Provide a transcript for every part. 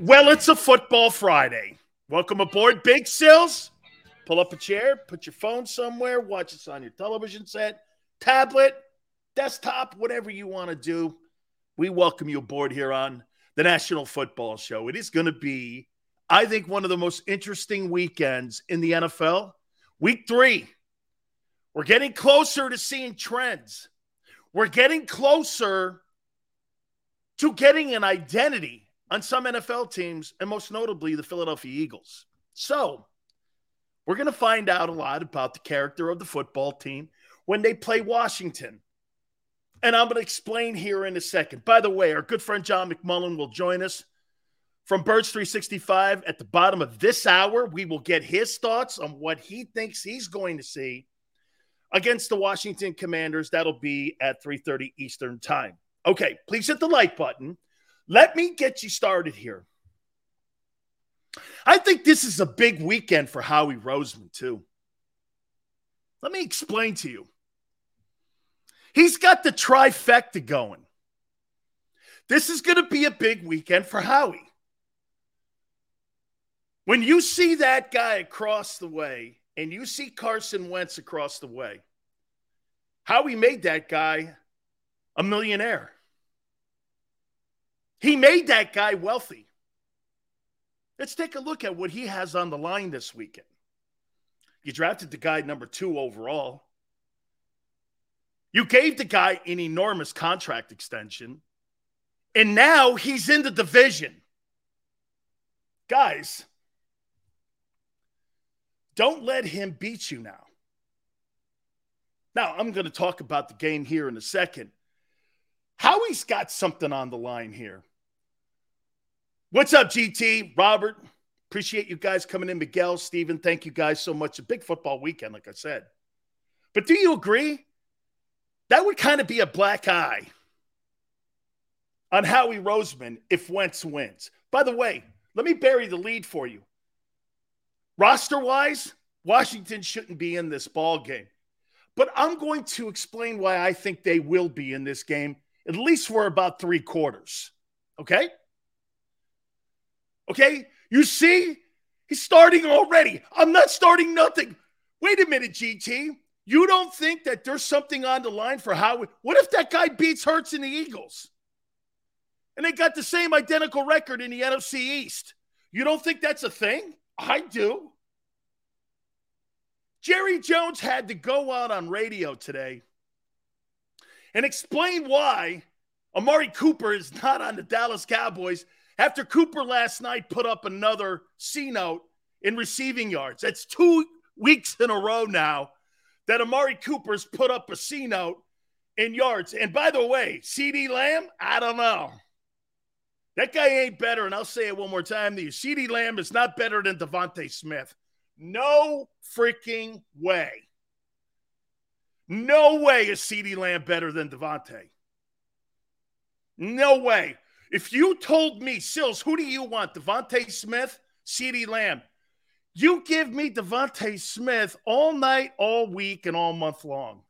Well, it's a football Friday. Welcome aboard, Big Sills. Pull up a chair, put your phone somewhere, watch us on your television set, tablet, desktop, whatever you want to do. We welcome you aboard here on the National Football Show. It is going to be, I think, one of the most interesting weekends in the NFL. Week three. We're getting closer to seeing trends. We're getting closer to getting an identity on some NFL teams, and most notably the Philadelphia Eagles. So, we're going to find out a lot about the character of the football team when they play Washington. And I'm going to explain here in a second. By the way, our good friend John McMullen will join us from Birds 365 at the bottom of this hour. We will get his thoughts on what he thinks he's going to see against the Washington Commanders. That'll be at 3:30 Eastern Time. Okay, please hit the like button. Let me get you started here. I think this is a big weekend for Howie Roseman, too. Let me explain to you. He's got the trifecta going. This is going to be a big weekend for Howie. When you see that guy across the way and you see Carson Wentz across the way, Howie made that guy a millionaire. He made that guy wealthy. Let's take a look at what he has on the line this weekend. You drafted the guy number two overall. You gave the guy an enormous contract extension. And now he's in the division. Guys, don't let him beat you now. Now, I'm going to talk about the game here in a second. Howie's got something on the line here. What's up, GT? Robert, appreciate you guys coming in. Miguel, Steven, thank you guys so much. A big football weekend, like I said. But do you agree? That would kind of be a black eye on Howie Roseman if Wentz wins. By the way, let me bury the lead for you. Roster wise, Washington shouldn't be in this ball game. But I'm going to explain why I think they will be in this game, at least for about three quarters. Okay? Okay. You see, he's starting already. I'm not starting nothing. Wait a minute, GT. You don't think that there's something on the line for how? What if that guy beats Hurts in the Eagles? And they got the same identical record in the NFC East. You don't think that's a thing? I do. Jerry Jones had to go out on radio today and explain why Amari Cooper is not on the Dallas Cowboys after Cooper last night put up another C note in receiving yards. That's two weeks in a row now that Amari Cooper's put up a C note in yards. And by the way, CeeDee Lamb, I don't know. That guy ain't better. And I'll say it one more time to you. CeeDee Lamb is not better than DeVonta Smith. No freaking way. No way is CeeDee Lamb better than DeVonta. No way. If you told me, Sills, who do you want? DeVonta Smith, CeeDee Lamb. You give me DeVonta Smith all night, all week, and all month long.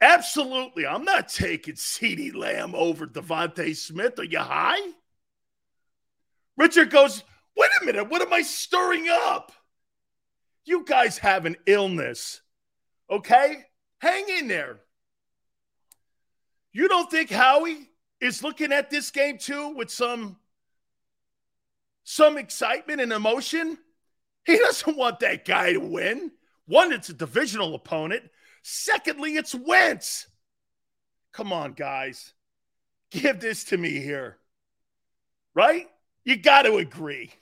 Absolutely. I'm not taking CeeDee Lamb over DeVonta Smith. Are you high? Richard goes, wait a minute. What am I stirring up? You guys have an illness. Okay? Hang in there. You don't think Howie is looking at this game too with some some excitement and emotion. He doesn't want that guy to win. One, it's a divisional opponent. Secondly, it's Wentz. Come on, guys. Give this to me here. Right? You got to agree.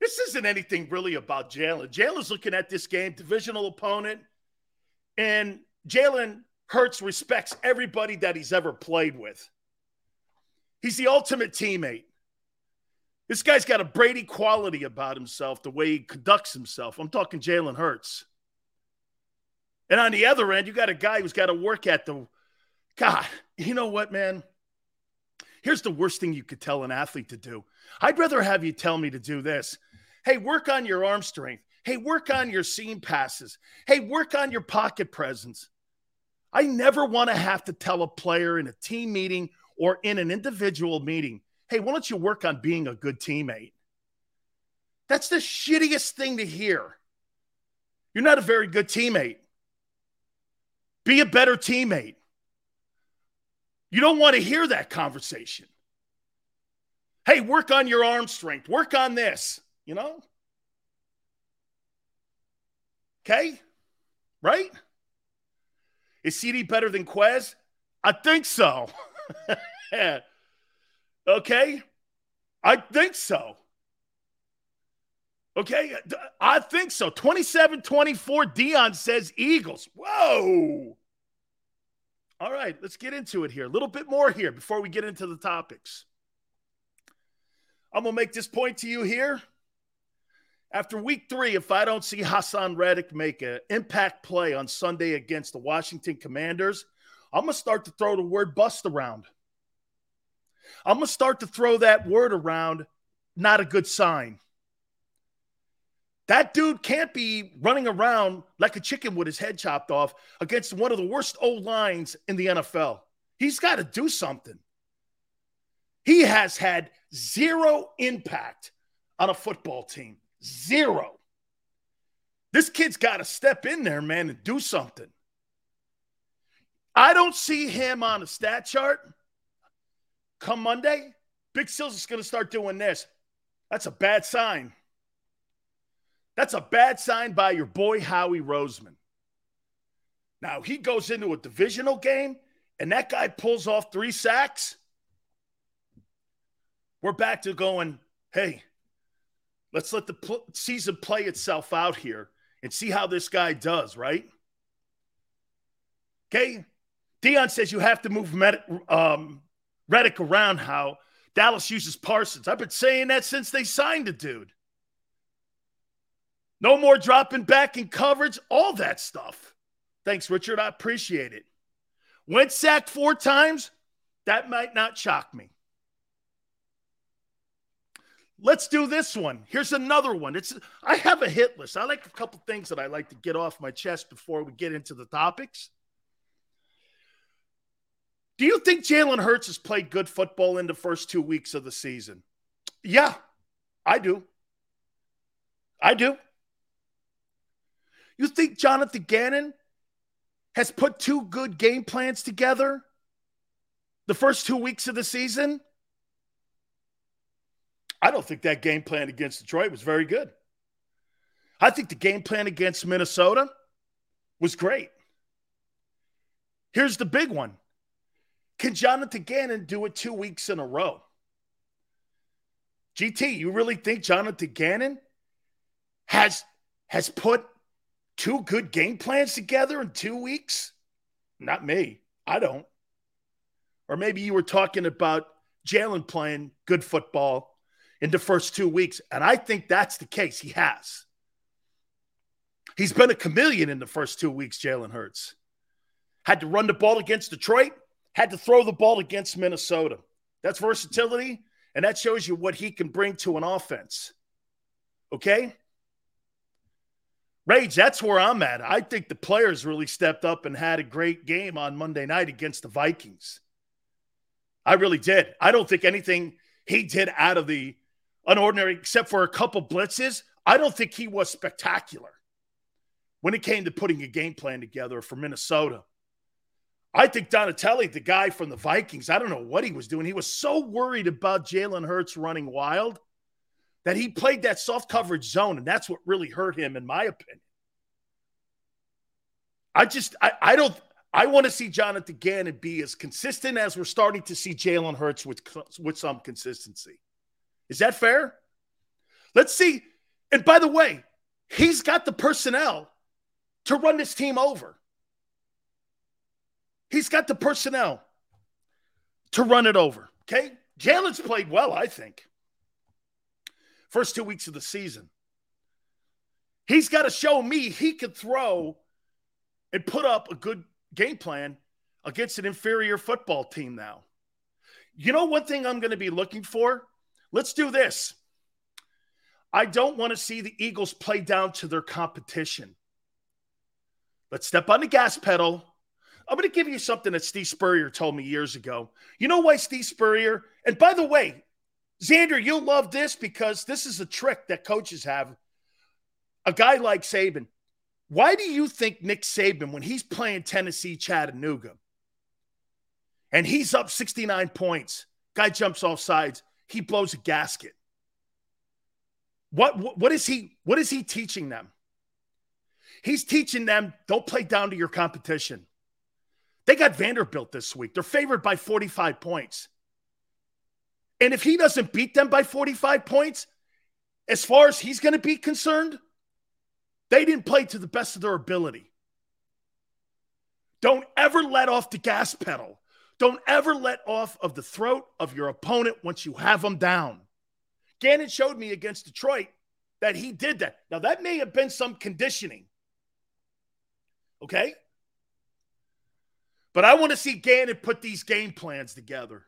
This isn't anything really about Jalen. Jalen's looking at this game, divisional opponent, and Jalen Hurts respects everybody that he's ever played with. He's the ultimate teammate. This guy's got a Brady quality about himself, the way he conducts himself. I'm talking Jalen Hurts. And on the other end, you got a guy who's got to work at the God, you know what, man? Here's the worst thing you could tell an athlete to do. I'd rather have you tell me to do this. Hey, work on your arm strength. Hey, work on your seam passes. Hey, work on your pocket presence. I never want to have to tell a player in a team meeting or in an individual meeting, hey, why don't you work on being a good teammate? That's the shittiest thing to hear. You're not a very good teammate. Be a better teammate. You don't want to hear that conversation. Hey, work on your arm strength. Work on this, you know? Okay? Right? Is CeeDee better than Quez? I think so. okay? I think so. Okay? I think so. 27 24, Dion says Eagles. Whoa. All right, let's get into it here. A little bit more here before we get into the topics. I'm going to make this point to you here. After week three, if I don't see Haason Reddick make an impact play on Sunday against the Washington Commanders, I'm going to start to throw the word bust around. I'm going to start to throw that word around. Not a good sign. That dude can't be running around like a chicken with his head chopped off against one of the worst old lines in the NFL. He's got to do something. He has had zero impact on a football team. Zero. This kid's got to step in there, man, and do something. I don't see him on a stat chart come Monday. Big Sills is going to start doing this. That's a bad sign. That's a bad sign by your boy Howie Roseman. Now, he goes into a divisional game and that guy pulls off three sacks. We're back to going, hey, let's let the pl- season play itself out here and see how this guy does, right? Okay. Dion says you have to move Med- um, Reddick around how Dallas uses Parsons. I've been saying that since they signed the dude. No more dropping back in coverage, all that stuff. Thanks, Richard. I appreciate it. Wentz sacked four times. That might not shock me. Let's do this one. Here's another one. It's I have a hit list. I like a couple things that I like to get off my chest before we get into the topics. Do you think Jalen Hurts has played good football in the first two weeks of the season? Yeah, I do. I do. You think Jonathan Gannon has put two good game plans together the first two weeks of the season? I don't think that game plan against Detroit was very good. I think the game plan against Minnesota was great. Here's the big one Can Jonathan Gannon do it two weeks in a row? GT, you really think Jonathan Gannon has has put two good game plans together in two weeks? Not me. I don't. Or maybe you were talking about Jalen playing good football in the first two weeks. And I think that's the case. He has. He's been a chameleon in the first two weeks, Jalen Hurts. Had to run the ball against Detroit, had to throw the ball against Minnesota. That's versatility, and that shows you what he can bring to an offense. Okay? Rage, that's where I'm at. I think the players really stepped up and had a great game on Monday night against the Vikings. I really did. I don't think anything he did out of the unordinary, except for a couple blitzes, I don't think he was spectacular when it came to putting a game plan together for Minnesota. I think Donatelli, the guy from the Vikings, I don't know what he was doing. He was so worried about Jalen Hurts running wild that he played that soft coverage zone, and that's what really hurt him, in my opinion. I just, I, I don't, I want to see Jonathan Gannon be as consistent as we're starting to see Jalen Hurts with, with some consistency. Is that fair? Let's see. And by the way, he's got the personnel to run this team over. He's got the personnel to run it over. Okay. Jalen's played well, I think first two weeks of the season. He's got to show me he could throw and put up a good game plan against an inferior football team now. You know, one thing I'm going to be looking for? Let's do this. I don't want to see the Eagles play down to their competition. Let's step on the gas pedal. I'm going to give you something that Steve Spurrier told me years ago. You know why Steve Spurrier, and by the way, Xander, you'll love this because this is a trick that coaches have. A guy like Saban, why do you think Nick Saban, when he's playing Tennessee Chattanooga and he's up 69 points, guy jumps off sides, he blows a gasket? What, what, is he what is he teaching them? He's teaching them don't play down to your competition. They got Vanderbilt this week. They're favored by 45 points. And if he doesn't beat them by 45 points, as far as he's going to be concerned, they didn't play to the best of their ability. Don't ever let off the gas pedal. Don't ever let off of the throat of your opponent once you have them down. Gannon showed me against Detroit that he did that. Now, that may have been some conditioning. Okay? But I want to see Gannon put these game plans together.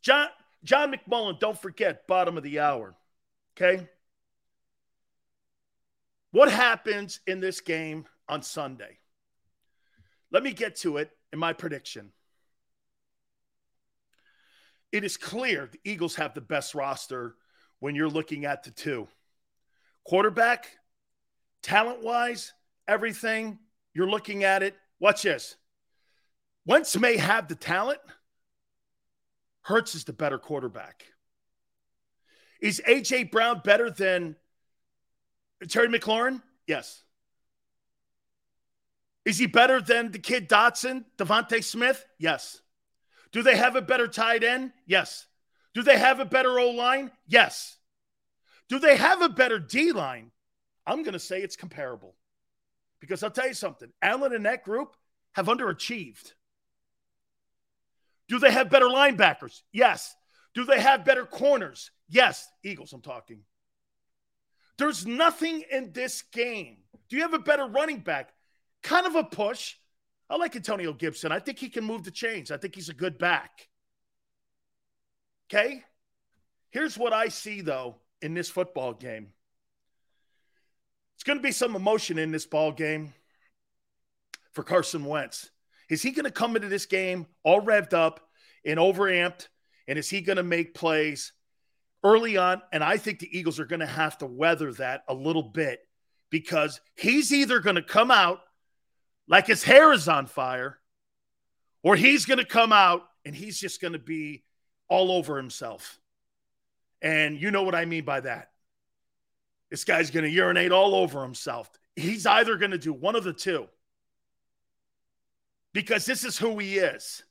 John John McMullen, don't forget, bottom of the hour. Okay? What happens in this game on Sunday? Let me get to it in my prediction. It is clear the Eagles have the best roster when you're looking at the two. Quarterback, talent wise, everything, you're looking at it. Watch this. Wentz may have the talent, Hurts is the better quarterback. Is A.J. Brown better than Terry McLaurin? Yes. Is he better than the kid Dotson, DeVonta Smith? Yes. Do they have a better tight end? Yes. Do they have a better O line? Yes. Do they have a better D line? I'm going to say it's comparable. Because I'll tell you something Allen and that group have underachieved. Do they have better linebackers? Yes. Do they have better corners? Yes. Eagles, I'm talking. There's nothing in this game. Do you have a better running back? Kind of a push. I like Antonio Gibson. I think he can move the chains. I think he's a good back. Okay? Here's what I see, though, in this football game. It's going to be some emotion in this ball game for Carson Wentz. Is he going to come into this game all revved up and overamped? And is he going to make plays early on? And I think the Eagles are going to have to weather that a little bit because he's either going to come out like his hair is on fire or he's going to come out and he's just going to be all over himself. And you know what I mean by that. This guy's going to urinate all over himself. He's either going to do one of the two because this is who he is.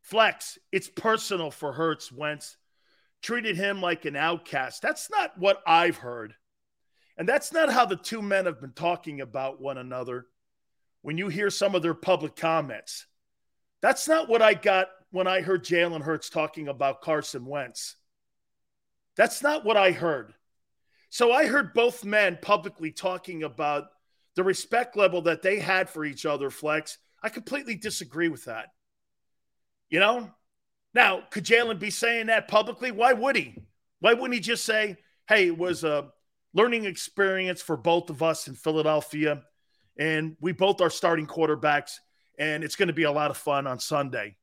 Flex, it's personal for Hurts. Wentz. Treated him like an outcast. That's not what I've heard. And that's not how the two men have been talking about one another when you hear some of their public comments. That's not what I got when I heard Jalen Hurts talking about Carson Wentz. That's not what I heard. So I heard both men publicly talking about the respect level that they had for each other, Flex, I completely disagree with that. You know? Now, could Jalen be saying that publicly? Why would he? Why wouldn't he just say, hey, it was a learning experience for both of us in Philadelphia, and we both are starting quarterbacks, and it's going to be a lot of fun on Sunday?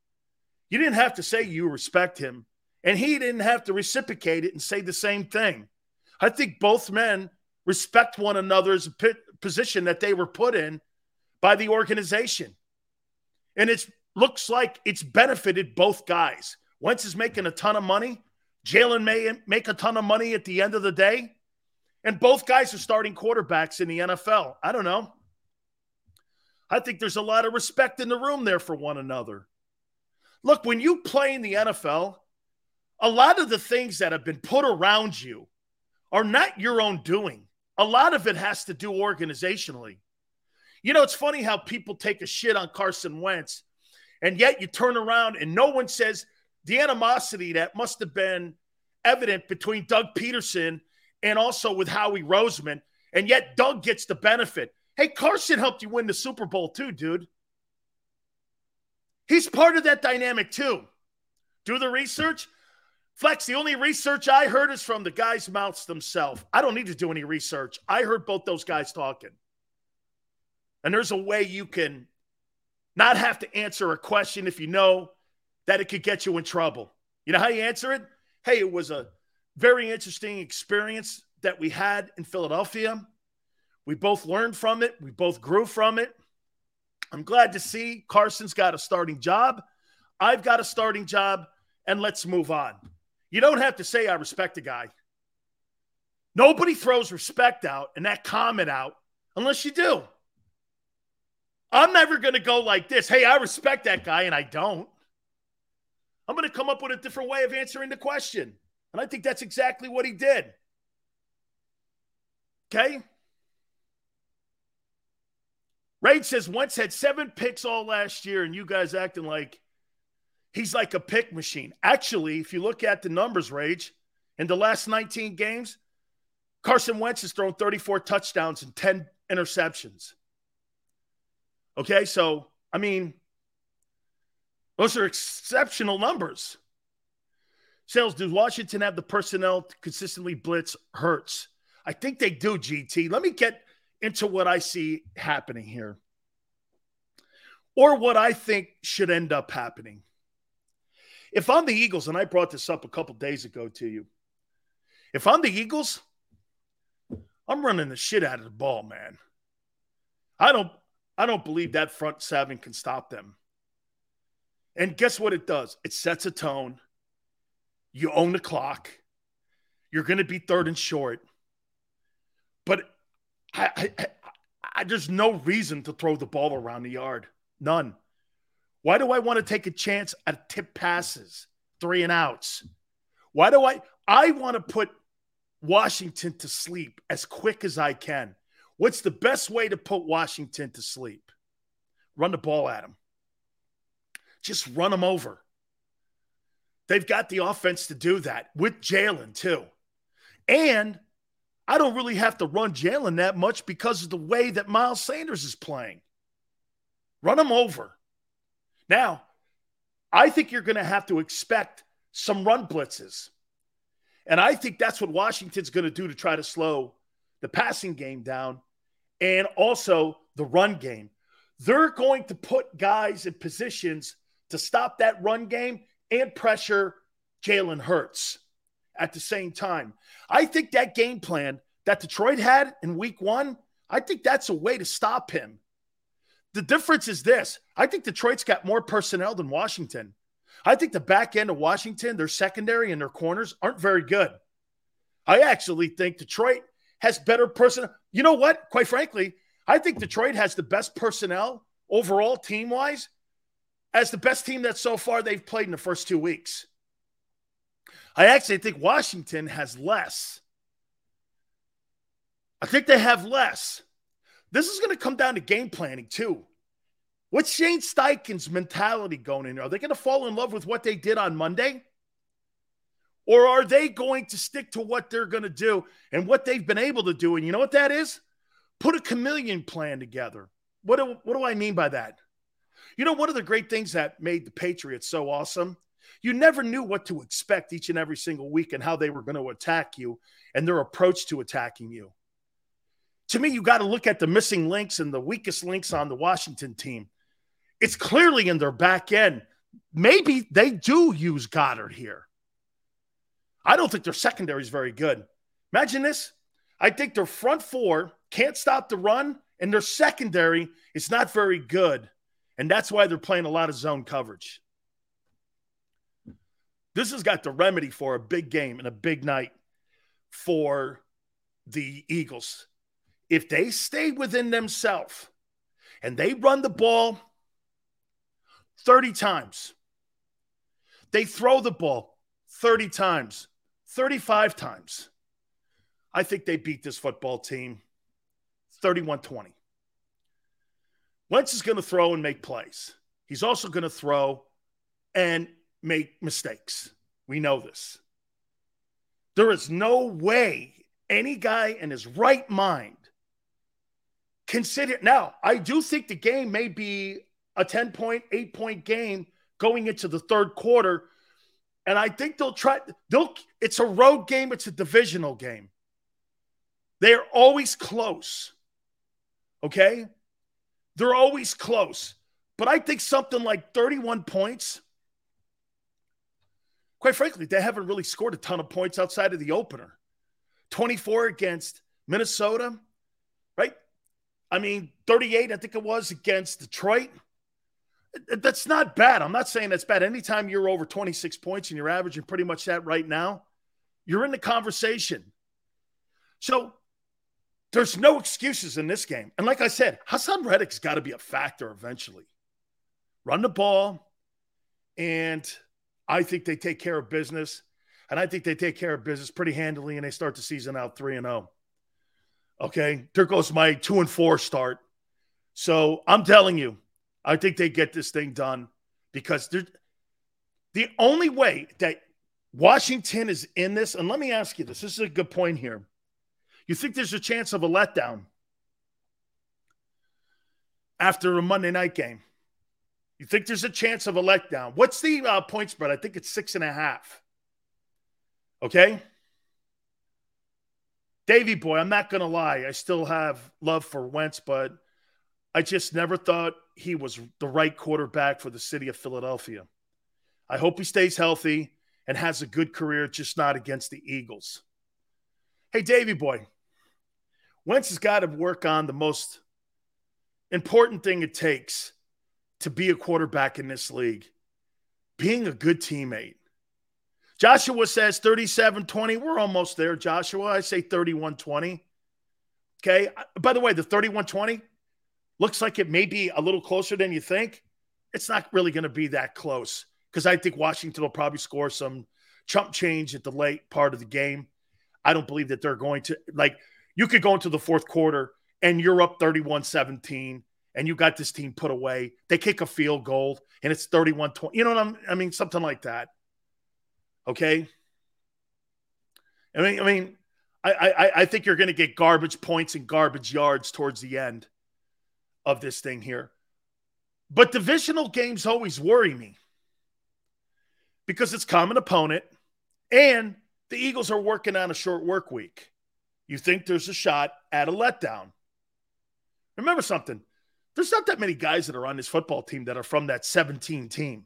You didn't have to say you respect him, and he didn't have to reciprocate it and say the same thing. I think both men respect one another's position that they were put in by the organization. And it looks like it's benefited both guys. Wentz is making a ton of money. Jalen may make a ton of money at the end of the day. And both guys are starting quarterbacks in the NFL. I don't know. I think there's a lot of respect in the room there for one another. Look, when you play in the NFL, a lot of the things that have been put around you are not your own doing. A lot of it has to do organizationally. You know, it's funny how people take a shit on Carson Wentz, and yet you turn around and no one says the animosity that must have been evident between Doug Pederson and also with Howie Roseman, and yet Doug gets the benefit. Hey, Carson helped you win the Super Bowl too, dude. He's part of that dynamic too. Do the research. Flex, the only research I heard is from the guys' mouths themselves. I don't need to do any research. I heard both those guys talking. And there's a way you can not have to answer a question if you know that it could get you in trouble. You know how you answer it? Hey, it was a very interesting experience that we had in Philadelphia. We both learned from it, we both grew from it. I'm glad to see Carson's got a starting job. I've got a starting job, and let's move on. You don't have to say I respect a guy. Nobody throws respect out and that comment out unless you do. I'm never going to go like this. Hey, I respect that guy, and I don't. I'm going to come up with a different way of answering the question. And I think that's exactly what he did. Okay? Rage says Wentz had seven picks all last year, and you guys acting like he's like a pick machine. Actually, if you look at the numbers, Rage, in the last 19 games, Carson Wentz has thrown 34 touchdowns and 10 interceptions. Okay, so I mean, those are exceptional numbers. Sills, does Washington have the personnel to consistently blitz Hurts? I think they do, GT. Let me get into what I see happening here, or what I think should end up happening. If I'm the Eagles, and I brought this up a couple days ago to you, if I'm the Eagles, I'm running the shit out of the ball, man. I don't I don't believe that front seven can stop them. And guess what it does? It sets a tone. You own the clock. You're going to be third and short. But I, I, I, there's no reason to throw the ball around the yard. None. Why do I want to take a chance at tip passes, three and outs? Why do I? I want to put Washington to sleep as quick as I can. What's the best way to put Washington to sleep? Run the ball at them. Just run them over. They've got the offense to do that with Jalen, too. And I don't really have to run Jalen that much because of the way that Miles Sanders is playing. Run them over. Now, I think you're going to have to expect some run blitzes. And I think that's what Washington's going to do to try to slow the passing game down and also the run game. They're going to put guys in positions to stop that run game and pressure Jalen Hurts at the same time. I think that game plan that Detroit had in week one, I think that's a way to stop him. The difference is this I think Detroit's got more personnel than Washington. I think the back end of Washington, their secondary and their corners aren't very good. I actually think Detroit has better personnel. You know what? Quite frankly, I think Detroit has the best personnel overall, team wise, as the best team that so far they've played in the first two weeks. I actually think Washington has less. I think they have less. This is going to come down to game planning, too. What's Shane Steichen's mentality going in? Are they going to fall in love with what they did on Monday? Or are they going to stick to what they're going to do and what they've been able to do? And you know what that is? Put a chameleon plan together. What do, what do I mean by that? You know, one of the great things that made the Patriots so awesome, you never knew what to expect each and every single week and how they were going to attack you and their approach to attacking you. To me, you got to look at the missing links and the weakest links on the Washington team. It's clearly in their back end. Maybe they do use Goddard here. I don't think their secondary is very good. Imagine this. I think their front four can't stop the run, and their secondary is not very good. And that's why they're playing a lot of zone coverage. This has got the remedy for a big game and a big night for the Eagles. If they stay within themselves and they run the ball 30 times. They throw the ball 30 times, 35 times. I think they beat this football team 31 20. Wentz is going to throw and make plays. He's also going to throw and make mistakes. We know this. There is no way any guy in his right mind consider. Now, I do think the game may be a 10 point, eight point game going into the third quarter. And I think they'll try, they'll, it's a road game, it's a divisional game. They're always close. Okay? They're always close. But I think something like 31 points, quite frankly, they haven't really scored a ton of points outside of the opener. 24 against Minnesota? I mean, 38, I think it was against Detroit. That's not bad. I'm not saying that's bad. Anytime you're over 26 points and you're averaging pretty much that right now, you're in the conversation. So there's no excuses in this game. And like I said, Haason Reddick's got to be a factor eventually. Run the ball, and I think they take care of business. And I think they take care of business pretty handily, and they start the season out 3 and 0. Okay. There goes my 2 and 4 start. So I'm telling you, I think they get this thing done because there's the only way that Washington is in this, and let me ask you this this is a good point here. You think there's a chance of a letdown after a Monday night game? You think there's a chance of a letdown? What's the uh, point spread? I think it's six and a half. Okay. Davy boy, I'm not going to lie. I still have love for Wentz, but I just never thought he was the right quarterback for the city of Philadelphia. I hope he stays healthy and has a good career, just not against the Eagles. Hey, Davy boy, Wentz has got to work on the most important thing it takes to be a quarterback in this league being a good teammate. Joshua says 37 20. We're almost there, Joshua. I say 31 20. Okay. By the way, the 31 20 looks like it may be a little closer than you think. It's not really going to be that close because I think Washington will probably score some chump change at the late part of the game. I don't believe that they're going to, like, you could go into the fourth quarter and you're up 31 17 and you got this team put away. They kick a field goal and it's 31 20. You know what I'm, I mean? Something like that. Okay. I mean, I mean, I, I, I think you're going to get garbage points and garbage yards towards the end of this thing here. But divisional games always worry me because it's common opponent and the Eagles are working on a short work week. You think there's a shot at a letdown. Remember something there's not that many guys that are on this football team that are from that 17 team.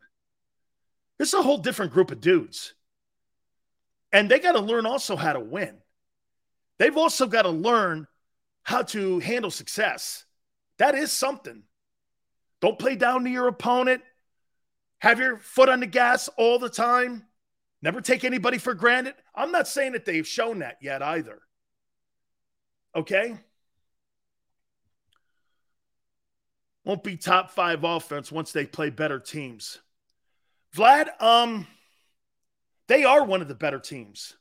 It's a whole different group of dudes. And they got to learn also how to win. They've also got to learn how to handle success. That is something. Don't play down to your opponent. Have your foot on the gas all the time. Never take anybody for granted. I'm not saying that they've shown that yet either. Okay? Won't be top five offense once they play better teams. Vlad, um, they are one of the better teams.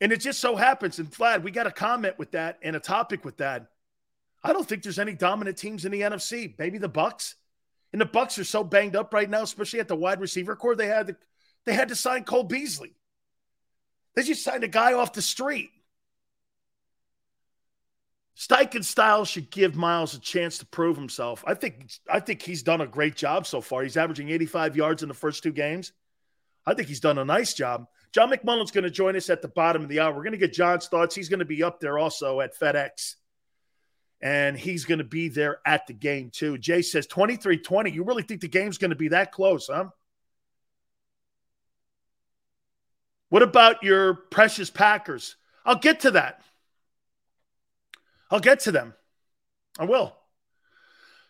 And it just so happens, and Vlad, we got a comment with that and a topic with that. I don't think there's any dominant teams in the NFC. Maybe the Bucs. And the Bucs are so banged up right now, especially at the wide receiver corps. They had to, they had to sign Cole Beasley. They just signed a guy off the street. Steichen style should give Miles a chance to prove himself. I think I think he's done a great job so far. He's averaging 85 yards in the first two games. I think he's done a nice job. John McMullen's going to join us at the bottom of the hour. We're going to get John's thoughts. He's going to be up there also at FedEx and he's going to be there at the game too. Jay says 23 20. You really think the game's going to be that close, huh? What about your precious Packers? I'll get to that. I'll get to them. I will.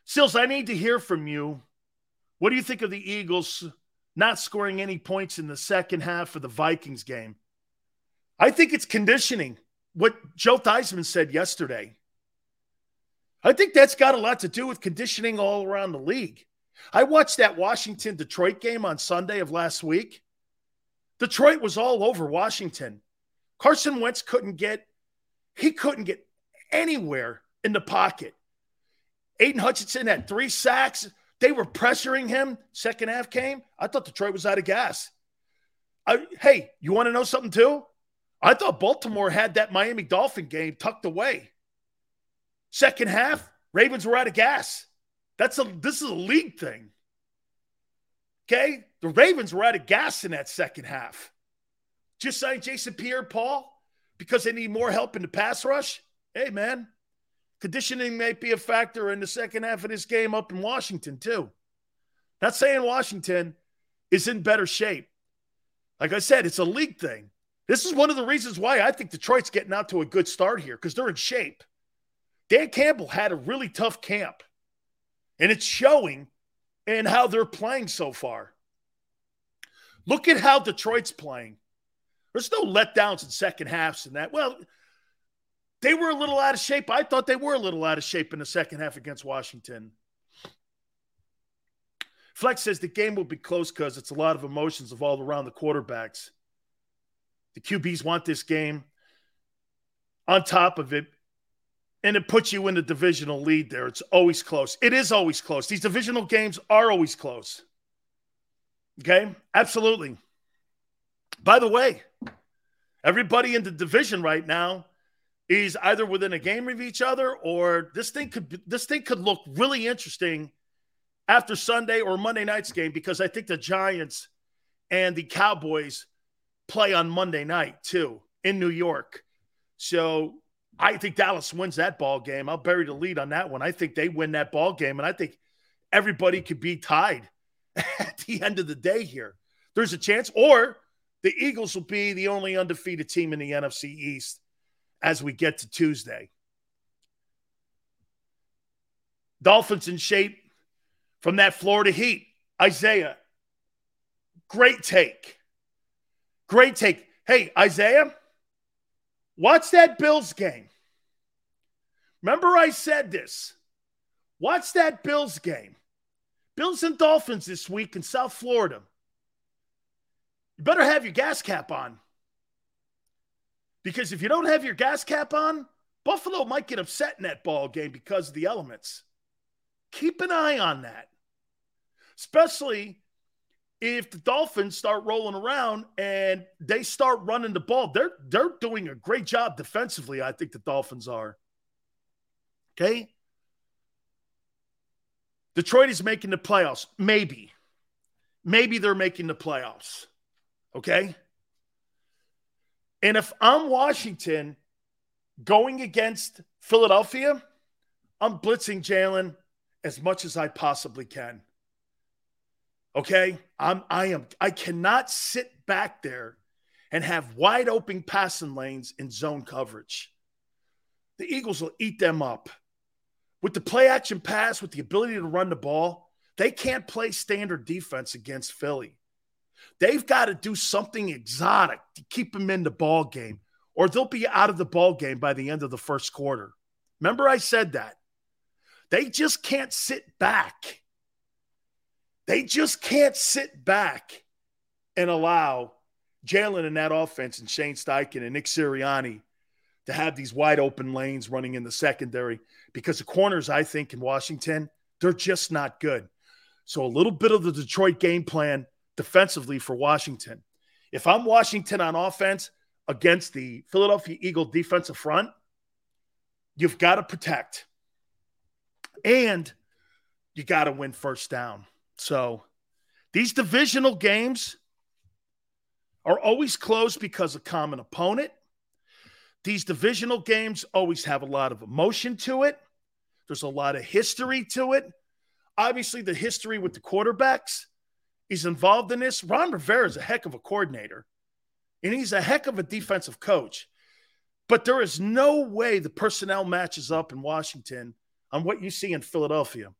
Sills, I need to hear from you. What do you think of the Eagles not scoring any points in the second half of the Vikings game? I think it's conditioning. What Joe Theismann said yesterday. I think that's got a lot to do with conditioning all around the league. I watched that Washington Detroit game on Sunday of last week. Detroit was all over Washington. Carson Wentz couldn't get he couldn't get anywhere in the pocket. Aidan Hutchinson had three sacks. They were pressuring him. Second half came. I thought Detroit was out of gas. I, hey, you want to know something too? I thought Baltimore had that Miami Dolphin game tucked away. Second half, Ravens were out of gas. That's a this is a league thing. Okay? The Ravens were out of gas in that second half. Just signed Jason Pierre Paul because they need more help in the pass rush. Hey, man, conditioning may be a factor in the second half of this game up in Washington, too. Not saying Washington is in better shape. Like I said, it's a league thing. This is one of the reasons why I think Detroit's getting out to a good start here because they're in shape. Dan Campbell had a really tough camp, and it's showing in how they're playing so far. Look at how Detroit's playing. There's no letdowns in second halves and that. Well, they were a little out of shape. I thought they were a little out of shape in the second half against Washington. Flex says the game will be close because it's a lot of emotions all around the quarterbacks. The QBs want this game. On top of it, and it puts you in the divisional lead there. It's always close. It is always close. These divisional games are always close. Okay? Absolutely. By the way, everybody in the division right now is either within a game of each other or this thing could this thing could look really interesting after Sunday or Monday night's game because I think the Giants and the Cowboys play on Monday night too in New York. So I think Dallas wins that ball game. I'll bury the lead on that one. I think they win that ball game, and I think everybody could be tied at the end of the day here. There's a chance, or the Eagles will be the only undefeated team in the NFC East as we get to Tuesday. Dolphins in shape from that Florida Heat. Isaiah, great take. Great take. Hey, Isaiah, watch that Bills game. Remember, I said this. Watch that Bills game. Bills and Dolphins this week in South Florida. You better have your gas cap on. Because if you don't have your gas cap on, Buffalo might get upset in that ball game because of the elements. Keep an eye on that especially if the Dolphins start rolling around and they start running the ball. They're they're doing a great job defensively. I think the Dolphins are. Okay. Detroit is making the playoffs. Maybe. Maybe they're making the playoffs. Okay. And if I'm Washington going against Philadelphia, I'm blitzing Jalen as much as I possibly can. Okay. I'm I am I cannot sit back there and have wide open passing lanes in zone coverage. The Eagles will eat them up. With the play action pass, with the ability to run the ball, they can't play standard defense against Philly. They've got to do something exotic to keep them in the ball game, or they'll be out of the ball game by the end of the first quarter. Remember, I said that. They just can't sit back they just can't sit back and allow Jalen and that offense and Shane Steichen and Nick Sirianni to have these wide open lanes running in the secondary because the corners, I think, in Washington, they're just not good. So a little bit of the Detroit game plan defensively for Washington. If I'm Washington on offense against the Philadelphia Eagle defensive front, you've got to protect and you got to win first down. So these divisional games are always close because of common opponent. These divisional games always have a lot of emotion to it. There's a lot of history to it. Obviously, the history with the quarterbacks is involved in this. Ron Rivera is a heck of a coordinator, and he's a heck of a defensive coach. But there is no way the personnel matches up in Washington on what you see in Philadelphia.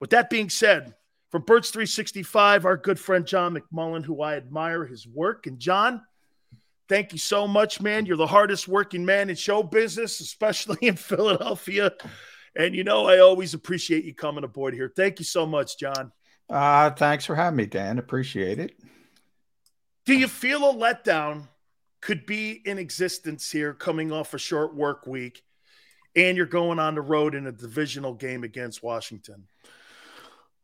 With that being said, from Birds 365, our good friend John McMullen, who I admire his work. And John, thank you so much, man. You're the hardest working man in show business, especially in Philadelphia. And you know, I always appreciate you coming aboard here. Thank you so much, John. Uh, thanks for having me, Dan. Appreciate it. Do you feel a letdown could be in existence here coming off a short work week and you're going on the road in a divisional game against Washington?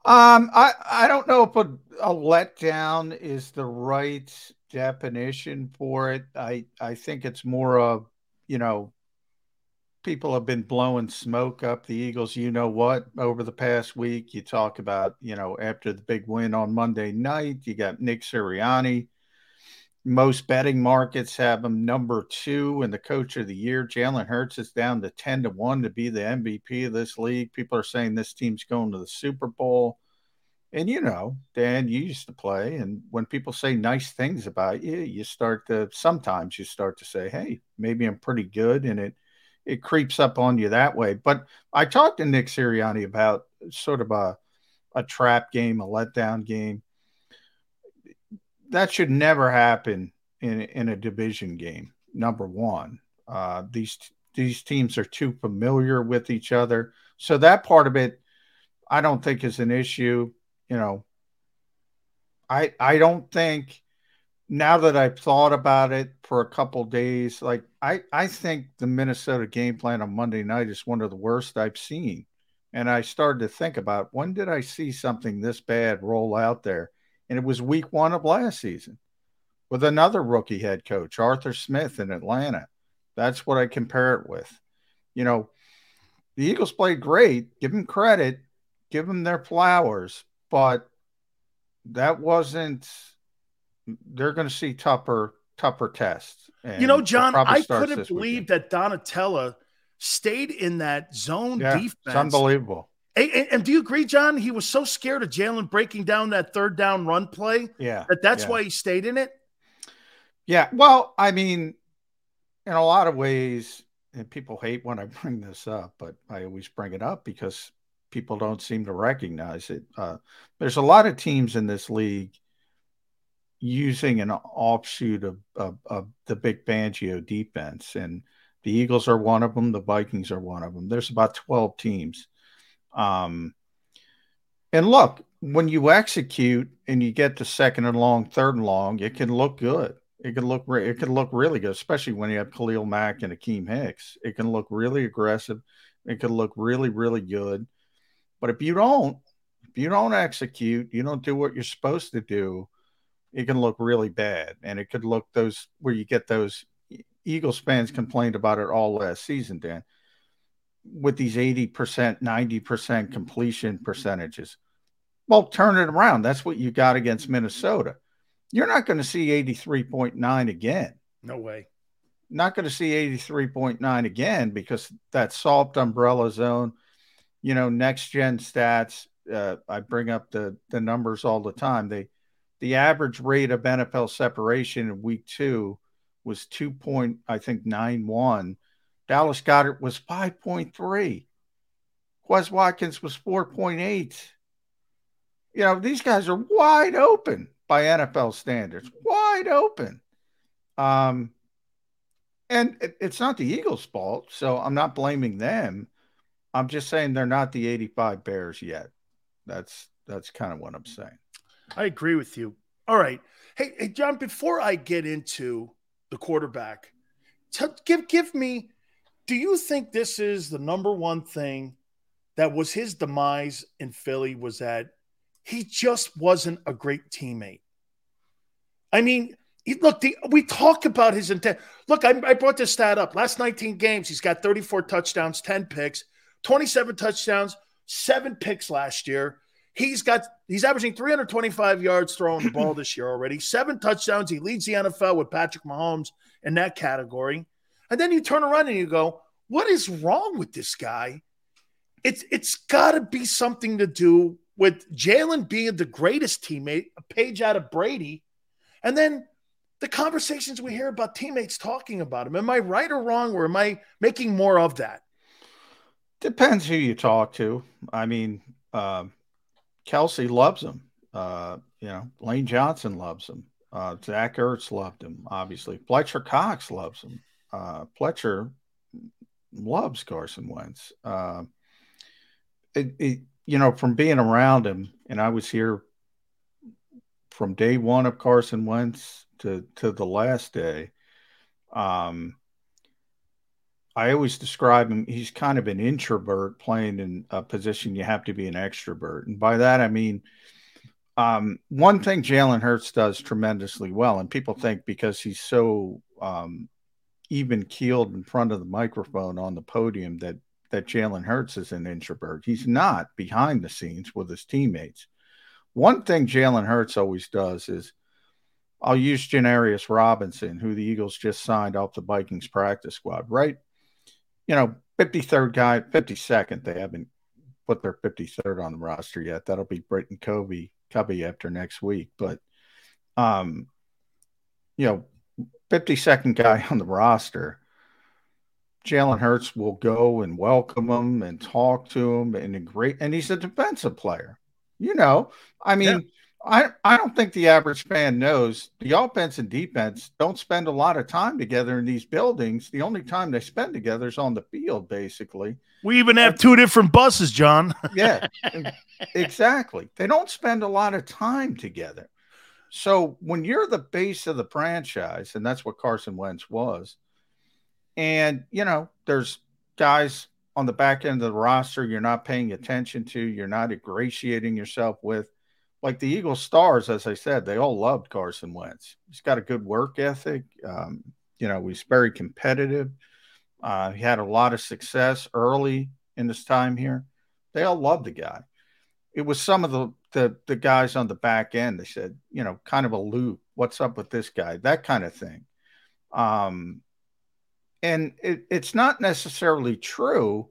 Um, I I don't know if a, a letdown is the right definition for it. I I think it's more of you know people have been blowing smoke up the Eagles. You know what? Over the past week, you talk about you know after the big win on Monday night, you got Nick Sirianni. Most betting markets have him number two in the coach of the year. Jalen Hurts is down to 10 to 1 to be the MVP of this league. People are saying this team's going to the Super Bowl. And you know, Dan, you used to play, and when people say nice things about you, you start to sometimes you start to say, "Hey, maybe I'm pretty good," and it it creeps up on you that way. But I talked to Nick Sirianni about sort of a a trap game, a letdown game. That should never happen in in a division game. Number one, uh, these these teams are too familiar with each other, so that part of it, I don't think is an issue. You know, I I don't think now that I've thought about it for a couple days, like I I think the Minnesota game plan on Monday night is one of the worst I've seen. And I started to think about when did I see something this bad roll out there? And it was week one of last season with another rookie head coach, Arthur Smith in Atlanta. That's what I compare it with. You know, the Eagles played great. Give them credit, give them their flowers, but that wasn't. They're going to see tougher, tougher tests. You know, John, I couldn't believe that Donatell stayed in that zone yeah, defense. It's unbelievable. And, and, and, do you agree, John? He was so scared of Jalen breaking down that third down run play. Yeah, that that's yeah. why he stayed in it. Yeah. Well, I mean, in a lot of ways, and people hate when I bring this up, but I always bring it up because people don't seem to recognize it. Uh, there's a lot of teams in this league using an offshoot of, of, of the big Fangio defense, and the Eagles are one of them. The Vikings are one of them. There's about 12 teams. Um, and look, when you execute and you get to second and long, third and long, it can look good. It can look it can look really good, especially when you have Khalil Mack and Akiem Hicks. It can look really aggressive. It can look really really good. But if you don't, if you don't execute, you don't do what you're supposed to do, it can look really bad. And it could look those where you get those Eagles fans complained about it all last season, Dan, with these 80%, 90% completion percentages. Well, turn it around. That's what you got against Minnesota. You're not going to see 83.9 again. No way. Not going to see 83.9 again because that soft umbrella zone, you know, next gen stats. Uh, I bring up the the numbers all the time. They the average rate of NFL separation in week two was two point, I think, nine one. Dallas Goedert was 5.3. Quez Watkins was 4.8. You know, these guys are wide open by NFL standards, wide open. Um, and it, it's not the Eagles' fault, so I'm not blaming them. I'm just saying they're not the 85 Bears yet. That's that's kind of what I'm saying. I agree with you. All right. Hey, hey John, before I get into the quarterback, t- give give me do you think this is the number one thing that was his demise in Philly was that he just wasn't a great teammate. I mean, look, the, we talk about his intent. Look, I, I brought this stat up. Last 19 games, he's got 34 touchdowns, 10 picks, 27 touchdowns, seven picks last year. He's got he's averaging 325 yards throwing the ball this year already. Seven touchdowns. He leads the NFL with Patrick Mahomes in that category. And then you turn around and you go, "What is wrong with this guy?" It's it's got to be something to do with Jalen being the greatest teammate, a page out of Brady, and then the conversations we hear about teammates talking about him. Am I right or wrong, or am I making more of that? Depends who you talk to. I mean, uh, Kelce loves him. Uh, you know, Lane Johnson loves him. Uh, Zach Ertz loved him, obviously. Fletcher Cox loves him. Uh, Fletcher loves Carson Wentz. Uh, it, it, you know, from being around him, and I was here from day one of Carson Wentz to to the last day. Um, I always describe him. He's kind of an introvert playing in a position you have to be an extrovert, and by that I mean, um, one thing Jalen Hurts does tremendously well, and people think because he's so um, even keeled in front of the microphone on the podium that that Jalen Hurts is an introvert. He's not behind the scenes with his teammates. One thing Jalen Hurts always does is I'll use Janarius Robinson, who the Eagles just signed off the Vikings practice squad, right? You know, 53rd guy, 52nd, they haven't put their 53rd on the roster yet. That'll be Britain Covey Cubby after next week. But um, you know, 52nd guy on the roster. Jalen Hurts will go and welcome him and talk to him and a great and he's a defensive player. You know, I mean. I I don't think the average fan knows the offense and defense don't spend a lot of time together in these buildings. The only time they spend together is on the field, basically. We even have two different buses, John. yeah, exactly. They don't spend a lot of time together. So when you're the base of the franchise, and that's what Carson Wentz was, and you know, there's guys on the back end of the roster you're not paying attention to, you're not ingratiating yourself with. Like the Eagles stars, as I said, they all loved Carson Wentz. He's got a good work ethic. Um, you know, he's very competitive. Uh, he had a lot of success early in his time here. They all loved the guy. It was some of the, the the guys on the back end. They said, you know, kind of a loop. What's up with this guy? That kind of thing. Um, and it, it's not necessarily true.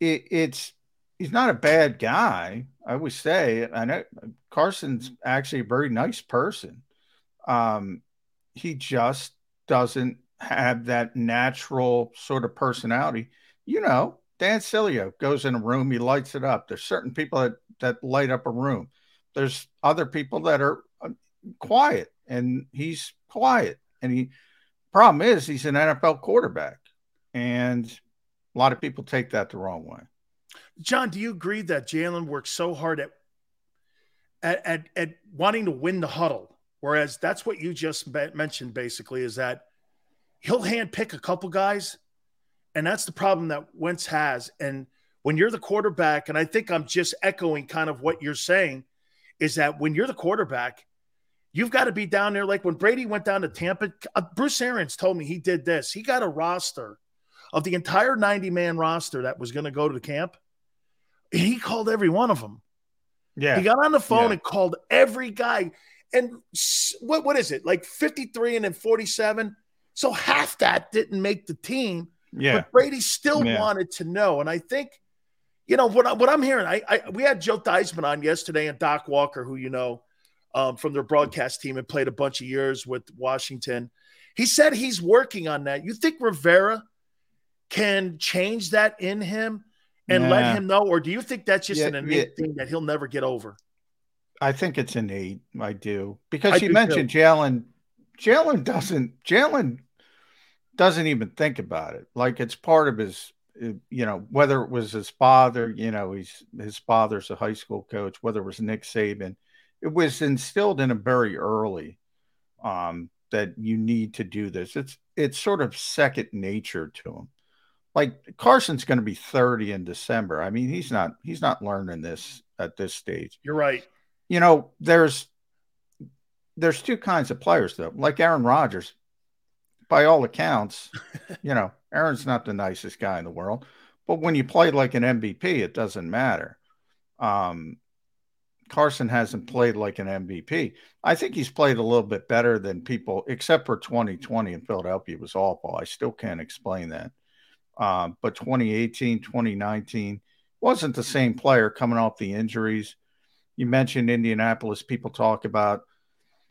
It, it's he's not a bad guy. I would say, I know Carson's actually a very nice person. Um, he just doesn't have that natural sort of personality. You know, Dan Sileo goes in a room, he lights it up. There's certain people that that light up a room. There's other people that are uh, quiet, and he's quiet, and he Problem is, he's an NFL quarterback, and a lot of people take that the wrong way. John, do you agree that Jalen works so hard at, at at at wanting to win the huddle, whereas that's what you just mentioned, basically, is that he'll hand pick a couple guys, and that's the problem that Wentz has. And when you're the quarterback, and I think I'm just echoing kind of what you're saying, is that when you're the quarterback, You've got to be down there. Like when Brady went down to Tampa, uh, Bruce Arians told me he did this. He got a roster of the entire 90 man roster that was going to go to the camp. He called every one of them. Yeah. He got on the phone yeah. and called every guy. And what, what is it? Like 53 and then 47. So half that didn't make the team. Yeah. But Brady still yeah. wanted to know. And I think, you know, what, I, what I'm hearing, I, I we had Joe Theismann on yesterday and Doc Walker, who you know um, from their broadcast team and played a bunch of years with Washington. He said he's working on that. You think Rivera can change that in him and let him know, or do you think that's just yeah, an innate yeah. thing that he'll never get over? I think it's innate. I do because I you mentioned Jalen. Jalen doesn't. Jalen doesn't even think about it. Like it's part of his. You know, whether it was his father. You know, he's his father's a high school coach. Whether it was Nick Saban it was instilled in him very early um, that you need to do this. It's it's sort of second nature to him. Like Carson's going to be 30 in December. I mean, he's not he's not learning this at this stage. You're right. You know, there's there's two kinds of players though. Like Aaron Rodgers, by all accounts, you know, Aaron's not the nicest guy in the world, but when you play like an MVP, it doesn't matter. Um, Carson hasn't played like an MVP. I think he's played a little bit better than people, except for 2020 in Philadelphia was awful. I still can't explain that. Um, but 2018, 2019 wasn't the same player coming off the injuries. You mentioned Indianapolis. People talk about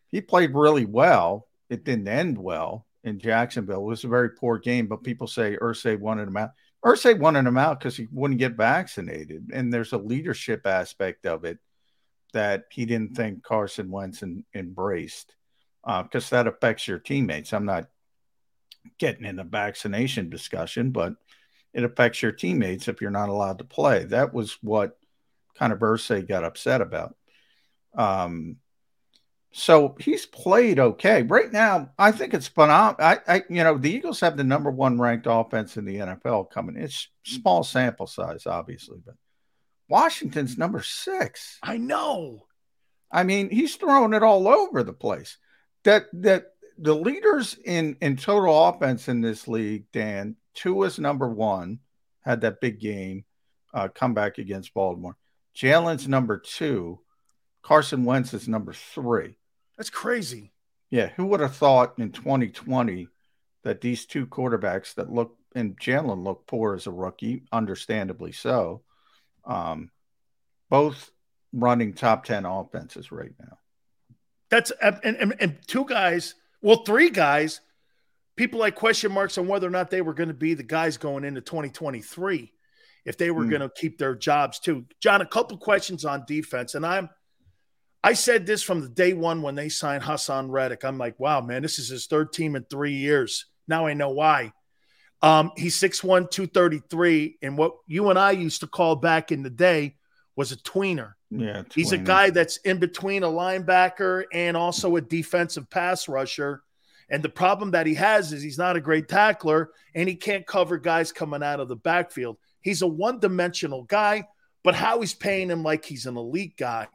he played really well. It didn't end well in Jacksonville. It was a very poor game, but people say Irsay wanted him out. Irsay wanted him out because he wouldn't get vaccinated, and there's a leadership aspect of it that he didn't think Carson Wentz embraced because uh, that affects your teammates. I'm not getting in the vaccination discussion, but it affects your teammates if you're not allowed to play. That was what kind of Irsay got upset about. Um, so he's played okay right now. I think it's phenomenal. I, I, you know, the Eagles have the number one ranked offense in the NFL coming. It's small sample size, obviously, but Washington's number six. I know. I mean, he's throwing it all over the place. That that the leaders in in total offense in this league, Dan, Tua is number one, had that big game, uh, comeback against Baltimore. Jalen's number two. Carson Wentz is number three. That's crazy. Yeah, who would have thought in 2020 that these two quarterbacks that look and Jalen looked poor as a rookie, understandably so, Um, both running top 10 offenses right now. That's and, and, and two guys, well, three guys, people like question marks on whether or not they were going to be the guys going into 2023 if they were mm. going to keep their jobs too. John, a couple questions on defense, and I'm I said this from the day one when they signed Haason Reddick. I'm like, wow, man, this is his third team in three years. Now I know why. Um, he's 6'1, 233. And what you and I used to call back in the day was a tweener. Yeah. Tweener. He's a guy that's in between a linebacker and also a defensive pass rusher. And the problem that he has is he's not a great tackler and he can't cover guys coming out of the backfield. He's a one dimensional guy, but how he's paying him like he's an elite guy.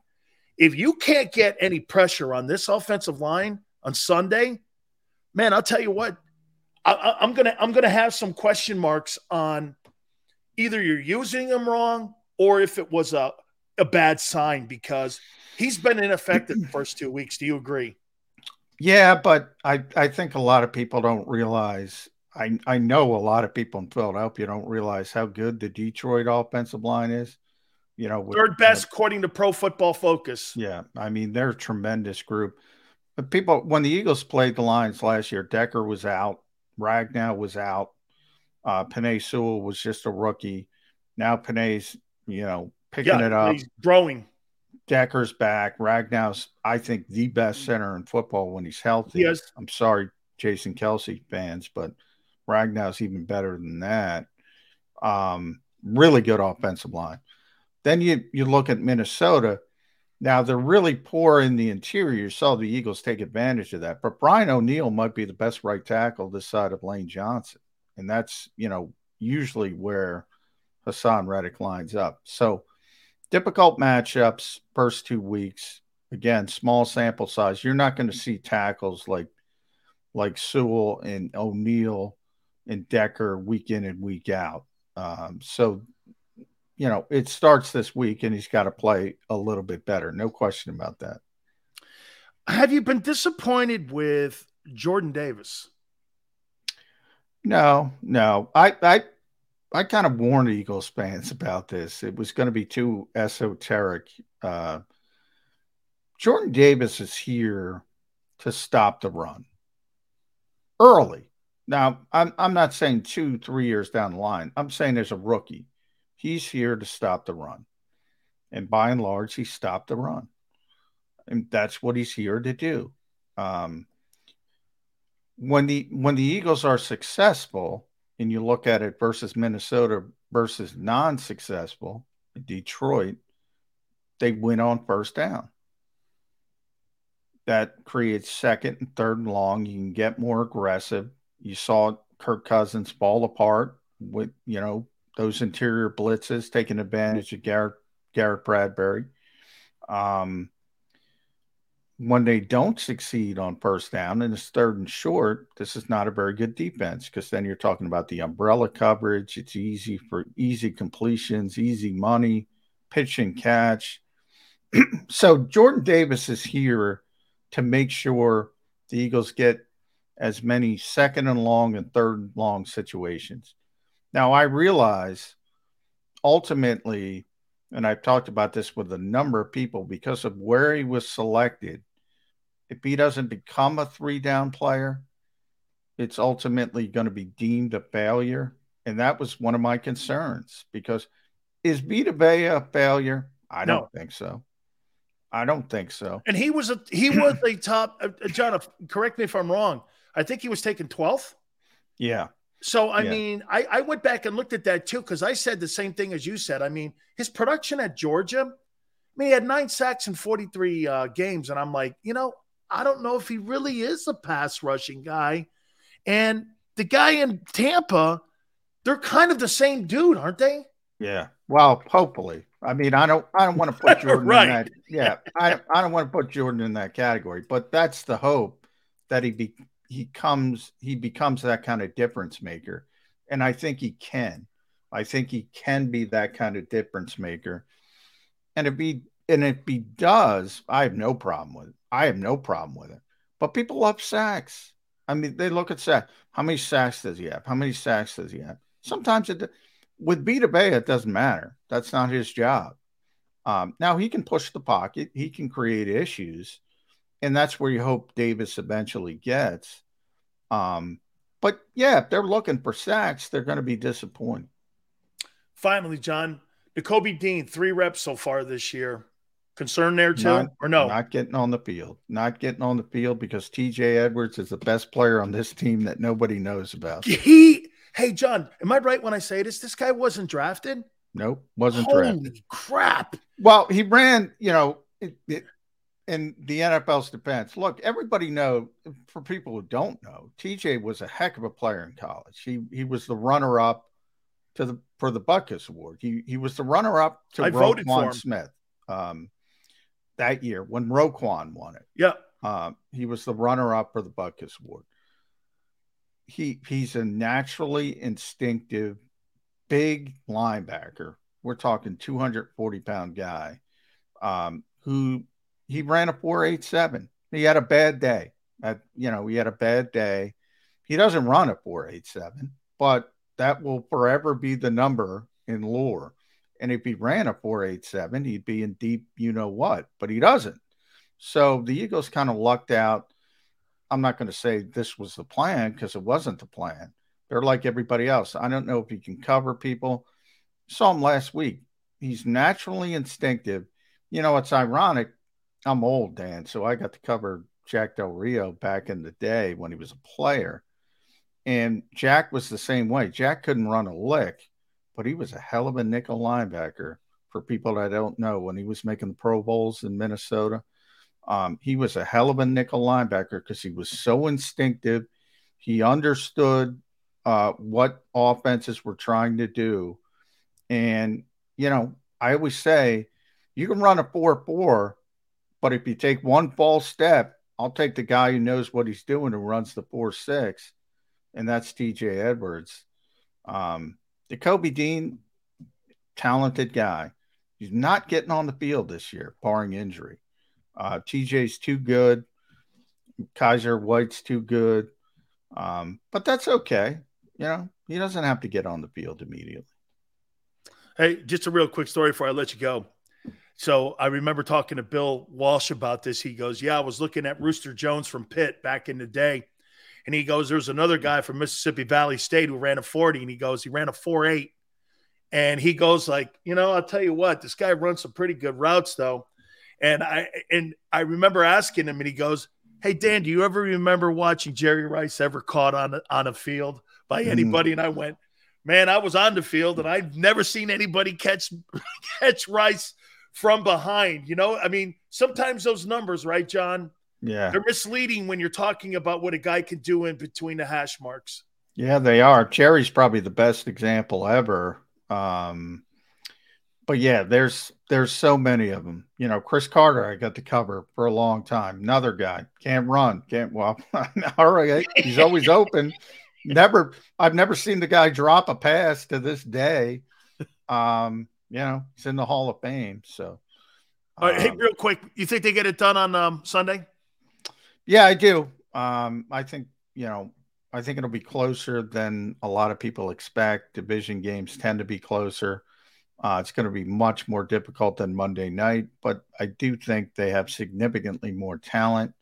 If you can't get any pressure on this offensive line on Sunday, man, I'll tell you what, I, am gonna I'm gonna have some question marks on either you're using him wrong or if it was a a bad sign because he's been ineffective the first two weeks. Do you agree? Yeah, but I I think a lot of people don't realize. I I know a lot of people in Philadelphia don't realize how good the Detroit offensive line is. You know, with, third best according to Pro Football Focus. Yeah, I mean they're a tremendous group. But people, when the Eagles played the Lions last year, Decker was out. Ragnow was out. Uh, Penei Sewell was just a rookie. Now Penei's, you know, picking yeah, it up. He's growing. Decker's back. Ragnow's, I think, the best center in football when he's healthy. Yes. I'm sorry, Jason Kelce fans, but Ragnow's even better than that. Um, really good offensive line. Then you you look at Minnesota. Now they're really poor in the interior. You saw the Eagles take advantage of that. But Brian O'Neill might be the best right tackle this side of Lane Johnson. And that's, you know, usually where Haason Reddick lines up. So difficult matchups first two weeks. Again, small sample size. You're not going to see tackles like like Sewell and O'Neill and Decker week in and week out. Um, so you know, it starts this week and he's got to play a little bit better. No question about that. Have you been disappointed with Jordan Davis? No, no. I I I kind of warned Eagles fans about this. It was going to be too esoteric. Uh, Jordan Davis is here to stop the run early. Now, I'm I'm not saying two, three years down the line. I'm saying as a rookie, He's here to stop the run. And by and large, he stopped the run. And that's what he's here to do. Um, when the when the Eagles are successful, and you look at it versus Minnesota versus non-successful, Detroit, they win on first down. That creates second and third and long. You can get more aggressive. You saw Kirk Cousins fall apart with you know those interior blitzes, taking advantage of Garrett, Garrett Bradbury. Um, when they don't succeed on first down and it's third and short, this is not a very good defense because then you're talking about the umbrella coverage. It's easy for easy completions, easy money, pitch and catch. so Jordan Davis is here to make sure the Eagles get as many second and long and third and long situations. Now, I realize ultimately, and I've talked about this with a number of people, because of where he was selected, if he doesn't become a three down player, it's ultimately going to be deemed a failure. And that was one of my concerns because is Vita Vea a failure? I don't think so. I don't think so. And he was a he was a top uh, John. Correct me if I'm wrong. I think he was taken 12th. Yeah. So I yeah. mean, I, I went back and looked at that too because I said the same thing as you said. I mean, his production at Georgia, I mean, he had nine sacks in 43 uh, games, and I'm like, you know, I don't know if he really is a pass rushing guy. And the guy in Tampa, they're kind of the same dude, aren't they? Yeah. Well, hopefully. I mean, I don't I don't want to put Jordan right. in that. Yeah. I I don't want to put Jordan in that category, but that's the hope that he be he comes he becomes that kind of difference maker and i think he can i think he can be that kind of difference maker and if he and if he does i have no problem with it i have no problem with it but people love sacks i mean they look at sacks how many sacks does he have how many sacks does he have sometimes it with Vita Vea, it doesn't matter. That's not his job. Um, now he can push the pocket, he can create issues, and that's where you hope Davis eventually gets. Um, but yeah, if they're looking for sacks, they're going to be disappointed. Finally, John, Nakobe Dean, three reps so far this year. Concern there too, Not- or no? Not getting on the field. Not getting on the field because TJ Edwards is the best player on this team that nobody knows about. He, hey, John, am I right when I say this? This guy wasn't drafted. Nope, wasn't Holy drafted. crap! Well, he ran, you know, it, it, in the NFL's defense. Look, everybody know for people who don't know, TJ was a heck of a player in college. He he was the runner up to the for the Butkus Award. He he was the runner up to I voted for Roquan him. Smith um, that year when Roquan won it. Yeah, Um, he was the runner up for the Butkus Award. He he's a naturally instinctive, big linebacker. We're talking 240 pound guy um, who he ran a 487. He had a bad day. At, you know, he had a bad day. He doesn't run a 487, but that will forever be the number in lore. And if he ran a 487, he'd be in deep, you know what, but he doesn't. So the Eagles kind of lucked out. I'm not going to say this was the plan because it wasn't the plan. They're like everybody else. I don't know if he can cover people. Saw him last week. He's naturally instinctive. You know, it's ironic. I'm old, Dan, so I got to cover Jack Del Rio back in the day when he was a player. And Jack was the same way. Jack couldn't run a lick, but he was a hell of a nickel linebacker for people that don't know when he was making the Pro Bowls in Minnesota. Um, he was a hell of a nickel linebacker because he was so instinctive. He understood uh, what offenses were trying to do. And, you know, I always say you can run a 4 4, but if you take one false step, I'll take the guy who knows what he's doing and runs the 4 6, and that's TJ Edwards. Um, Nakobe Dean, talented guy. He's not getting on the field this year, barring injury. Uh, TJ's too good. Kyzir White's too good. Um, but that's okay. You know, he doesn't have to get on the field immediately. Hey, just a real quick story before I let you go. So I remember talking to Bill Walsh about this. He goes, Yeah, I was looking at Rooster Jones from Pitt back in the day. And he goes, There's another mm-hmm. guy from Mississippi Valley State who ran a 40. And he goes, He ran a 4 8. And he goes, like, you know, I'll tell you what, this guy runs some pretty good routes, though. And I and I remember asking him, and he goes, Hey Dan, do you ever remember watching Jerry Rice ever caught on a, on a field by mm. anybody? And I went, Man, I was on the field and I've never seen anybody catch catch Rice from behind. You know, I mean, sometimes those numbers, right, John? Yeah. They're misleading when you're talking about what a guy can do in between the hash marks. Yeah, they are. Cherry's probably the best example ever. Um, but yeah, there's there's so many of them. You know, Cris Carter, I got to cover for a long time. Another guy can't run, can't well. all right, he's always open. Never, I've never seen the guy drop a pass to this day. Um, you know, he's in the Hall of Fame. So, All right, hey, um, real quick, you think they get it done on um, Sunday? Yeah, I do. Um, I think you know, I think it'll be closer than a lot of people expect. Division games tend to be closer. Uh, it's going to be much more difficult than Monday night, but I do think they have significantly more talent.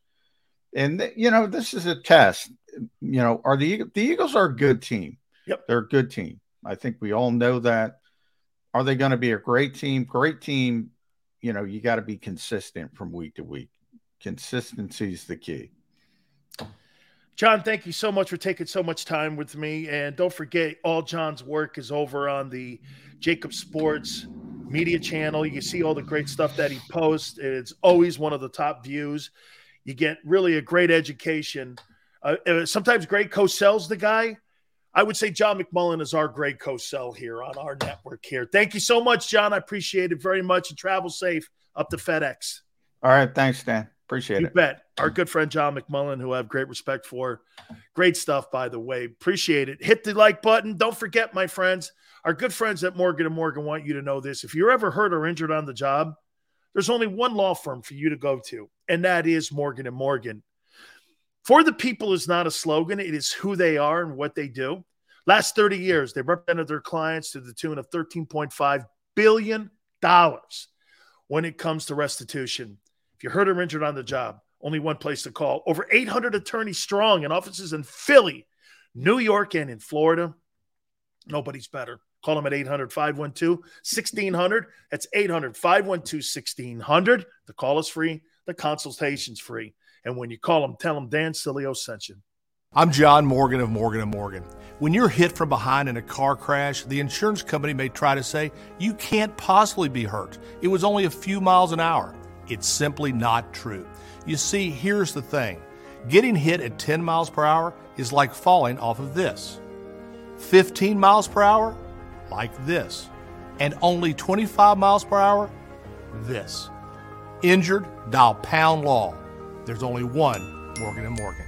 And th- you know, this is a test. You know, are the the Eagles are a good team? Yep. they're a good team. I think we all know that. Are they going to be a great team? Great team. You know, you got to be consistent from week to week. Consistency is the key. John, thank you so much for taking so much time with me. And don't forget, all John's work is over on the JAKIB Sports media channel. You can see all the great stuff that he posts. It's always one of the top views. You get really a great education. Uh, uh, sometimes Greg Cosell's the guy. I would say John McMullen is our Greg Cosell here on our network here. Thank you so much, John. I appreciate it very much. And travel safe up to FedEx. All right, thanks, Dan. Appreciate it. You it. bet. Our good friend John McMullen, who I have great respect for. Great stuff, by the way. Appreciate it. Hit the like button. Don't forget, my friends, our good friends at Morgan and Morgan want you to know this. If you're ever hurt or injured on the job, there's only one law firm for you to go to, and that is Morgan and Morgan. For the people is not a slogan, it is who they are and what they do. Last 30 years, they represented their clients to the tune of $13.5 billion when it comes to restitution. If you're hurt or injured on the job, only one place to call. Over 800 attorneys strong in offices in Philly, New York, and in Florida. Nobody's better. Call them at 800 512 1600. That's 800 512 1600. The call is free, the consultation's free. And when you call them, tell them Dan Sileo sent you. I'm John Morgan of Morgan & Morgan. When you're hit from behind in a car crash, the insurance company may try to say, you can't possibly be hurt. It was only a few miles an hour. It's simply not true. You see, here's the thing getting hit at 10 miles per hour is like falling off of this. 15 miles per hour, like this. And only 25 miles per hour, this. Injured, dial pound law. There's only one Morgan & Morgan.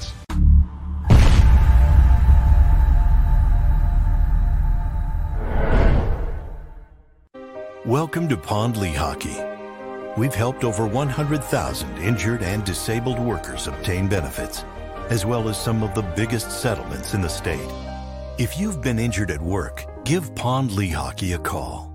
Welcome to Pond Lehocky. We've helped over 100,000 injured and disabled workers obtain benefits, as well as some of the biggest settlements in the state. If you've been injured at work, give Pond Lehocky a call.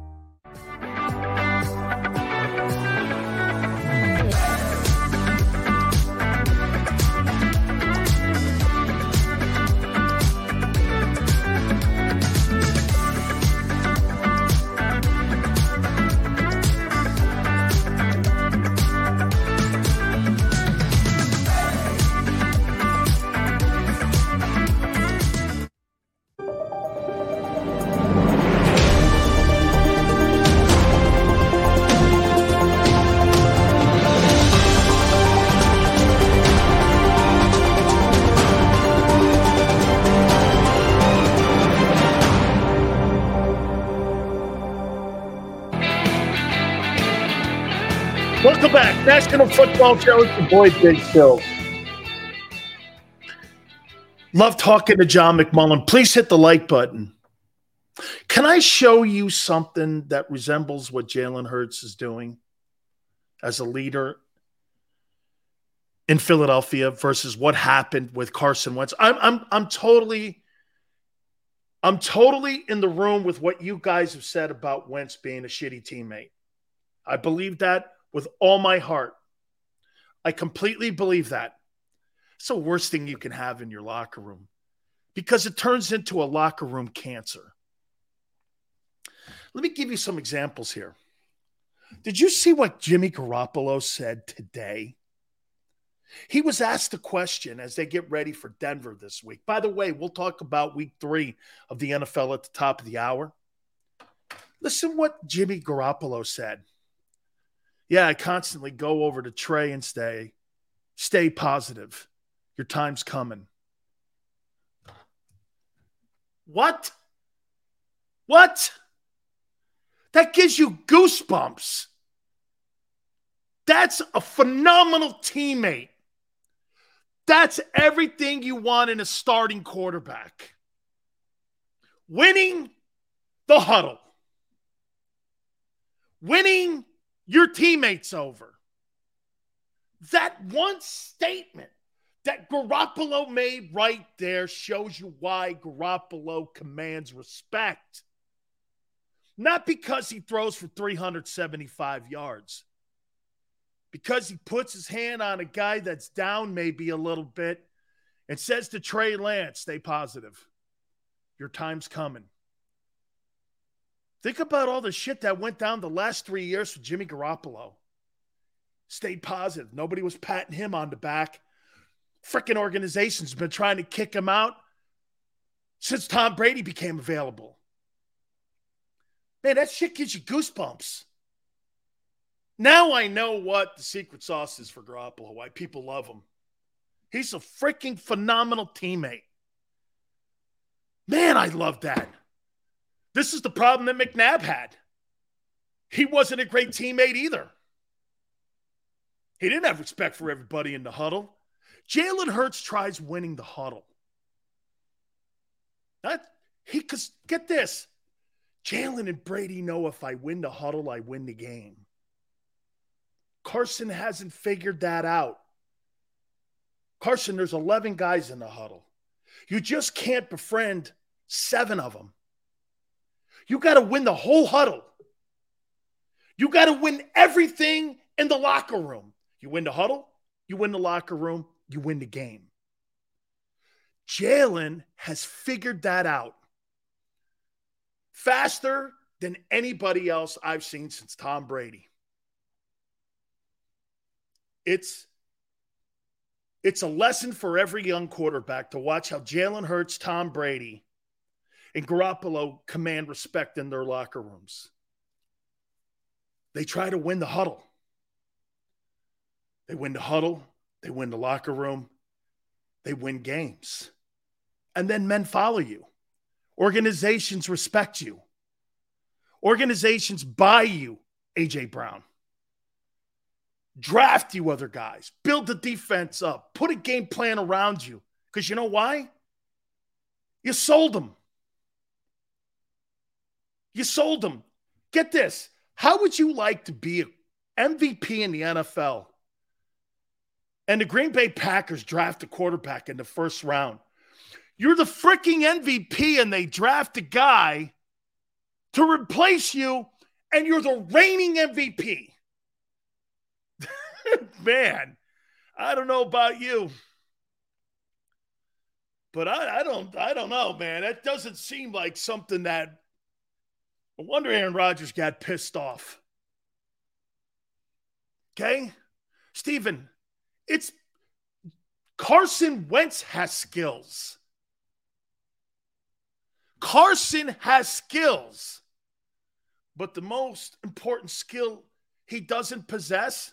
Football Show. It's your boy Big Phil. Love talking to John McMullen. Please hit the like button. Can I show you something that resembles what Jalen Hurts is doing as a leader in Philadelphia versus what happened with Carson Wentz? I'm I'm I'm totally I'm totally in the room with what you guys have said about Wentz being a shitty teammate. I believe that with all my heart. I completely believe that. It's the worst thing you can have in your locker room because it turns into a locker room cancer. Let me give you some examples here. Did you see what Jimmy Garoppolo said today? He was asked a question as they get ready for Denver this week. By the way, we'll talk about week three of the NFL at the top of the hour. Listen what Jimmy Garoppolo said. Yeah, I constantly go over to Trey and stay, stay positive. Your time's coming. What? What? That gives you goosebumps. That's a phenomenal teammate. That's everything you want in a starting quarterback. Winning the huddle, winning your teammates over. That one statement that Garoppolo made right there shows you why Garoppolo commands respect. Not because he throws for 375 yards, because he puts his hand on a guy that's down maybe a little bit and says to Trey Lance, stay positive. Your time's coming. Think about all the shit that went down the last three years for Jimmy Garoppolo. Stayed positive. Nobody was patting him on the back. Freaking organization's been trying to kick him out since Tom Brady became available. Man, that shit gives you goosebumps. Now I know what the secret sauce is for Garoppolo, why people love him. He's a freaking phenomenal teammate. Man, I love that. This is the problem that McNabb had. He wasn't a great teammate either. He didn't have respect for everybody in the huddle. Jalen Hurts tries winning the huddle. That he cause get this. Jalen and Brady know if I win the huddle, I win the game. Carson hasn't figured that out. Carson, there's 11 guys in the huddle. You just can't befriend seven of them. You got to win the whole huddle. You got to win everything in the locker room. You win the huddle, you win the locker room, you win the game. Jalen has figured that out faster than anybody else I've seen since Tom Brady. It's it's a lesson for every young quarterback to watch how Jalen Hurts, Tom Brady, and Garoppolo command respect in their locker rooms. They try to win the huddle. They win the huddle, they win the locker room, they win games. And then men follow you. Organizations respect you. Organizations buy you, AJ Brown draft you other guys, build the defense up, put a game plan around you. Because you know why? You sold them. You sold them. Get this. How would you like to be MVP in the NFL? And the Green Bay Packers draft a quarterback in the first round. You're the freaking MVP, and they draft a guy to replace you, and you're the reigning MVP. man, I don't know about you. But I, I don't I don't know, man. That doesn't seem like something that I wonder Aaron Rodgers got pissed off. Okay? Stephen, it's Carson Wentz has skills. Carson has skills. But the most important skill he doesn't possess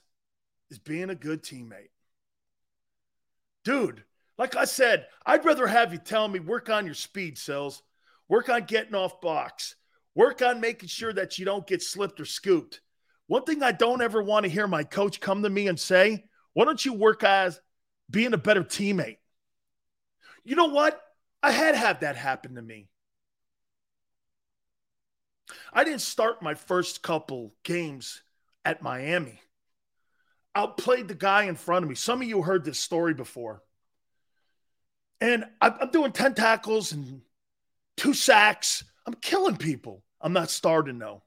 is being a good teammate. Dude, like I said, I'd rather have you tell me work on your speed cells, work on getting off box, work on making sure that you don't get slipped or scooped. One thing I don't ever want to hear my coach come to me and say, why don't you work as being a better teammate? You know what? I had had that happen to me. I didn't start my first couple games at Miami outplayed the guy in front of me. Some of you heard this story before. And I'm doing 10 tackles and two sacks. I'm killing people. I'm not starting though.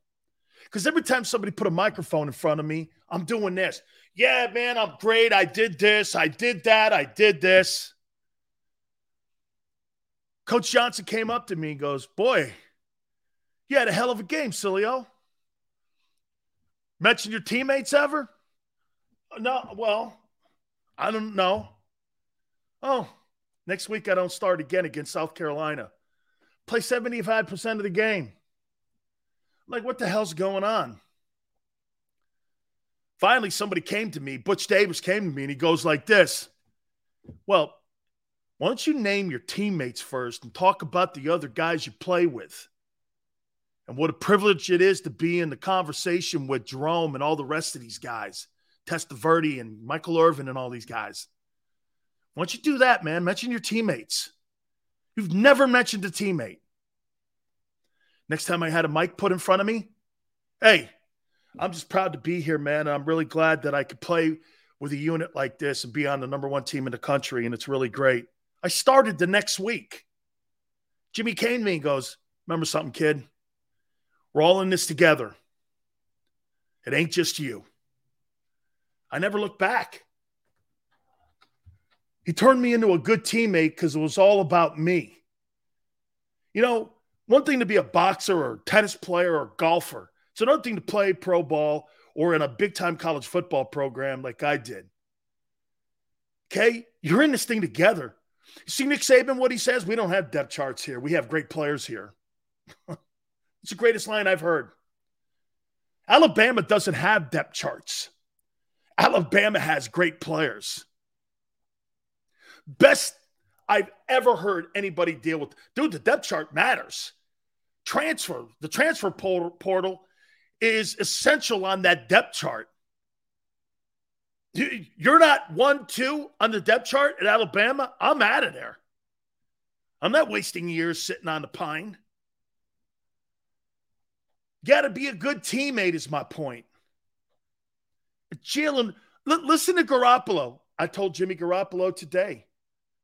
Because every time somebody put a microphone in front of me, I'm doing this. Yeah, man, I'm great. I did this. I did that. I did this. Coach Johnson came up to me and goes, Boy, you had a hell of a game, Sileo. Mention your teammates ever? No, well, I don't know. Oh, next week I don't start again against South Carolina. Play 75% of the game. I'm like, what the hell's going on? finally somebody came to me, Butch Davis came to me, and he goes like this. Well, why don't you name your teammates first and talk about the other guys you play with? And what a privilege it is to be in the conversation with Jerome and all the rest of these guys, Testaverde and Michael Irvin and all these guys. Why don't you do that, man? Mention your teammates. You've never mentioned a teammate. Next time I had a mic put in front of me, hey, I'm just proud to be here, man. I'm really glad that I could play with a unit like this and be on the number one team in the country, and it's really great. I started the next week. Jimmy to me goes, Remember something, kid? We're all in this together. It ain't just you. I never looked back. He turned me into a good teammate because it was all about me. You know, one thing to be a boxer or tennis player or golfer. It's another thing to play pro ball or in a big time college football program like I did. Okay? You're in this thing together. You see Nick Saban, what he says? We don't have depth charts here. We have great players here. it's the greatest line I've heard. Alabama doesn't have depth charts. Alabama has great players. Best I've ever heard anybody deal with. Dude, the depth chart matters. Transfer, the transfer portal is essential on that depth chart. You're not one, two on the depth chart at Alabama. I'm out of there. I'm not wasting years sitting on the pine. Got to be a good teammate, is my point. Jalen, listen to Garoppolo. I told Jimmy Garoppolo today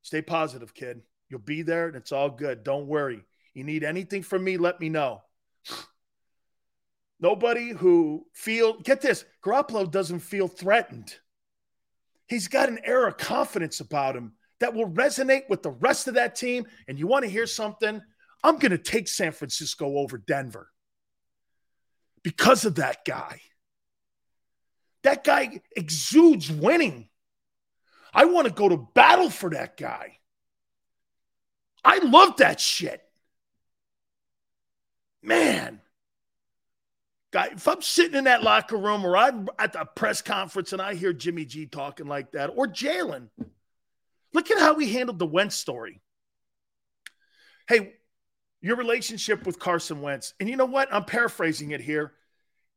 stay positive, kid. You'll be there and it's all good. Don't worry. You need anything from me, let me know. Nobody who feel get this, Garoppolo doesn't feel threatened. He's got an air of confidence about him that will resonate with the rest of that team. And you want to hear something? I'm going to take San Francisco over Denver because of that guy. That guy exudes winning. I want to go to battle for that guy. I love that shit. Man, guy, if I'm sitting in that locker room or I'm at the press conference and I hear Jimmy G talking like that, or Jalen, look at how he handled the Wentz story. Hey, your relationship with Carson Wentz, and you know what? I'm paraphrasing it here.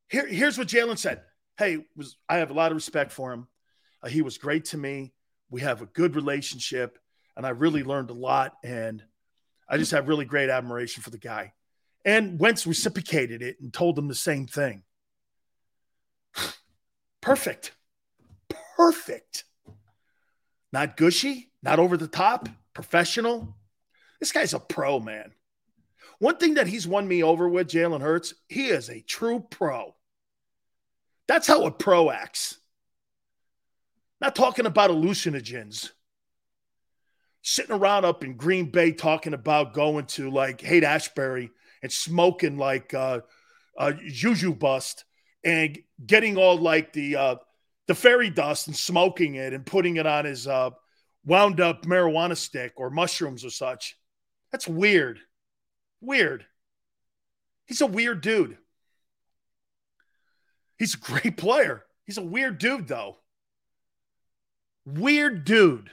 Here, here's what Jalen said. Hey, was I have a lot of respect for him. Uh, he was great to me. We have a good relationship, and I really learned a lot. And I just have really great admiration for the guy. And Wentz reciprocated it and told him the same thing. Perfect. Perfect. Not gushy, not over the top, professional. This guy's a pro, man. One thing that he's won me over with, Jalen Hurts, he is a true pro. That's how a pro acts. Not talking about hallucinogens. Sitting around up in Green Bay talking about going to like Haight Ashbury and smoking like uh, uh, Juju bust and getting all like the uh, the fairy dust and smoking it and putting it on his uh, wound up marijuana stick or mushrooms or such. That's weird. Weird. He's a weird dude. He's a great player. He's a weird dude, though. Weird dude.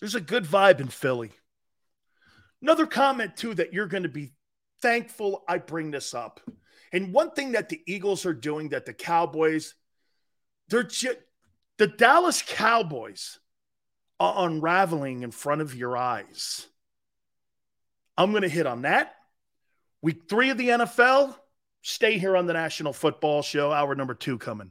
There's a good vibe in Philly. Another comment, too, that you're going to be thankful I bring this up. And one thing that the Eagles are doing that the Cowboys, they're just, the Dallas Cowboys are unraveling in front of your eyes. I'm going to hit on that. Week three of the NFL, stay here on the National Football Show. Hour number two coming.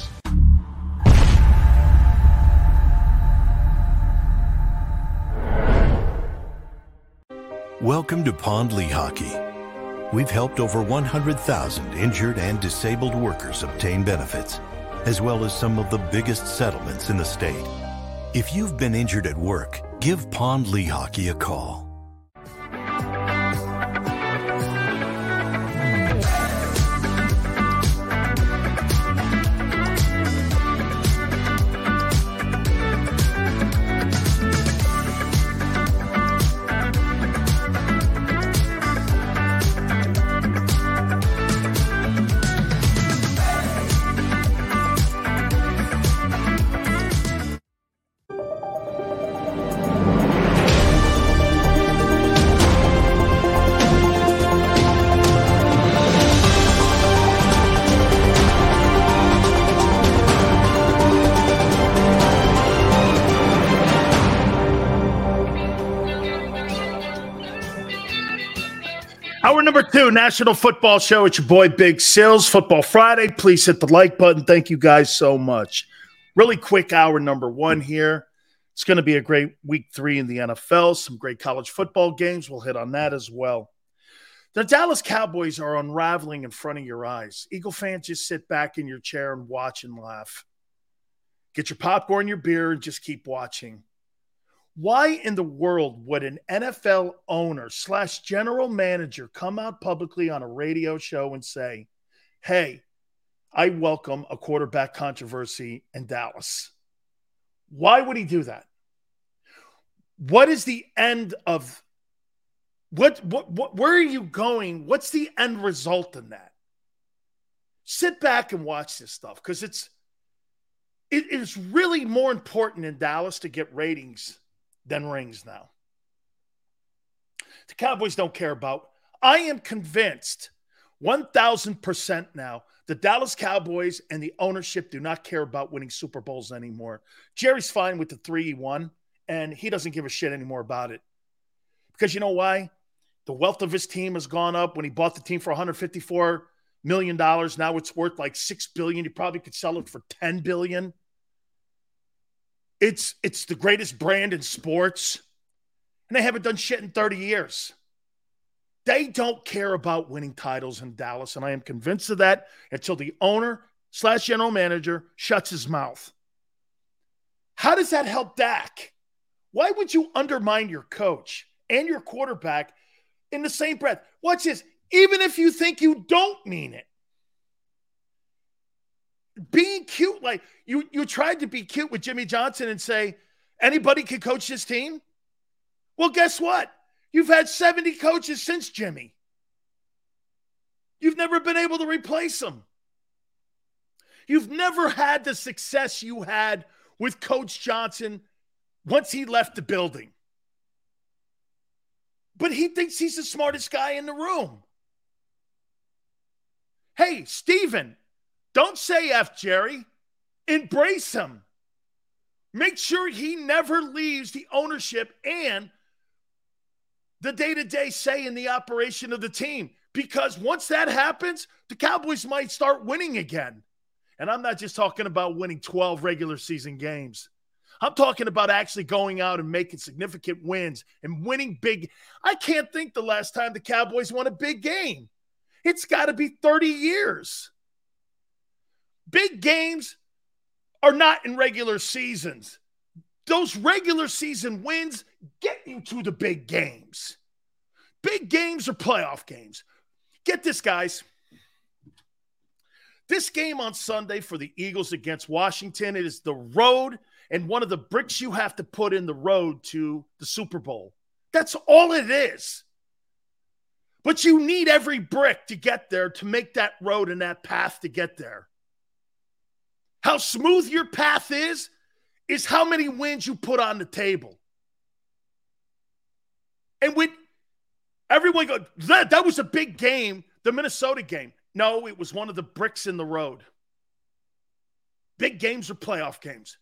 Welcome to Pond Lehocky. We've helped over 100,000 injured and disabled workers obtain benefits, as well as some of the biggest settlements in the state. If you've been injured at work, give Pond Lehocky a call. National Football Show. It's your boy Big Sills, Football Friday. Please hit the like button. Thank you guys so much. Really quick hour number one here. It's going to be a great week three in the NFL. Some great college football games. We'll hit on that as well. The Dallas Cowboys are unraveling in front of your eyes. Eagle fans, just sit back in your chair and watch and laugh. Get your popcorn, your beer, and just keep watching. Why in the world would an NFL owner slash general manager come out publicly on a radio show and say, Hey, I welcome a quarterback controversy in Dallas? Why would he do that? What is the end of what, what, what where are you going? What's the end result in that? Sit back and watch this stuff because it's it is really more important in Dallas to get ratings than rings now. The Cowboys don't care about. I am convinced 1000% now the Dallas Cowboys and the ownership do not care about winning Super Bowls anymore. Jerry's fine with the 3 he won, and he doesn't give a shit anymore about it. Because you know why? The wealth of his team has gone up when he bought the team for 154 million dollars. Now it's worth like 6 billion. You probably could sell it for 10 billion. It's it's the greatest brand in sports, and they haven't done shit in 30 years. They don't care about winning titles in Dallas, and I am convinced of that until the owner slash general manager shuts his mouth. How does that help Dak? Why would you undermine your coach and your quarterback in the same breath? Watch this. Even if you think you don't mean it, being cute like you you tried to be cute with Jimmy Johnson and say anybody can coach this team. Well, guess what? You've had 70 coaches since Jimmy. You've never been able to replace them. You've never had the success you had with Coach Johnson once he left the building. But he thinks he's the smartest guy in the room. Hey, Steven, don't say F Jerry. Embrace him. Make sure he never leaves the ownership and the day to day say in the operation of the team. Because once that happens, the Cowboys might start winning again. And I'm not just talking about winning 12 regular season games, I'm talking about actually going out and making significant wins and winning big. I can't think the last time the Cowboys won a big game. It's got to be 30 years. Big games are not in regular seasons. Those regular season wins get you to the big games. Big games are playoff games. Get this, guys. This game on Sunday for the Eagles against Washington, it is the road and one of the bricks you have to put in the road to the Super Bowl. That's all it is. But you need every brick to get there to make that road and that path to get there. How smooth your path is, is how many wins you put on the table. And when everyone go, that, that was a big game, the Minnesota game. No, it was one of the bricks in the road. Big games are playoff games.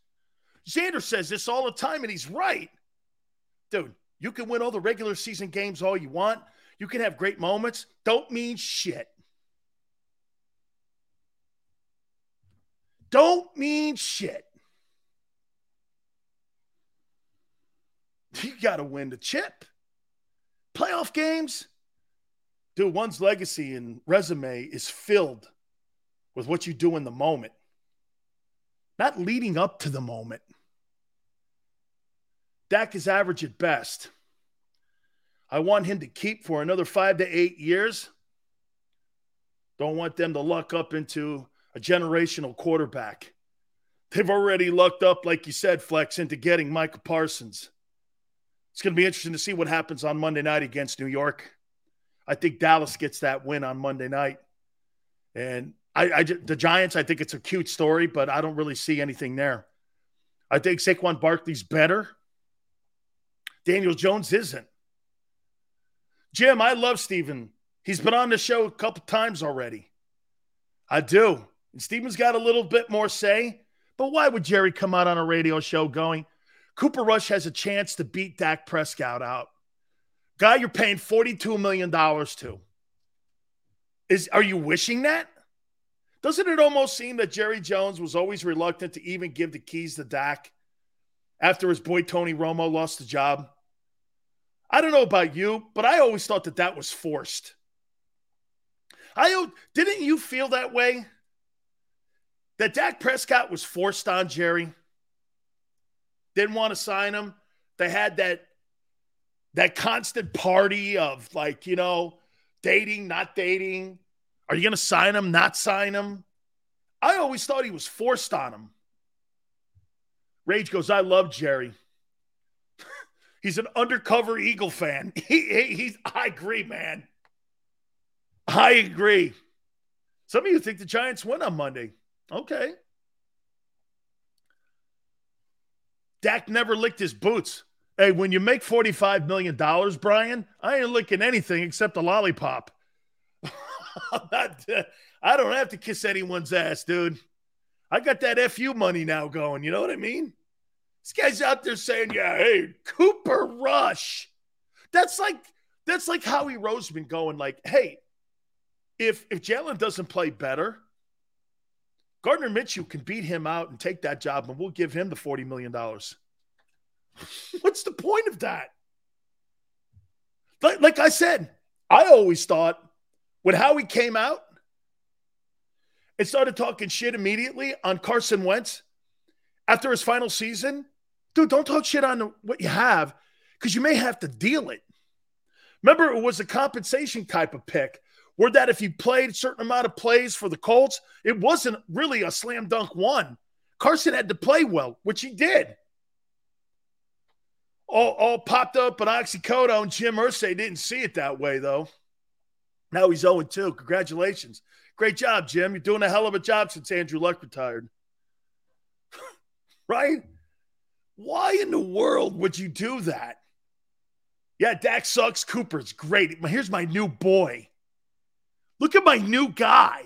Xander says this all the time, and he's right. Dude, you can win all the regular season games all you want. You can have great moments. Don't mean shit. Don't mean shit. You got to win the chip. Playoff games, dude, one's legacy and resume is filled with what you do in the moment, not leading up to the moment. Dak is average at best. I want him to keep for another five to eight years. Don't want them to luck up into a generational quarterback. They've already lucked up, like you said, Flex, into getting Micah Parsons. It's going to be interesting to see what happens on Monday night against New York. I think Dallas gets that win on Monday night. And I, I, the Giants, I think it's a cute story, but I don't really see anything there. I think Saquon Barkley's better. Daniel Jones isn't. Jim, I love Steven. He's been on the show a couple times already. I do. And Steven's got a little bit more say. But why would Jerry come out on a radio show going, Cooper Rush has a chance to beat Dak Prescott out? Guy you're paying $42 million to. Is are you wishing that? Doesn't it almost seem that Jerry Jones was always reluctant to even give the keys to Dak after his boy Tony Romo lost the job? I don't know about you, but I always thought that that was forced. I didn't you feel that way? That Dak Prescott was forced on Jerry. Didn't want to sign him. They had that that constant party of like, you know, dating, not dating. Are you going to sign him, not sign him? I always thought he was forced on him. Rage goes, I love Jerry. He's an undercover Eagle fan. He, he, he's, I agree, man. I agree. Some of you think the Giants win on Monday. Okay. Dak never licked his boots. Hey, when you make $45 million, Brian, I ain't licking anything except a lollipop. I don't have to kiss anyone's ass, dude. I got that FU money now going. You know what I mean? This guy's out there saying, "Yeah, hey, Cooper Rush." That's like that's like Howie Roseman going like, "Hey, if if Jalen doesn't play better, Gardner Minshew can beat him out and take that job, and we'll give him the forty million dollars." What's the point of that? Like, like I said, I always thought when Howie came out and started talking shit immediately on Carson Wentz, after his final season, dude, don't talk shit on what you have because you may have to deal it. Remember, it was a compensation type of pick where that if he played a certain amount of plays for the Colts, it wasn't really a slam dunk one. Carson had to play well, which he did. All, all popped up on oxycodone. Jim Irsay didn't see it that way, though. Now he's 0 2. Congratulations. Great job, Jim. You're doing a hell of a job since Andrew Luck retired right? Why in the world would you do that? Yeah, Dak sucks. Cooper's great. Here's my new boy. Look at my new guy.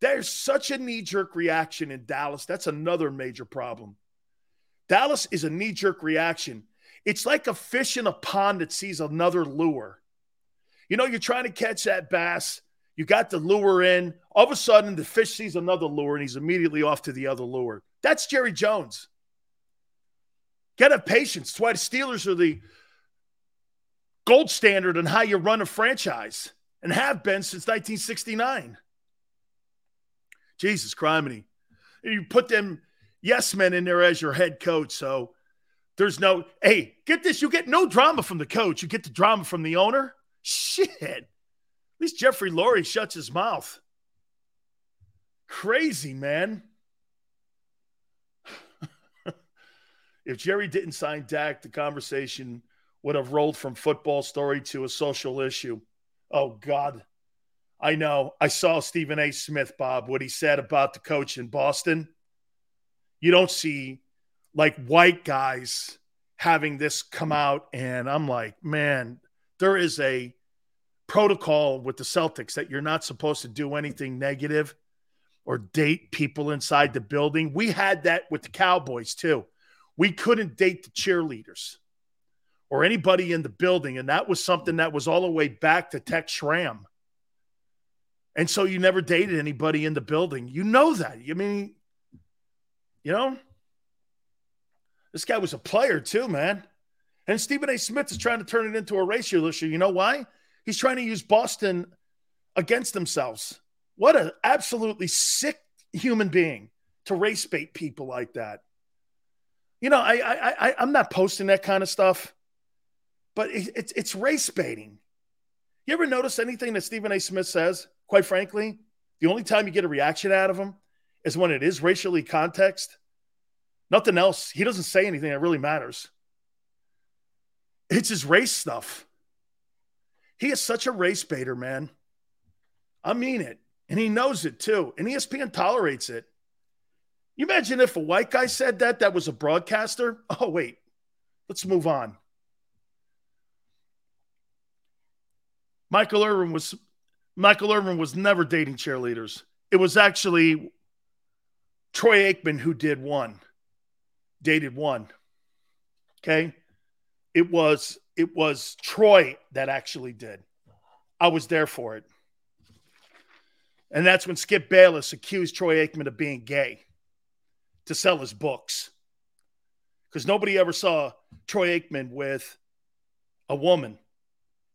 There's such a knee jerk reaction in Dallas. That's another major problem. Dallas is a knee jerk reaction. It's like a fish in a pond that sees another lure. You know, you're trying to catch that bass. You got the lure in. All of a sudden, the fish sees another lure and he's immediately off to the other lure. That's Jerry Jones. Get a patience. That's why the Steelers are the gold standard on how you run a franchise and have been since 1969. Jesus criminy. You put them yes men in there as your head coach. So there's no, hey, get this. You get no drama from the coach. You get the drama from the owner. Shit. At least Jeffrey Lurie shuts his mouth. Crazy, man. if Jerry didn't sign Dak, the conversation would have rolled from football story to a social issue. Oh, God. I know. I saw Stephen A. Smith, Bob, what he said about the coach in Boston. You don't see like white guys having this come out. And I'm like, man, there is a protocol with the Celtics that you're not supposed to do anything negative or date people inside the building. We had that with the Cowboys too. We couldn't date the cheerleaders or anybody in the building. And that was something that was all the way back to Tex Schramm. And so you never dated anybody in the building. You know that. I mean, you know, this guy was a player too, man. And Stephen A. Smith is trying to turn it into a racial issue. You know why? He's trying to use Boston against themselves. What an absolutely sick human being to race bait people like that. You know, I, I, I I'm not posting that kind of stuff, but it, it's it's race baiting. You ever notice anything that Stephen A. Smith says? Quite frankly, the only time you get a reaction out of him is when it is racially context. Nothing else. He doesn't say anything that really matters. It's his race stuff. He is such a race baiter, man. I mean it. And he knows it too. And ESPN tolerates it. You imagine if a white guy said that, that was a broadcaster? Oh, wait. Let's move on. Michael Irvin was Michael Irvin was never dating cheerleaders. It was actually Troy Aikman who did one, dated one. Okay. It was it was Troy that actually did. I was there for it. And that's when Skip Bayless accused Troy Aikman of being gay to sell his books. Because nobody ever saw Troy Aikman with a woman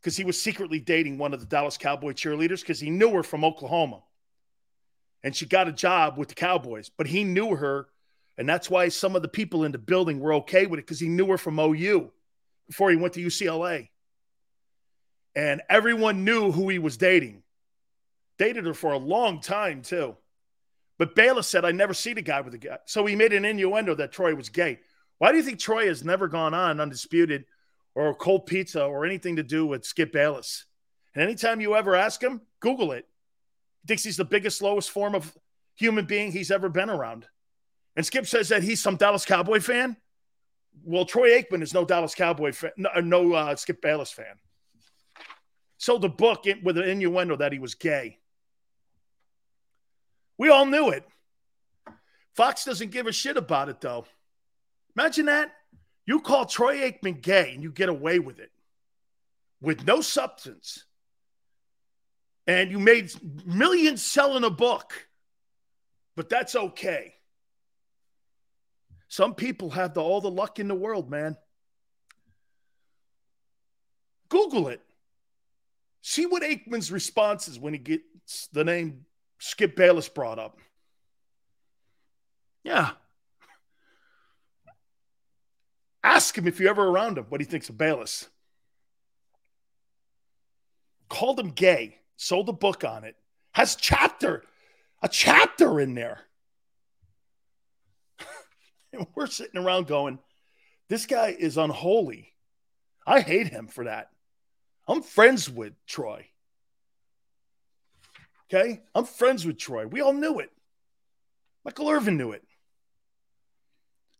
because he was secretly dating one of the Dallas Cowboy cheerleaders because he knew her from Oklahoma. And she got a job with the Cowboys, but he knew her. And that's why some of the people in the building were okay with it because he knew her from OU before he went to UCLA. And everyone knew who he was dating. Dated her for a long time, too. But Bayless said, I never see the guy with the guy. So he made an innuendo that Troy was gay. Why do you think Troy has never gone on undisputed or cold pizza or anything to do with Skip Bayless. And anytime you ever ask him, Google it. He thinks he's the biggest, lowest form of human being he's ever been around. And Skip says that he's some Dallas Cowboy fan. Well, Troy Aikman is no Dallas Cowboy fan, no, no uh, Skip Bayless fan. Sold the book with an innuendo that he was gay. We all knew it. Fox doesn't give a shit about it, though. Imagine that. You call Troy Aikman gay and you get away with it with no substance. And you made millions selling a book, but that's okay. Some people have the, all the luck in the world, man. Google it. See what Aikman's response is when he gets the name Skip Bayless brought up. Yeah, Ask him if you're ever around him what he thinks of Bayless. Called him gay, sold a book on it, has chapter, a chapter in there. and we're sitting around going, this guy is unholy. I hate him for that. I'm friends with Troy. Okay? I'm friends with Troy. We all knew it. Michael Irvin knew it.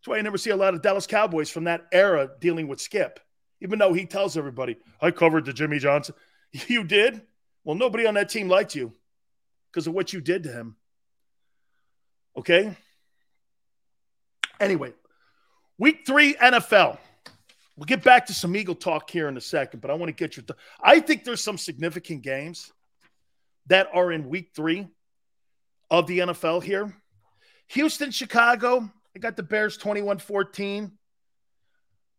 That's why I never see a lot of Dallas Cowboys from that era dealing with Skip, even though he tells everybody, I covered the Jimmy Johnson. You did? Well, nobody on that team liked you because of what you did to him. Okay? Anyway, week three NFL. We'll get back to some Eagle talk here in a second, but I want to get your. Th- I think there's some significant games that are in week three of the NFL here. Houston, Chicago, I got the Bears 21 14.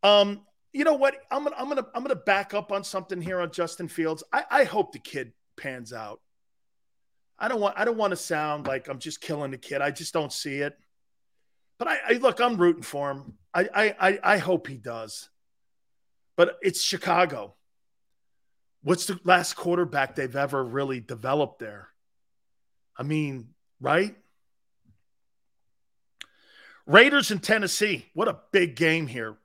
Um, you know what? I'm gonna I'm gonna I'm gonna back up on something here on Justin Fields. I, I hope the kid pans out. I don't want I don't want to sound like I'm just killing the kid. I just don't see it. But I, I look, I'm rooting for him. I, I I I hope he does. But it's Chicago. What's the last quarterback they've ever really developed there? I mean, right? Raiders in Tennessee. What a big game here.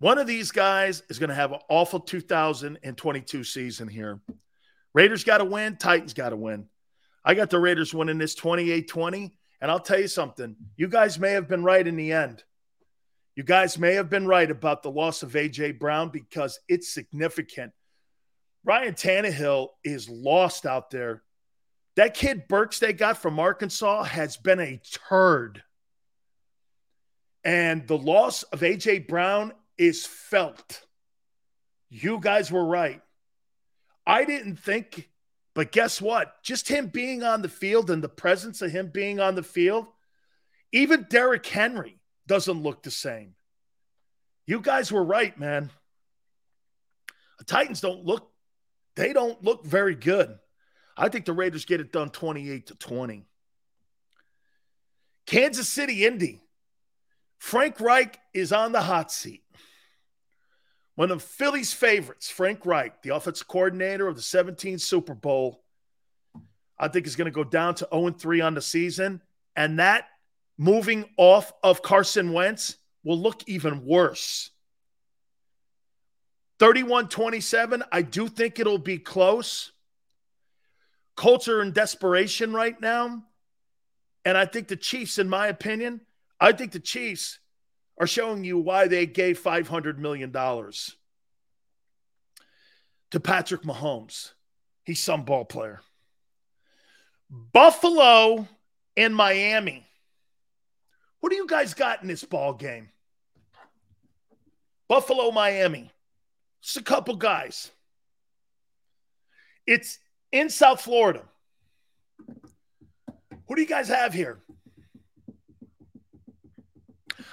One of these guys is going to have an awful 2022 season here. Raiders got to win. Titans got to win. I got the Raiders winning this 28 20. And I'll tell you something. You guys may have been right in the end. You guys may have been right about the loss of A.J. Brown because it's significant. Ryan Tannehill is lost out there. That kid Burks they got from Arkansas has been a turd. And the loss of A.J. Brown is felt. You guys were right. I didn't think, but guess what? Just him being on the field and the presence of him being on the field, even Derrick Henry doesn't look the same. You guys were right, man. The Titans don't look, they don't look very good. I think the Raiders get it done 28 to 20. Kansas City, Indy. Frank Reich is on the hot seat. One of Philly's favorites, Frank Reich, the offensive coordinator of the 17 Super Bowl, I think is going to go down to 0 3 on the season. And that moving off of Carson Wentz will look even worse. 31 27, I do think it'll be close. Colts are in desperation right now. And I think the Chiefs, in my opinion, I think the Chiefs are showing you why they gave $500 million to Patrick Mahomes. He's some ball player. Buffalo and Miami. What do you guys got in this ball game? Buffalo, Miami. Just a couple guys. It's in South Florida. Who do you guys have here?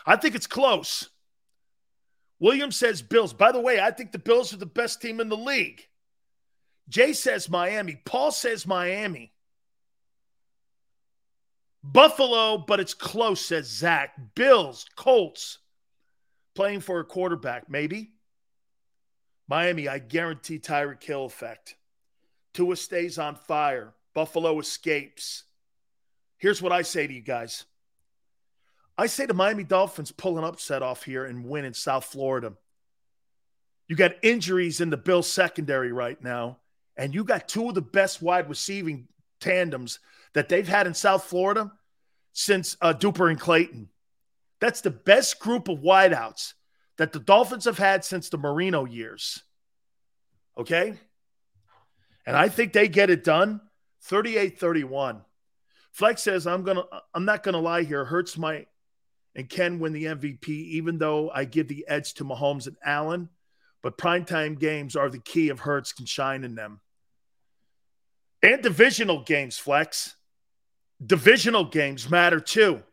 I think it's close. Williams says Bills. By the way, I think the Bills are the best team in the league. Jay says Miami. Paul says Miami. Buffalo, but it's close, says Zach. Bills, Colts, playing for a quarterback, maybe. Miami, I guarantee Tyreek Hill effect. Tua stays on fire. Buffalo escapes. Here's what I say to you guys I say the Miami Dolphins pull an upset off here and win in South Florida. You got injuries in the Bills secondary right now, and you got two of the best wide receiving tandems that they've had in South Florida since uh, Duper and Clayton. That's the best group of wideouts that the Dolphins have had since the Marino years. Okay? And I think they get it done 38 31. Flex says, I'm gonna I'm not gonna lie here. Hurts my and can win the MVP, even though I give the edge to Mahomes and Allen. But primetime games are the key if Hurts can shine in them. And divisional games, Flex. Divisional games matter too.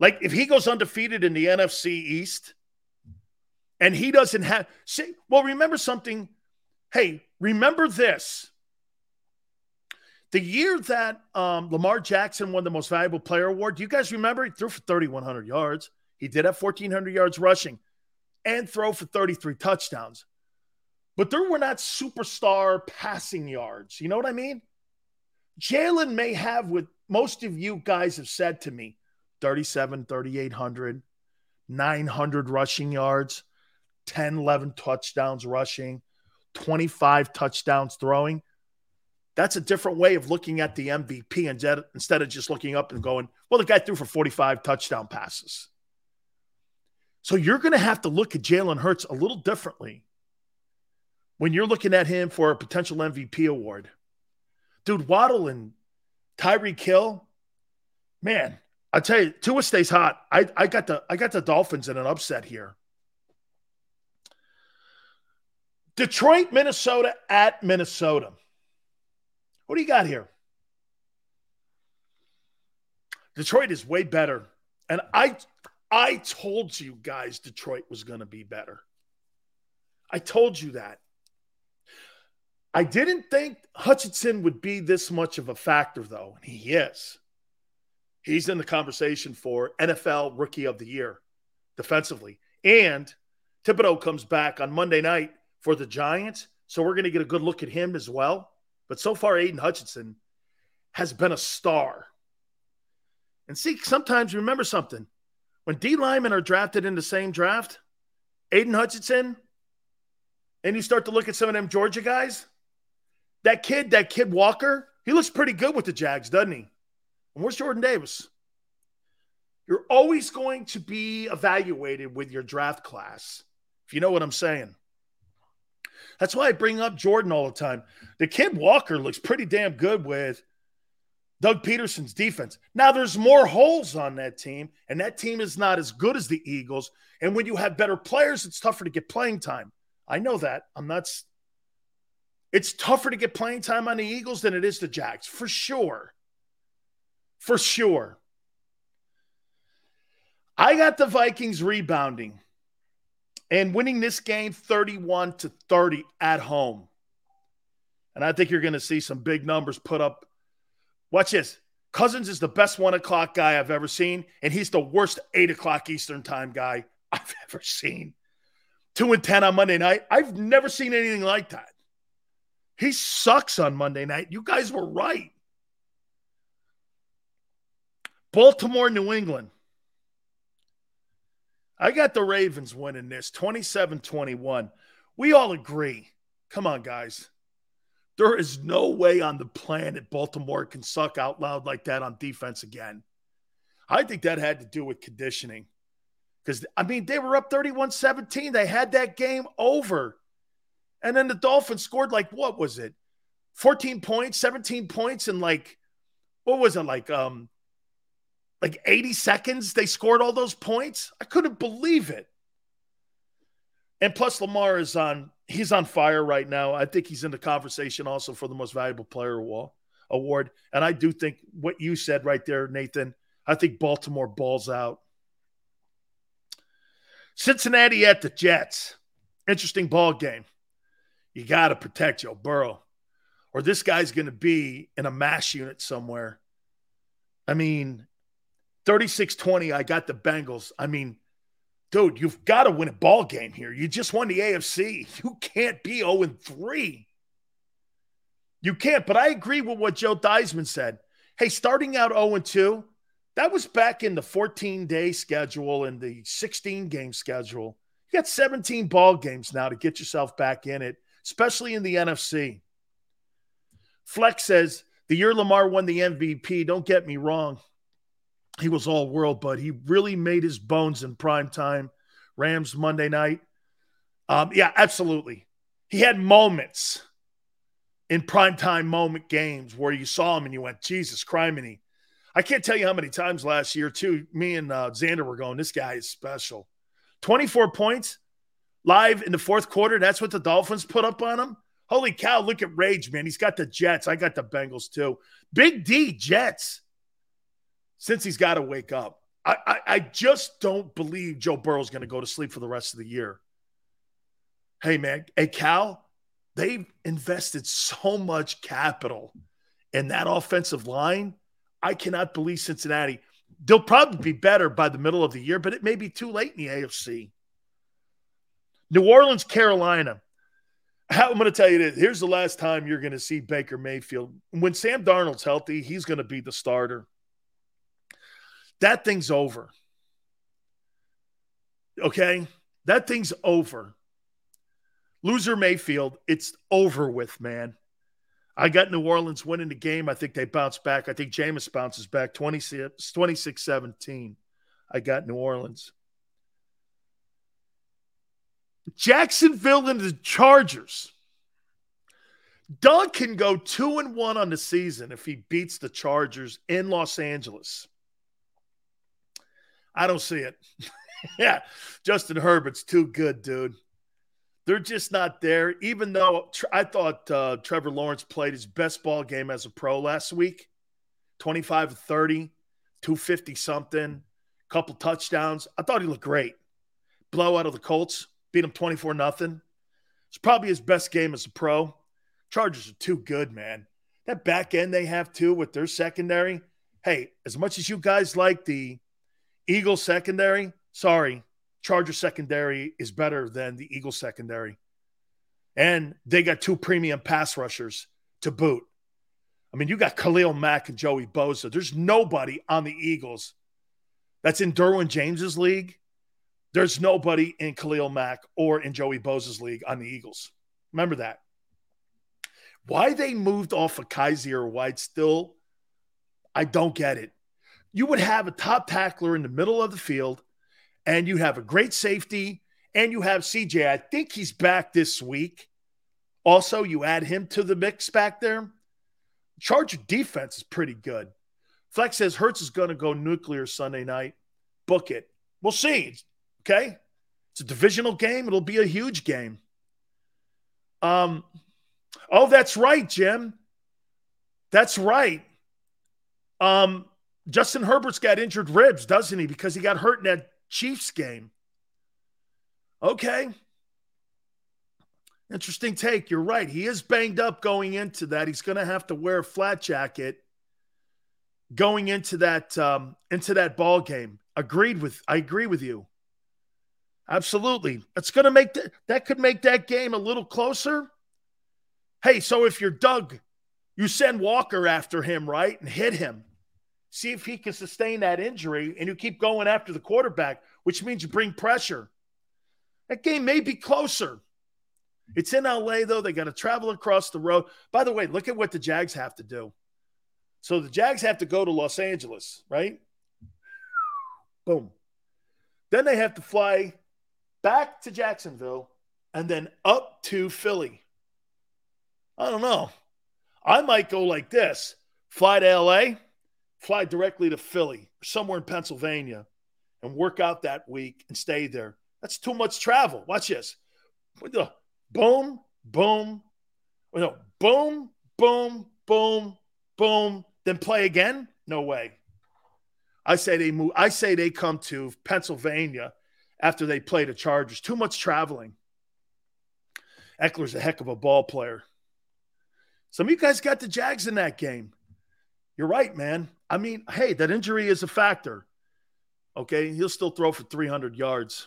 Like if he goes undefeated in the NFC East and he doesn't have, see, well, remember something. Hey, remember this. The year that um, Lamar Jackson won the most valuable player award, do you guys remember? He threw for 3,100 yards. He did have 1,400 yards rushing and throw for 33 touchdowns. But there were not superstar passing yards. You know what I mean? Jalen may have what most of you guys have said to me 37, 3,800, 900 rushing yards, 10, 11 touchdowns rushing, 25 touchdowns throwing. That's a different way of looking at the MVP instead of just looking up and going, well, the guy threw for 45 touchdown passes. So you're going to have to look at Jalen Hurts a little differently when you're looking at him for a potential MVP award. Dude, Waddle and Tyreek Hill, man, I tell you, Tua stays hot. I, I got the I got the Dolphins in an upset here. Detroit, Minnesota at Minnesota. What do you got here? Detroit is way better. And I I told you guys Detroit was going to be better. I told you that. I didn't think Hutchinson would be this much of a factor, though, and he is. He's in the conversation for NFL Rookie of the Year defensively. And Thibodeaux comes back on Monday night for the Giants. So we're going to get a good look at him as well. But so far, Aidan Hutchinson has been a star. And see, sometimes remember something. When D linemen are drafted in the same draft, Aidan Hutchinson, and you start to look at some of them Georgia guys, that kid, that kid Walker, he looks pretty good with the Jags, doesn't he? And where's Jordan Davis? You're always going to be evaluated with your draft class, if you know what I'm saying. That's why I bring up Jordan all the time. The kid Walker looks pretty damn good with Doug Pederson's defense. Now, there's more holes on that team, and that team is not as good as the Eagles. And when you have better players, it's tougher to get playing time. I know that. I'm not. It's tougher to get playing time on the Eagles than it is the Jags, for sure. For sure. I got the Vikings rebounding and winning this game 31 to 30 at home. And I think you're going to see some big numbers put up. Watch this. Cousins is the best one o'clock guy I've ever seen, and he's the worst eight o'clock Eastern time guy I've ever seen. Two and 10 on Monday night. I've never seen anything like that. He sucks on Monday night. You guys were right. Baltimore, New England. I got the Ravens winning this 27 21. We all agree. Come on, guys. There is no way on the planet Baltimore can suck out loud like that on defense again. I think that had to do with conditioning. Because, I mean, they were up 31 17. They had that game over. And then the Dolphins scored like, what was it? 14 points, 17 points, and like, what was it? Like, um, like 80 seconds they scored all those points. I couldn't believe it. And plus Lamar is on he's on fire right now. I think he's in the conversation also for the most valuable player award. And I do think what you said right there, Nathan, I think Baltimore balls out. Cincinnati at the Jets. Interesting ball game. You got to protect your Burrow, or this guy's going to be in a mass unit somewhere. I mean, 36 20, I got the Bengals. I mean, dude, you've got to win a ball game here. You just won the AFC. You can't be 0 3. You can't. But I agree with what Joe Theismann said. Hey, starting out 0 2, that was back in the 14 day schedule and the 16 game schedule. You got 17 ball games now to get yourself back in it, especially in the NFC. Flex says the year Lamar won the MVP, don't get me wrong he was all world, but he really made his bones in prime time. Rams Monday night. Um, yeah, absolutely. He had moments in prime time moment games where you saw him and you went, Jesus criminy. I can't tell you how many times last year, too. Me and uh, Xander were going, this guy is special. 24 points live in the fourth quarter. That's what the Dolphins put up on him. Holy cow, look at Rage, man. He's got the Jets. I got the Bengals, too. Big D, Jets since he's got to wake up. I, I, I just don't believe Joe Burrow's going to go to sleep for the rest of the year. Hey, man, hey, Cal, they've invested so much capital in that offensive line. I cannot believe Cincinnati. They'll probably be better by the middle of the year, but it may be too late in the AFC. New Orleans, Carolina. I'm going to tell you this. Here's the last time you're going to see Baker Mayfield. When Sam Darnold's healthy, he's going to be the starter. That thing's over. Okay? That thing's over. Loser Mayfield, it's over with, man. I got New Orleans winning the game. I think they bounce back. I think Jameis bounces back 26 17. I got New Orleans. Jacksonville and the Chargers. Doug can go two and one on the season if he beats the Chargers in Los Angeles. I don't see it. yeah, Justin Herbert's too good, dude. They're just not there. Even though I thought uh, Trevor Lawrence played his best ball game as a pro last week 25 30, 250 something. couple touchdowns. I thought he looked great. Blowout of the Colts, beat him 24 nothing. It's probably his best game as a pro. Chargers are too good, man. That back end they have too with their secondary. Hey, as much as you guys like the Eagles secondary, sorry, Charger secondary is better than the Eagles secondary. And they got two premium pass rushers to boot. I mean, you got Khalil Mack and Joey Bosa. There's nobody on the Eagles that's in Derwin James's league. There's nobody in Khalil Mack or in Joey Bosa's league on the Eagles. Remember that. Why they moved off of Kyzir White still, I don't get it. You would have a top tackler in the middle of the field, and you have a great safety, and you have CJ. I think he's back this week. Also, you add him to the mix back there. Charger defense is pretty good. Flex says Hurts is going to go nuclear Sunday night. Book it. We'll see. Okay. It's a divisional game. It'll be a huge game. Um, oh, that's right, Jim. That's right. Um, Justin Herbert's got injured ribs, doesn't he? Because he got hurt in that Chiefs game. Okay. Interesting take. You're right. He is banged up going into that. He's going to have to wear a flat jacket going into that um, into that ball game. Agreed with. I agree with you. Absolutely. That's going to make that that could make that game a little closer. Hey, so if you're Doug, you send Walker after him, right, and hit him. See if he can sustain that injury, and you keep going after the quarterback, which means you bring pressure. That game may be closer. It's in LA, though. They got to travel across the road. By the way, look at what the Jags have to do. So the Jags have to go to Los Angeles, right? Boom. Then they have to fly back to Jacksonville and then up to Philly. I don't know. I might go like this fly to LA, fly directly to Philly, somewhere in Pennsylvania, and work out that week and stay there. That's too much travel. Watch this boom, boom, oh, no, boom, boom, boom, boom, then play again? No way. I say they move. I say they come to Pennsylvania after they play the Chargers. Too much traveling. Ekeler's a heck of a ball player. Some of you guys got the Jags in that game. You're right, man. I mean, hey, that injury is a factor. Okay, he'll still throw for 300 yards.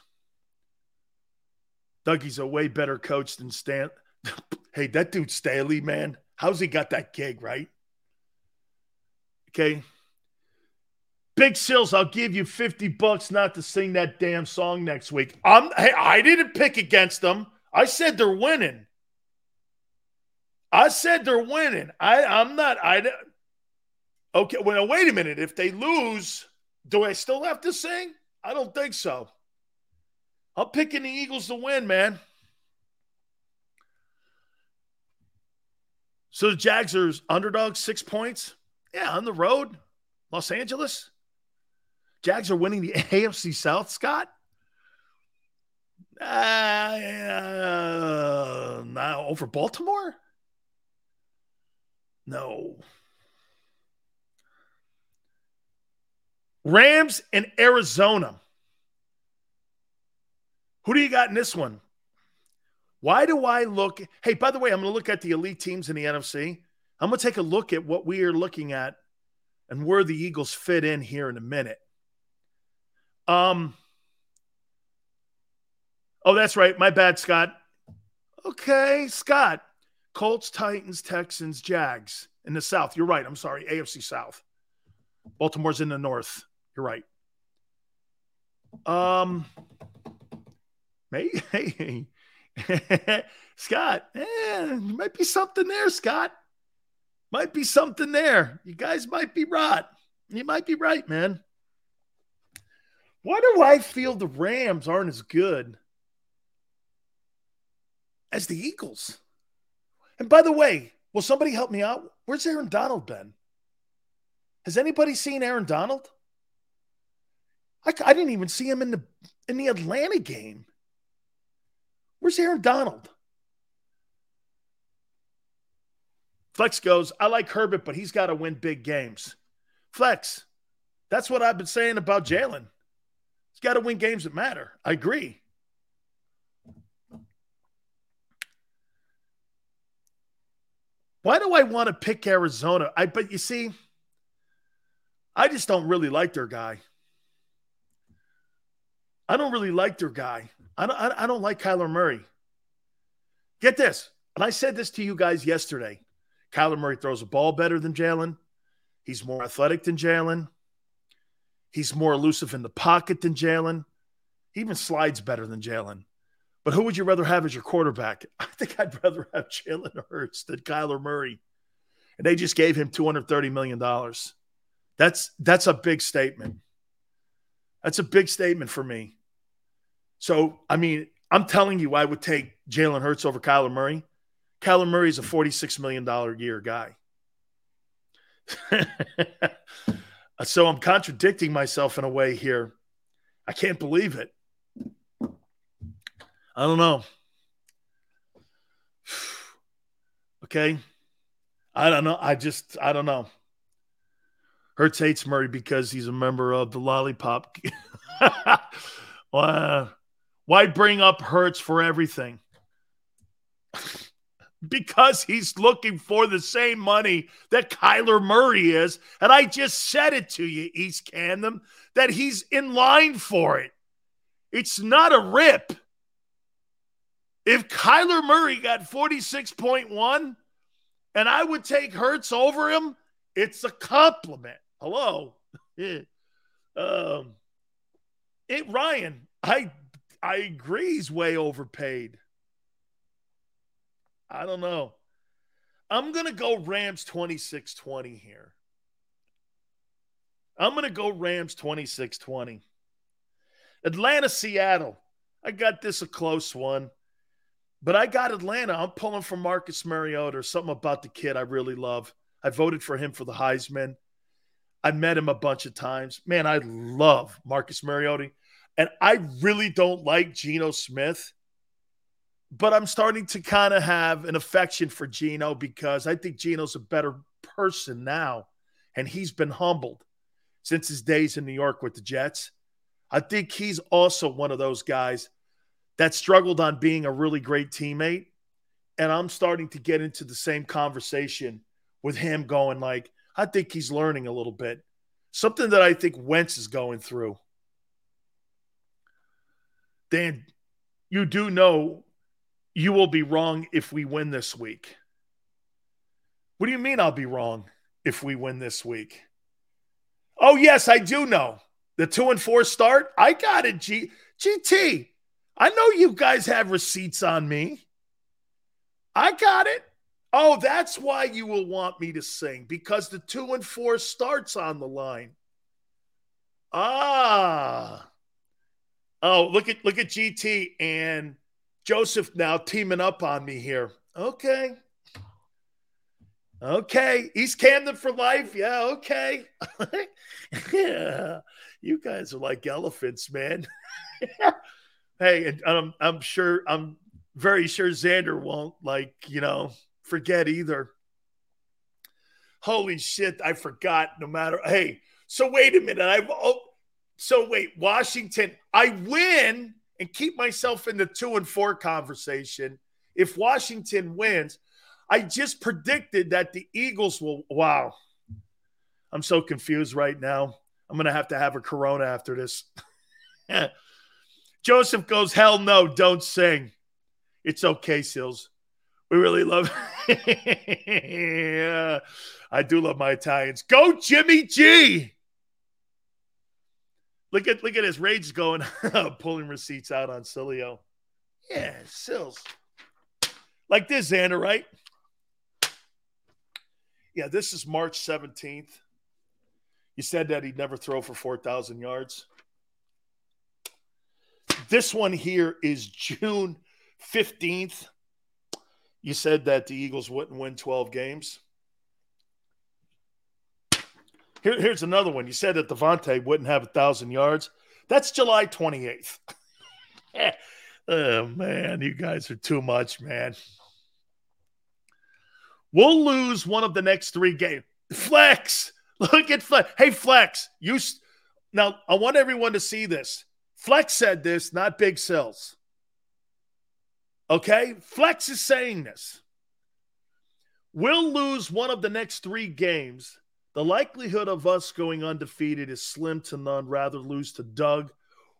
Dougie's a way better coach than Stan. hey, that dude Staley, man, how's he got that gig, right? Okay. Big Sills, I'll give you 50 bucks not to sing that damn song next week. I'm hey, I didn't pick against them. I said they're winning. I said they're winning. I, I'm not I Okay, well wait a minute. If they lose, do I still have to sing? I don't think so. I'm picking the Eagles to win, man. So the Jags are underdogs, six points. Yeah, on the road, Los Angeles. Jags are winning the AFC South, Scott. Uh, uh, now over Baltimore? No. Rams and Arizona. Who do you got in this one? Why do I look? Hey, by the way, I'm going to look at the elite teams in the NFC. I'm going to take a look at what we are looking at and where the Eagles fit in here in a minute. Um. Oh, that's right. My bad, Scott. Okay, Scott. Colts, Titans, Texans, Jags in the South. You're right. I'm sorry. AFC South. Baltimore's in the North. You're right. Um. Hey, hey. Scott, eh, might be something there, Scott. Might be something there. You guys might be right. You might be right, man. Why do I feel the Rams aren't as good as the Eagles? And by the way, will somebody help me out? Where's Aaron Donald been? Has anybody seen Aaron Donald? I, I didn't even see him in the in the Atlanta game. Where's Aaron Donald? Flex goes, I like Herbert, but he's got to win big games. Flex, that's what I've been saying about Jalen. He's got to win games that matter. I agree. Why do I want to pick Arizona? I but you see, I just don't really like their guy. I don't really like their guy. I don't, I don't like Kyler Murray. Get this. And I said this to you guys yesterday. Kyler Murray throws a ball better than Jalen. He's more athletic than Jalen. He's more elusive in the pocket than Jalen. He even slides better than Jalen. But who would you rather have as your quarterback? I think I'd rather have Jalen Hurts than Kyler Murray. And they just gave him $230 million. That's that's a big statement. That's a big statement for me. So, I mean, I'm telling you, I would take Jalen Hurts over Kyler Murray. Kyler Murray is a $46 million a year guy. so I'm contradicting myself in a way here. I can't believe it. I don't know. okay. I don't know. I just, I don't know. Hurts hates Murray because he's a member of the Lollipop. uh, why bring up Hurts for everything? because he's looking for the same money that Kyler Murray is. And I just said it to you, East Camden, that he's in line for it. It's not a rip. If Kyler Murray got 46.1 and I would take Hurts over him, it's a compliment. Hello. um, it Ryan, I I agree he's way overpaid. I don't know. I'm going to go Rams 26 20 here. I'm going to go Rams 26 20. Atlanta, Seattle. I got this a close one, but I got Atlanta. I'm pulling for Marcus Mariota. Something about the kid I really love. I voted for him for the Heisman. I met him a bunch of times. Man, I love Marcus Mariota. And I really don't like Geno Smith but I'm starting to kind of have an affection for Geno because I think Geno's a better person now, and he's been humbled since his days in New York with the Jets. I think he's also one of those guys that struggled on being a really great teammate. And I'm starting to get into the same conversation with him going like, I think he's learning a little bit. Something that I think Wentz is going through. Dan, you do know you will be wrong if we win this week. What do you mean I'll be wrong if we win this week? Oh, yes, I do know. The two and four start. I got it, G- GT. I know you guys have receipts on me. I got it. Oh, that's why you will want me to sing because the two and four starts on the line. Ah. Oh, look at look at GT and Joseph now teaming up on me here. Okay. Okay. East Camden for life. Yeah. Okay. yeah. You guys are like elephants, man. hey, and um, I'm sure, I'm very sure Xander won't, like, you know, forget either. Holy shit. I forgot no matter. Hey, so wait a minute. I've, oh, so wait, Washington, I win and keep myself in the two and four conversation. If Washington wins, I just predicted that the Eagles will. Wow. I'm so confused right now. I'm going to have to have a Corona after this. Joseph goes, Hell no, don't sing. It's okay, Sills. We really love yeah, I do love my Italians. Go, Jimmy G. Look at look at his rage going, pulling receipts out on Sileo. Yeah, Sills. Like this, Xander, right? Yeah, this is March 17th. You said that he'd never throw for 4,000 yards. This one here is June 15th. You said that the Eagles wouldn't win 12 games. Here, here's another one. You said that Davante wouldn't have a thousand yards. That's July 28th. oh man, you guys are too much, man. We'll lose one of the next three games. Flex, look at Flex. Hey, Flex, you now. I want everyone to see this. Flex said this, not Big Sills. Okay? Flex is saying this. We'll lose one of the next three games. The likelihood of us going undefeated is slim to none. Rather lose to Doug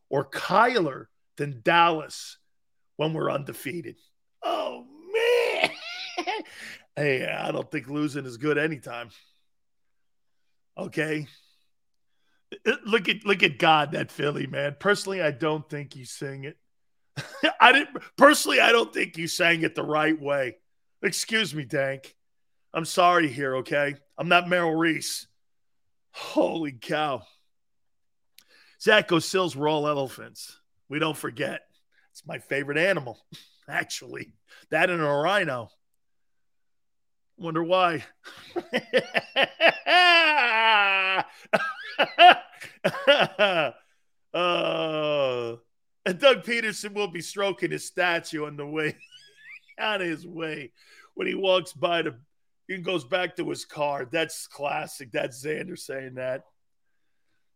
or Kyler than Dallas when we're undefeated. Oh, man. hey, I don't think losing is good anytime. Okay. Uh, look at look at God, that Philly man. Personally, I don't think you sing it. I didn't personally, I don't think you sang it the right way. Excuse me, Dank. I'm sorry here, okay? I'm not Merrill Reese. Holy cow. Zach Sills were all elephants. We don't forget. It's my favorite animal, actually. That and a rhino. Wonder why. uh, and Doug Pederson will be stroking his statue on the way on his way when he walks by the he goes back to his car. That's classic. That's Xander saying that.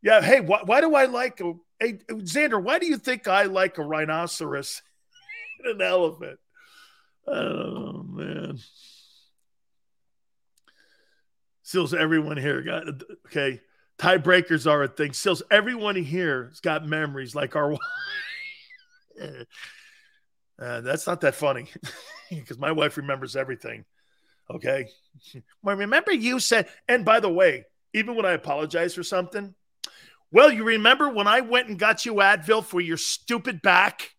Yeah. Hey, why, why do I like a hey Xander? Why do you think I like a rhinoceros and an elephant? Oh man. Sills, everyone here got okay. Tiebreakers are a thing. Sills, everyone here has got memories like our. uh, that's not that funny because my wife remembers everything. Okay. Well, remember you said, and by the way, even when I apologize for something, well, you remember when I went and got you Advil for your stupid back?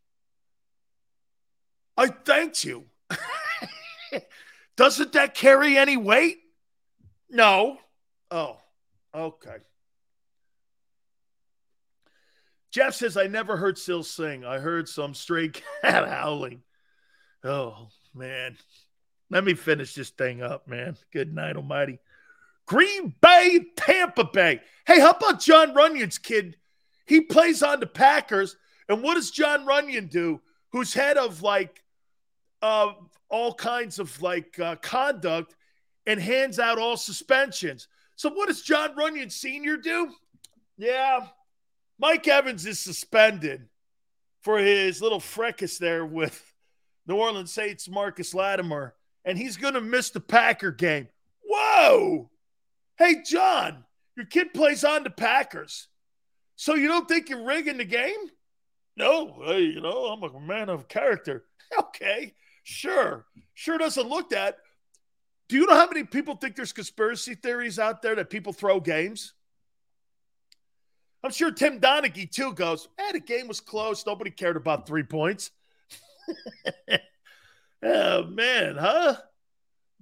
I thanked you. Doesn't that carry any weight? No. Oh, okay. Jeff says, I never heard Sil sing. I heard some stray cat howling. Oh, man. Let me finish this thing up, man. Good night, Almighty. Green Bay, Tampa Bay. Hey, how about Jon Runyan's kid? He plays on the Packers. And what does Jon Runyan do? Who's head of like uh, all kinds of like uh, conduct and hands out all suspensions. So what does Jon Runyan Sr. do? Yeah, Mike Evans is suspended for his little fracas there with New Orleans Saints Marcus Lattimore and he's going to miss the Packer game. Whoa! Hey, John, your kid plays on the Packers. So you don't think you're rigging the game? No, hey, you know, I'm a man of character. Okay, sure. Sure doesn't look that. Do you know how many people think there's conspiracy theories out there that people throw games? I'm sure Tim Donaghy too goes, eh, the game was close. Nobody cared about three points. Oh man, huh?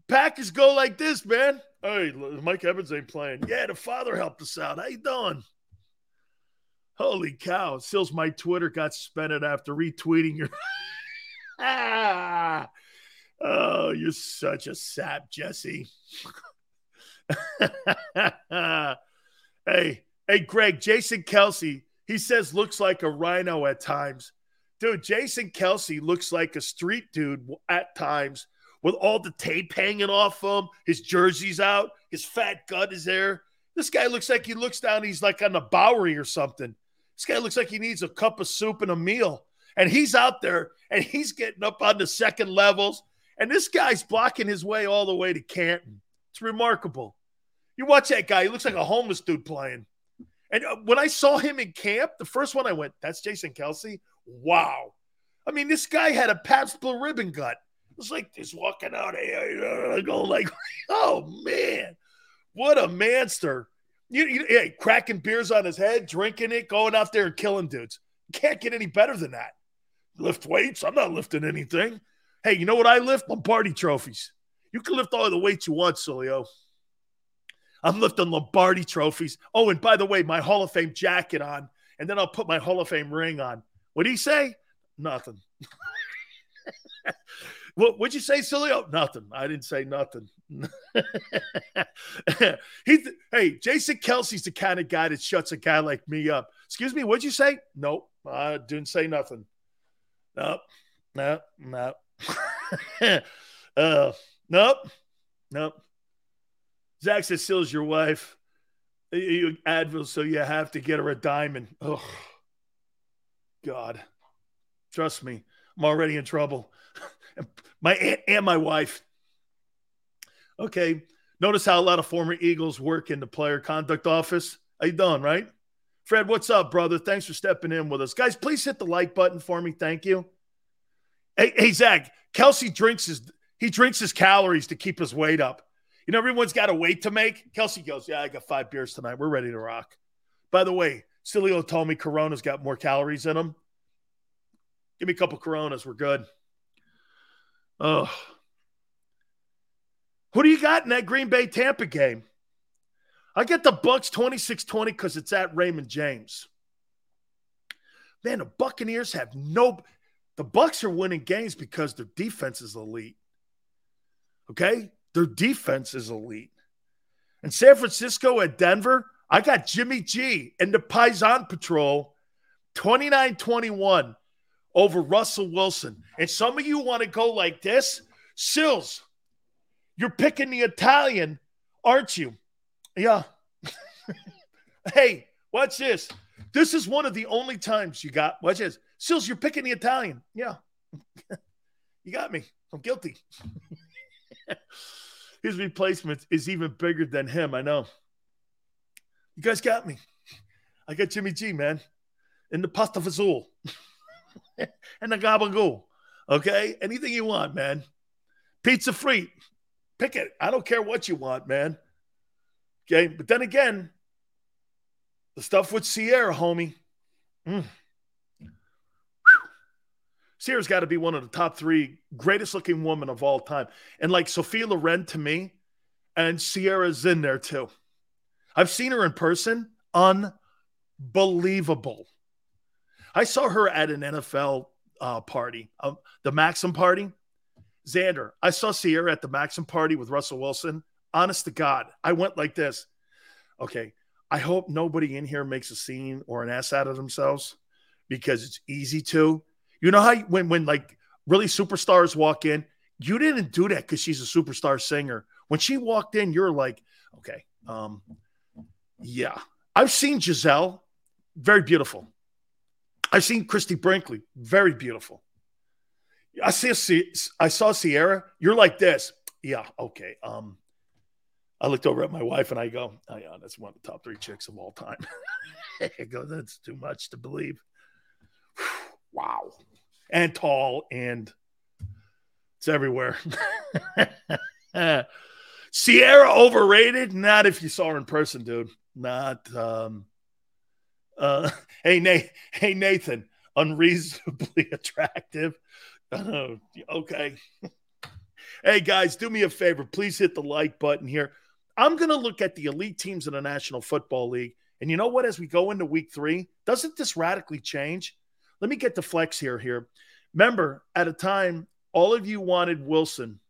Packers go like this, man. Hey, Mike Evans ain't playing. Yeah, the father helped us out. How you doing? Holy cow! Sills, my Twitter got suspended after retweeting your. ah, oh, you're such a sap, Jesse. hey, hey, Greg, Jason Kelce. He says looks like a rhino at times. Dude, Jason Kelce looks like a street dude at times with all the tape hanging off him. His jersey's out. His fat gut is there. This guy looks like he looks down. He's like on the Bowery or something. This guy looks like he needs a cup of soup and a meal. And he's out there and he's getting up on the second levels. And this guy's blocking his way all the way to Canton. It's remarkable. You watch that guy. He looks like a homeless dude playing. And uh, when I saw him in camp, the first one I went, that's Jason Kelce. Wow. I mean, this guy had a Pabst Blue Ribbon gut. It was like this walking out here, going like, oh man, what a manster. You, you, hey, cracking beers on his head, drinking it, going out there and killing dudes. Can't get any better than that. Lift weights. I'm not lifting anything. Hey, you know what I lift? Lombardi trophies. You can lift all the weights you want, Sileo. I'm lifting Lombardi trophies. Oh, and by the way, my Hall of Fame jacket on, and then I'll put my Hall of Fame ring on. What did he say? Nothing. what would you say, Sileo? Oh, nothing. I didn't say nothing. he, hey, Jason Kelce's the kind of guy that shuts a guy like me up. Excuse me, what'd you say? Nope, I didn't say nothing. Nope, nope, nope. uh, nope, nope. Zach says, Sil's your wife. You Advil, so you have to get her a diamond. Ugh. God. Trust me, I'm already in trouble. my aunt and my wife. Okay. Notice how a lot of former Eagles work in the player conduct office. How you doing, right? Fred, what's up, brother? Thanks for stepping in with us. Guys, please hit the like button for me. Thank you. Hey, hey Zach, Kelce drinks his he drinks his calories to keep his weight up. You know, everyone's got a weight to make. Kelce goes, Yeah, I got five beers tonight. We're ready to rock. By the way, Sileo told me Corona's got more calories in them. Give me a couple Coronas. We're good. Oh. Who do you got in that Green Bay Tampa game? I get the Bucs 26-20 because it's at Raymond James. Man, the Buccaneers have no the Bucs are winning games because their defense is elite. Okay? Their defense is elite. And San Francisco at Denver, I got Jimmy G and the Paisan Patrol 29 21 over Russell Wilson. And some of you want to go like this. Sills, you're picking the Italian, aren't you? Yeah. hey, watch this. This is one of the only times you got, watch this. Sills, you're picking the Italian. Yeah. you got me. I'm guilty. His replacement is even bigger than him. I know. You guys got me. I got Jimmy G, man, in the pasta fazool and the gabagool. Okay? Anything you want, man. Pizza free. Pick it. I don't care what you want, man. Okay? But then again, the stuff with Ciara, homie. Mm. Ciara's got to be one of the top three greatest looking women of all time. And like Sophia Loren to me, and Ciara's in there too. I've seen her in person. Unbelievable. I saw her at an NFL uh, party, uh, the Maxim party. Xander, I saw Ciara at the Maxim party with Russell Wilson. Honest to God, I went like this. Okay, I hope nobody in here makes a scene or an ass out of themselves because it's easy to. You know how when when like really superstars walk in, you didn't do that because she's a superstar singer. When she walked in, you're like, okay, um, yeah. I've seen Gisele, very beautiful. I've seen Christie Brinkley, very beautiful. I see, I saw Ciara. You're like this, yeah. Okay. Um, I looked over at my wife and I go, oh, yeah, that's one of the top three chicks of all time. I go, that's too much to believe. wow. And tall and it's everywhere. Ciara overrated? Not if you saw her in person, dude. Not um uh hey Nate, hey Nathan, unreasonably attractive. Uh, okay. hey guys, do me a favor. Please hit the like button here. I'm going to look at the elite teams in the National Football League. And you know what? As we go into week three, doesn't this radically change? Let me get the flex here. Here, remember, at a time, all of you wanted Wilson.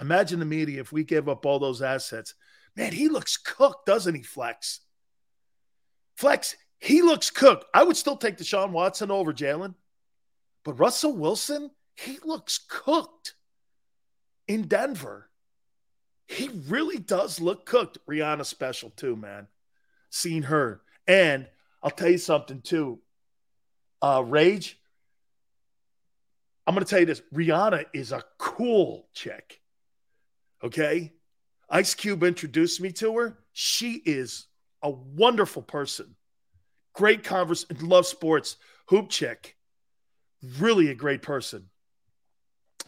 Imagine the media if we gave up all those assets. Man, he looks cooked, doesn't he, Flex? Flex, he looks cooked. I would still take Deshaun Watson over Jalen, but Russell Wilson, he looks cooked in Denver he really does look cooked. Rihanna special too, man. Seen her. And I'll tell you something too. Uh, Rage, I'm going to tell you this Rihanna is a cool chick. Okay. Ice Cube introduced me to her. She is a wonderful person. Great converse, and love sports, hoop chick. Really a great person.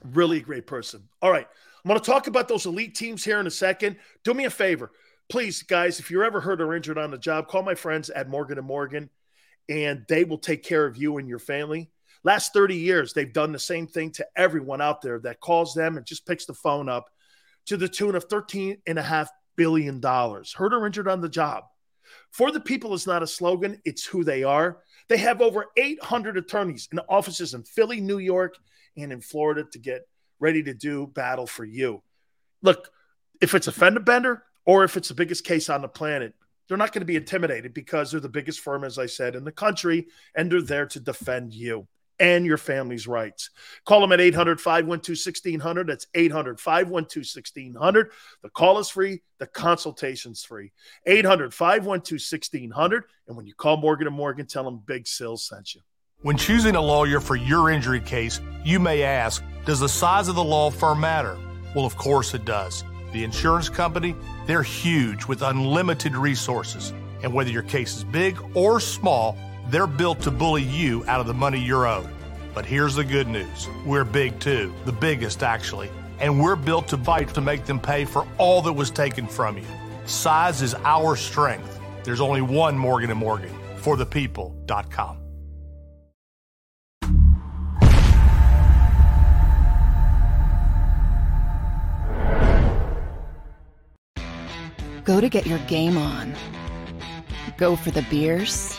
Really a great person. All right. I'm going to talk about those elite teams here in a second. Do me a favor, please, guys. If you're ever hurt or injured on the job, call my friends at Morgan and Morgan, and they will take care of you and your family. Last 30 years, they've done the same thing to everyone out there that calls them and just picks the phone up to the tune of $13.5 billion. Hurt or injured on the job. For the people is not a slogan, it's who they are. They have over 800 attorneys in offices in Philly, New York, and in Florida to get ready to do battle for you. Look, if it's a fender bender or if it's the biggest case on the planet, they're not going to be intimidated because they're the biggest firm, as I said, in the country, and they're there to defend you and your family's rights. Call them at 800 512 1600. That's 800 512 1600. The call is free, the consultation's free. 800 512 1600. And when you call Morgan and Morgan, tell them Big Sills sent you. When choosing a lawyer for your injury case, you may ask, does the size of the law firm matter? Well, of course it does. The insurance company, they're huge with unlimited resources. And whether your case is big or small, they're built to bully you out of the money you're owed. But here's the good news we're big too, the biggest actually. And we're built to fight to make them pay for all that was taken from you. Size is our strength. There's only one Morgan & Morgan for the people.com. Go to get your game on. Go for the beers.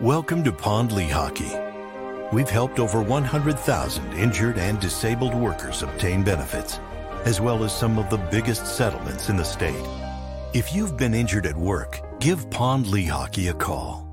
Welcome to Pond Lehocky. We've helped over 100,000 injured and disabled workers obtain benefits, as well as some of the biggest settlements in the state. If you've been injured at work, give Pond Lehocky a call.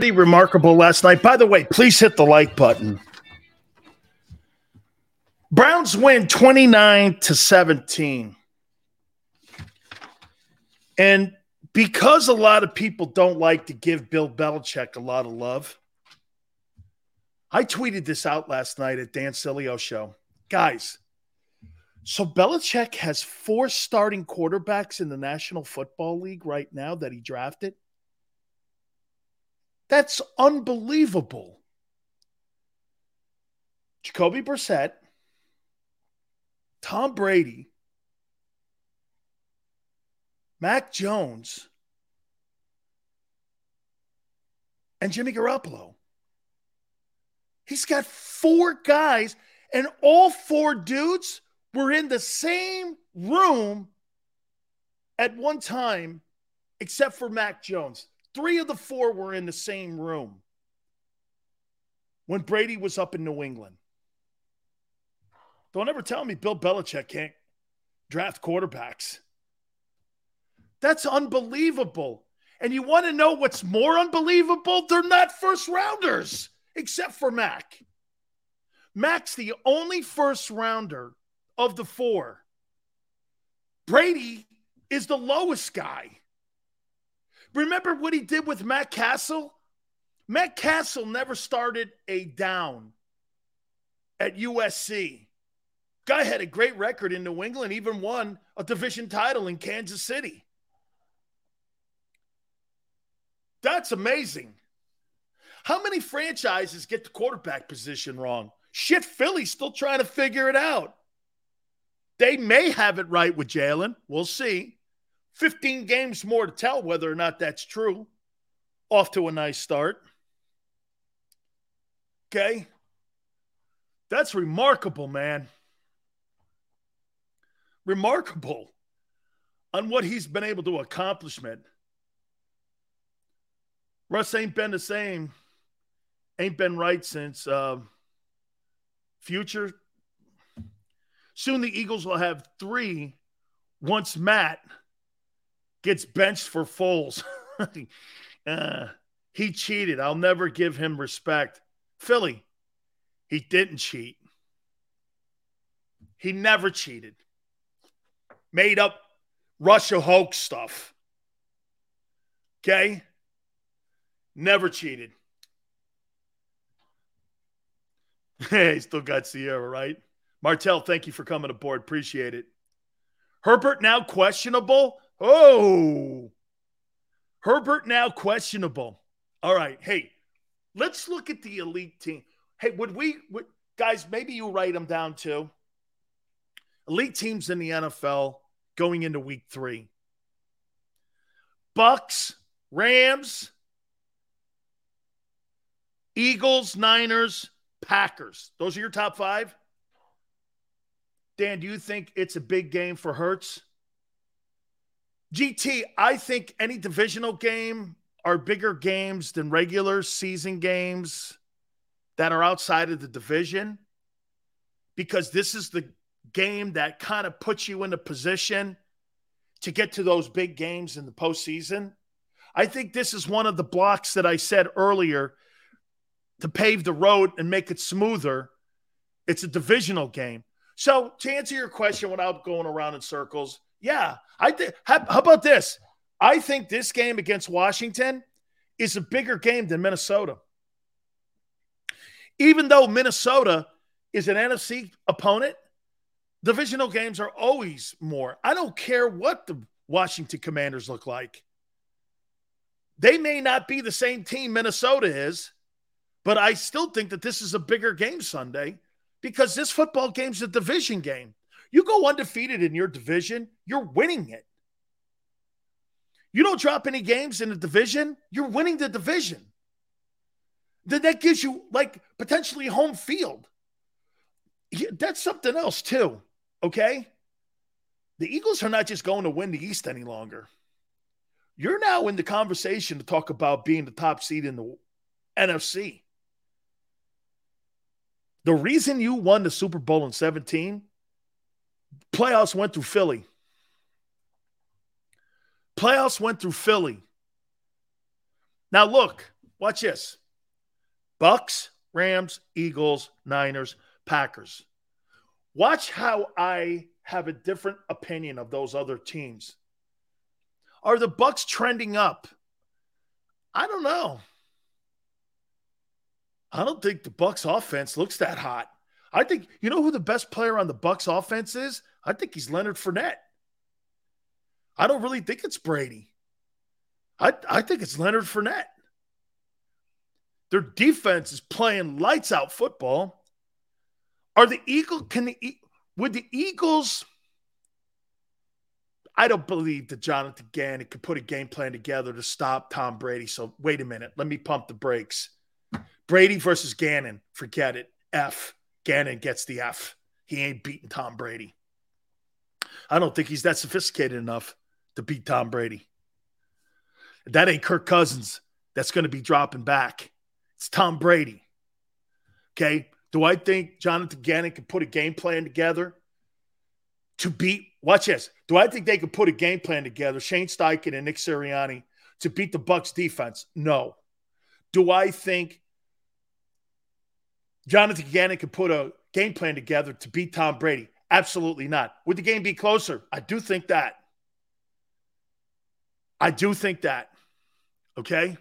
Pretty remarkable last night? By the way, please hit the like button. Browns win 29 to 17. And because a lot of people don't like to give Bill Belichick a lot of love, I tweeted this out last night at Dan Sileo show. Guys, so Belichick has four starting quarterbacks in the National Football League right now that he drafted. That's unbelievable. Jacoby Brissett, Tom Brady, Mac Jones, and Jimmy Garoppolo. He's got four guys, and all four dudes were in the same room at one time, except for Mac Jones. Three of the four were in the same room when Brady was up in New England. Don't ever tell me Bill Belichick can't draft quarterbacks. That's unbelievable. And you want to know what's more unbelievable? They're not first rounders, except for Mac. Mac's the only first rounder of the four. Brady is the lowest guy. Remember what he did with Matt Cassel? Matt Cassel never started a down at USC. Guy had a great record in New England, even won a division title in Kansas City. That's amazing. How many franchises get the quarterback position wrong? Shit, Philly's still trying to figure it out. They may have it right with Jalen. We'll see. 15 games more to tell whether or not that's true. Off to a nice start. Okay. That's remarkable, man. Remarkable on what he's been able to accomplishment. Russ ain't been the same, ain't been right since uh, future. Soon the Eagles will have three once Matt gets benched for Foles. uh, he cheated. I'll never give him respect. Philly, he didn't cheat. He never cheated. Made up Russia hoax stuff. Okay? Never cheated. Hey, still got Ciara, right? Martell, thank you for coming aboard. Appreciate it. Herbert now questionable. Oh, Herbert now questionable. All right. Hey, let's look at the elite team. Hey, would we, would, guys, maybe you write them down too. Elite teams in the NFL going into week three Bucs, Rams, Eagles, Niners, Packers. Those are your top five. Dan, do you think it's a big game for Hurts? GT, I think any divisional game are bigger games than regular season games that are outside of the division because this is the game that kind of puts you in a position to get to those big games in the postseason. I think this is one of the blocks that I said earlier to pave the road and make it smoother. It's a divisional game. So, to answer your question without going around in circles, yeah, I think. How, how about this? I think this game against Washington is a bigger game than Minnesota. Even though Minnesota is an NFC opponent, divisional games are always more. I don't care what the Washington Commanders look like. They may not be the same team Minnesota is, but I still think that this is a bigger game Sunday because this football game's a division game. You go undefeated in your division, you're winning it. You don't drop any games in the division, you're winning the division. Then that gives you like potentially home field. That's something else too. Okay. The Eagles are not just going to win the East any longer. You're now in the conversation to talk about being the top seed in the NFC. The reason you won the Super Bowl in 17, playoffs went through Philly. Playoffs went through Philly. Now look, watch this. Bucs, Rams, Eagles, Niners, Packers. Watch how I have a different opinion of those other teams. Are the Bucs trending up? I don't know. I don't think the Bucs offense looks that hot. I think you know who the best player on the Bucs offense is? I think he's Leonard Fournette. I don't really think it's Brady. I, I think it's Leonard Fournette. Their defense is playing lights out football. Are the Eagles can the would the Eagles I don't believe that Jonathan Gannon could put a game plan together to stop Tom Brady. So wait a minute, let me pump the brakes. Brady versus Gannon, forget it. F. Gannon gets the F. He ain't beating Tom Brady. I don't think he's that sophisticated enough to beat Tom Brady. That ain't Kirk Cousins that's going to be dropping back. It's Tom Brady. Okay. Do I think Jonathan Gannon can put a game plan together to beat? Watch this. Do I think they can put a game plan together, Shane Steichen and Nick Sirianni, to beat the Bucs defense? No. Do I think Jonathan Gannon could put a game plan together to beat Tom Brady? Absolutely not. Would the game be closer? I do think that. I do think that. Okay?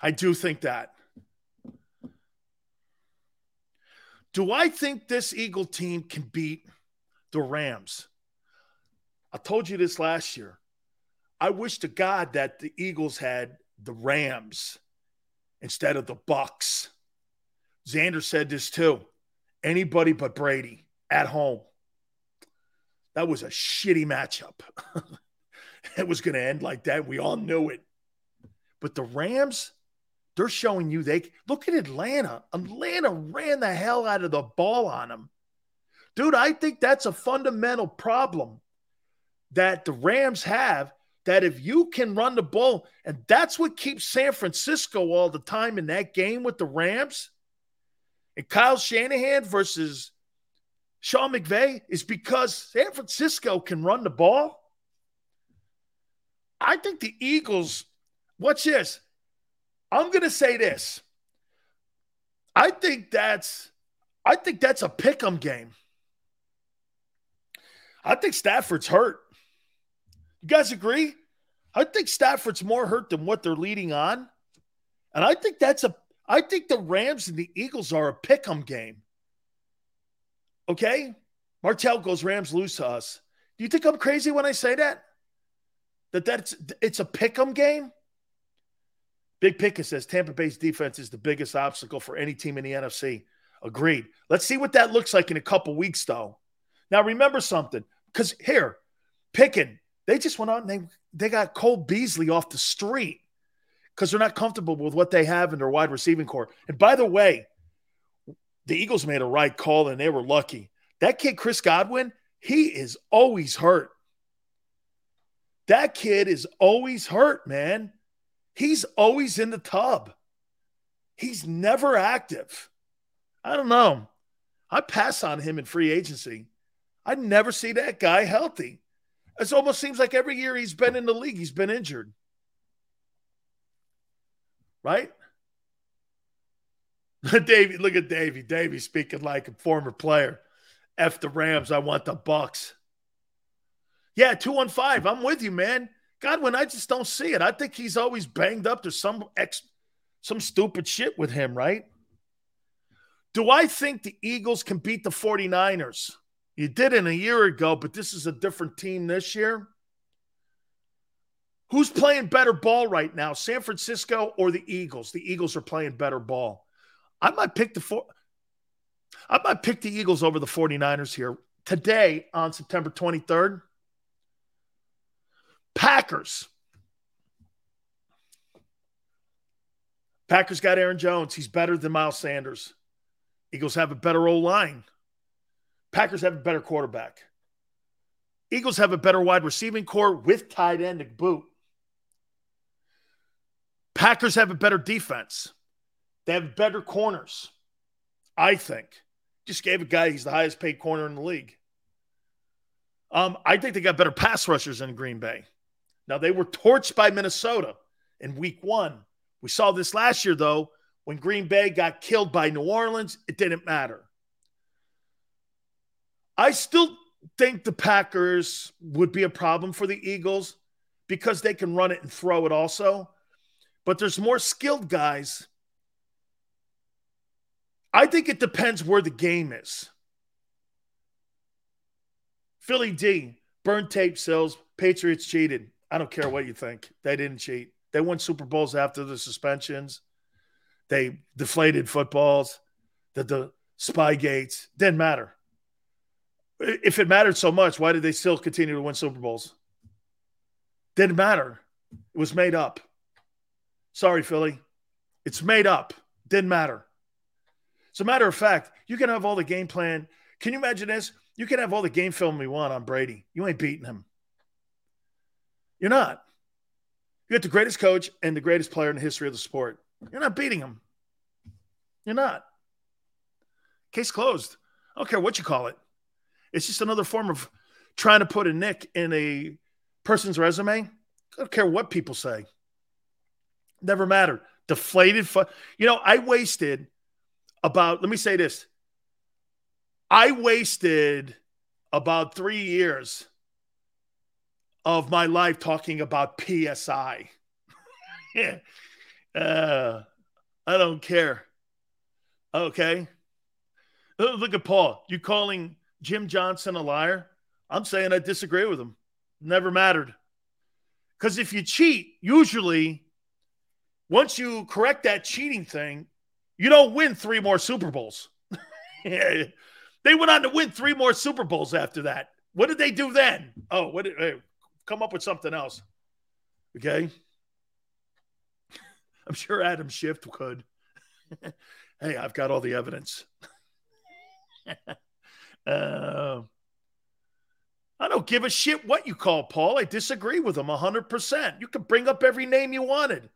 I do think that. Do I think this Eagle team can beat the Rams? I told you this last year. I wish to God that the Eagles had the Rams instead of the Bucs. Xander said this too. Anybody but Brady at home. That was a shitty matchup. it was going to end like that. We all knew it. But the Rams, they're showing you they look at Atlanta. Atlanta ran the hell out of the ball on them. Dude, I think that's a fundamental problem that the Rams have. That if you can run the ball, and that's what keeps San Francisco all the time in that game with the Rams and Kyle Shanahan versus Sean McVay, is because San Francisco can run the ball. I think the Eagles, watch this. I'm going to say this. I think that's I think that's a pick 'em game. I think Stafford's hurt. You guys agree? I think Stafford's more hurt than what they're leading on. And I think that's a I think the Rams and the Eagles are a pick 'em game. Okay? Martell goes Rams lose to us. Do you think I'm crazy when I say that? That that's it's a pick 'em game? Big Pickett says Tampa Bay's defense is the biggest obstacle for any team in the NFC. Agreed. Let's see what that looks like in a couple weeks, though. Now, remember something, because here, Pickett, they just went out and they, they got Cole Beasley off the street because they're not comfortable with what they have in their wide receiving corps. And by the way, the Eagles made a right call and they were lucky. That kid, Chris Godwin, he is always hurt. That kid is always hurt, man. He's always in the tub. He's never active. I don't know. I pass on him in free agency. I never see that guy healthy. It almost seems like every year he's been in the league, he's been injured. Right? Davey, look at Davey. Davey speaking like a former player. F the Rams. I want the Bucs. Yeah, 215. I'm with you, man. Godwin, I just don't see it. I think he's always banged up. There's some ex, some stupid shit with him, right? Do I think the Eagles can beat the 49ers? You did it a year ago, but this is a different team this year. Who's playing better ball right now, San Francisco or the Eagles? The Eagles are playing better ball. I might pick the four. I might pick the Eagles over the 49ers here today on September 23rd. Packers. Packers got Aaron Jones. He's better than Miles Sanders. Eagles have a better old line. Packers have a better quarterback. Eagles have a better wide receiving corps with tight end to boot. Packers have a better defense. They have better corners, I think. Just gave a guy, he's the highest paid corner in the league. Um, I think they got better pass rushers in Green Bay. Now, they were torched by Minnesota in week one. We saw this last year, though, when Green Bay got killed by New Orleans. It didn't matter. I still think the Packers would be a problem for the Eagles because they can run it and throw it also. But there's more skilled guys. I think it depends where the game is. Philly D, burn tape sales, Patriots cheated. I don't care what you think. They didn't cheat. They won Super Bowls after the suspensions. They deflated footballs. The, the spy gates didn't matter. If it mattered so much, why did they still continue to win Super Bowls? Didn't matter. It was made up. Sorry, Philly. It's made up. Didn't matter. As a matter of fact, you can have all the game plan. Can you imagine this? You can have all the game film we want on Brady. You ain't beating him. You're not. You got the greatest coach and the greatest player in the history of the sport. You're not beating him. You're not. Case closed. I don't care what you call it. It's just another form of trying to put a nick in a person's resume. I don't care what people say. Never mattered. Deflated. Fu- you know, I wasted about, let me say this. I wasted about three years of my life talking about PSI. uh, I don't care. Okay. Uh, look at Paul. You calling Jim Johnson a liar? I'm saying I disagree with him. Never mattered. Because if you cheat, usually once you correct that cheating thing, you don't win three more Super Bowls. they went on to win three more Super Bowls after that. What did they do then? Oh, what did hey, come up with something else? Okay. I'm sure Adam Schiff could. hey, I've got all the evidence. uh, I don't give a shit what you call Paul. I disagree with him 100%. You could bring up every name you wanted.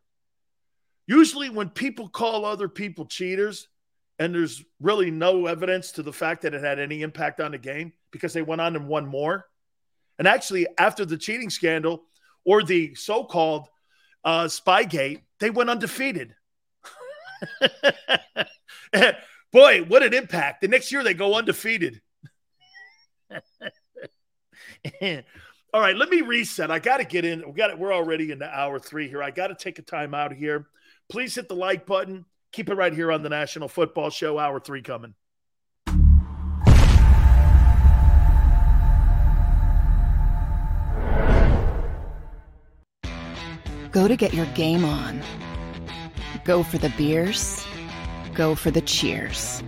Usually, when people call other people cheaters, and there's really no evidence to the fact that it had any impact on the game because they went on and won more. And actually, after the cheating scandal or the so called uh, Spygate, they went undefeated. Boy, what an impact. The next year they go undefeated. All right, let me reset. I got to get in. We got it. We're already in the hour three here. I got to take a time out here. Please hit the like button. Keep it right here on the National Football Show. Hour three coming. Go to get your game on. Go for the beers. Go for the cheers.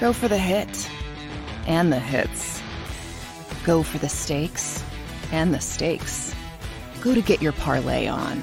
Go for the hit and the hits. Go for the stakes and the stakes. Go to get your parlay on.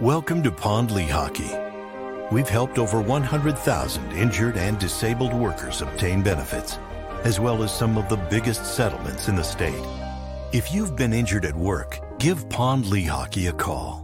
Welcome to Pond Lehocky. We've helped over 100,000 injured and disabled workers obtain benefits, as well as some of the biggest settlements in the state. If you've been injured at work, give Pond Lehocky a call.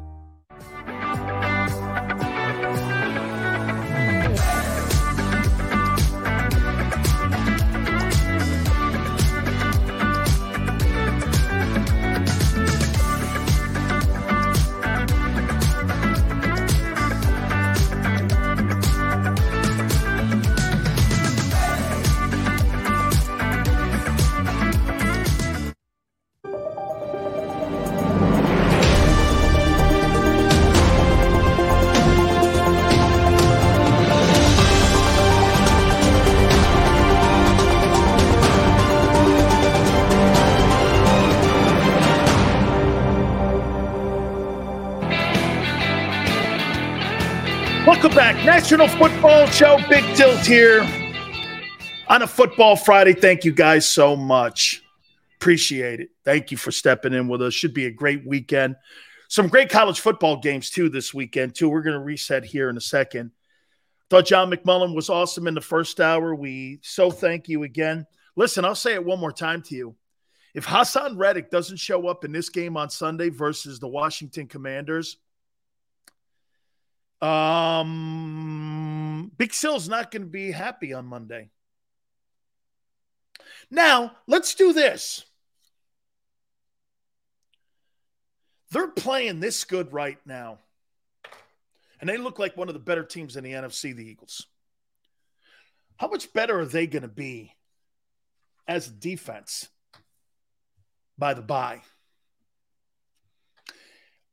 Big Tilt here on a Football Friday. Thank you guys so much. Appreciate it. Thank you for stepping in with us. Should be a great weekend. Some great college football games too this weekend too. We're going to reset here in a second. Thought John McMullen was awesome in the first hour. We so thank you again. Listen, I'll say it one more time to you. If Haason Reddick doesn't show up in this game on Sunday versus the Washington Commanders, Um, Big Sill's not going to be happy on Monday. Now, let's do this. They're playing this good right now. And they look like one of the better teams in the NFC, the Eagles. How much better are they going to be as defense by the bye?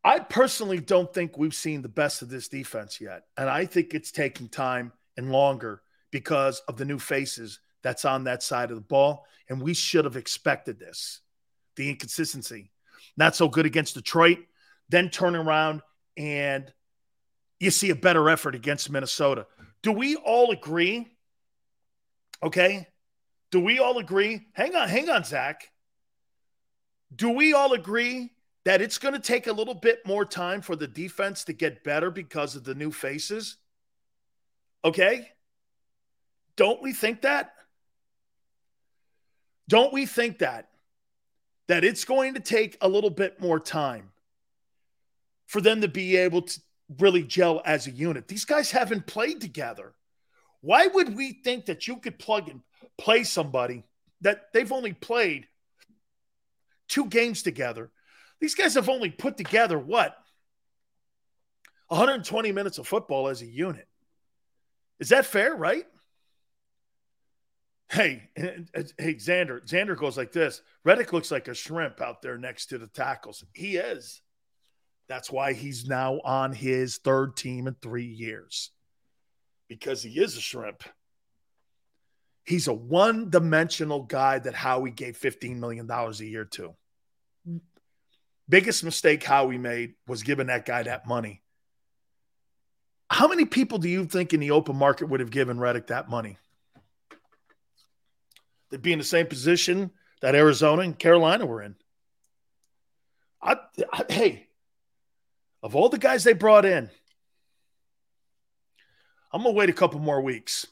I personally don't think we've seen the best of this defense yet. And I think it's taking time and longer because of the new faces that's on that side of the ball. And we should have expected this the inconsistency. Not so good against Detroit, then turn around and you see a better effort against Minnesota. Do we all agree? Okay. Do we all agree? Hang on, hang on, Zach. Do we all agree that it's going to take a little bit more time for the defense to get better because of the new faces? Okay. Don't we think that? Don't we think that? That it's going to take a little bit more time for them to be able to really gel as a unit. These guys haven't played together. Why would we think that you could plug and play somebody that they've only played two games together? These guys have only put together what? 120 minutes of football as a unit. Is that fair, right? Hey, hey, Xander. Xander goes like this. Reddick looks like a shrimp out there next to the tackles. He is. That's why he's now on his third team in three years because he is a shrimp. He's a one dimensional guy that Howie gave $15 million a year to. Biggest mistake Howie made was giving that guy that money. How many people do you think in the open market would have given Reddick that money? They'd be in the same position that Arizona and Carolina were in. I, I, hey, of all the guys they brought in, I'm going to wait a couple more weeks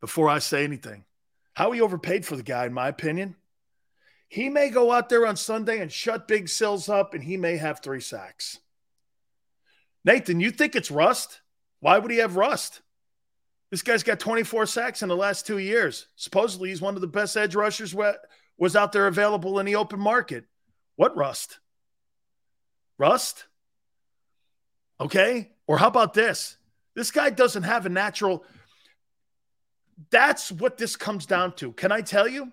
before I say anything. Howie overpaid for the guy, in my opinion. He may go out there on Sunday and shut Big Sills up, and he may have three sacks. Nathan, you think it's rust? Why would he have rust? This guy's got 24 sacks in the last two years. Supposedly, he's one of the best edge rushers was out there available in the open market. What rust? Rust? Okay. Or how about this? This guy doesn't have a natural. That's what this comes down to. Can I tell you?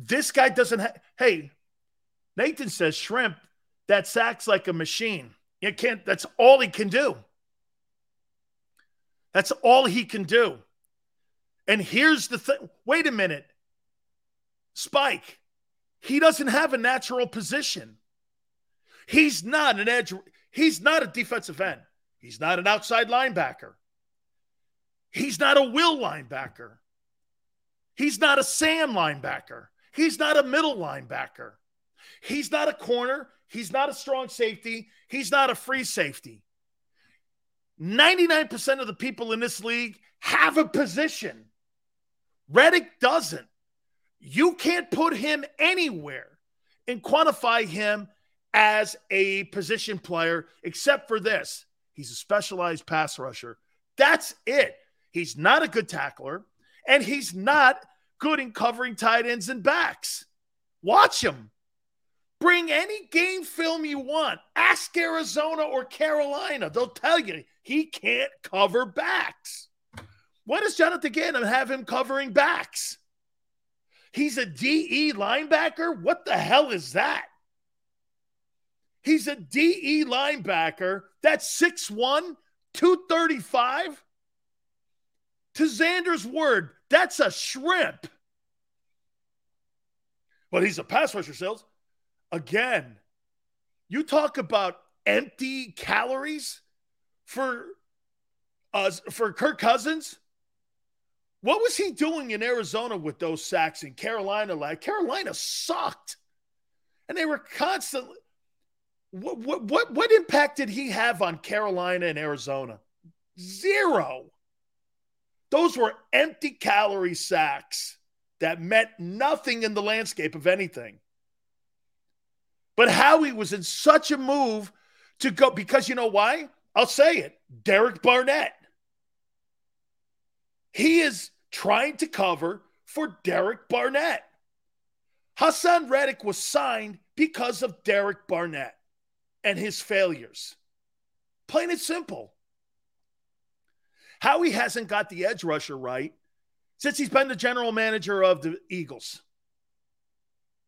This guy doesn't have. Hey, Nathan says shrimp that sacks like a machine. You can't. That's all he can do. That's all he can do. And here's the thing. Wait a minute. Spike, he doesn't have a natural position. He's not an edge. He's not a defensive end. He's not an outside linebacker. He's not a will linebacker. He's not a Sam linebacker. He's not a middle linebacker. He's not a corner. He's not a strong safety. He's not a free safety. 99% of the people in this league have a position. Reddick doesn't. You can't put him anywhere and quantify him as a position player, except for this. He's a specialized pass rusher. That's it. He's not a good tackler, and he's not good in covering tight ends and backs. Watch him. Bring any game film you want. Ask Arizona or Carolina. They'll tell you he can't cover backs. What does Jonathan Gannon have him covering backs? He's a DE linebacker? What the hell is that? He's a DE linebacker that's 6'1, 235. To Xander's word, that's a shrimp. But he's a pass rusher, Sills. Again, you talk about empty calories for uh, for Kirk Cousins. What was he doing in Arizona with those sacks in Carolina? Like Carolina sucked, and they were constantly what, what, what, what impact did he have on Carolina and Arizona? Zero. Those were empty calorie sacks that meant nothing in the landscape of anything. But Howie was in such a move to go because you know why? I'll say it Derek Barnett. He is trying to cover for Derek Barnett. Haason Reddick was signed because of Derek Barnett and his failures. Plain and simple. Howie hasn't got the edge rusher right since he's been the general manager of the Eagles.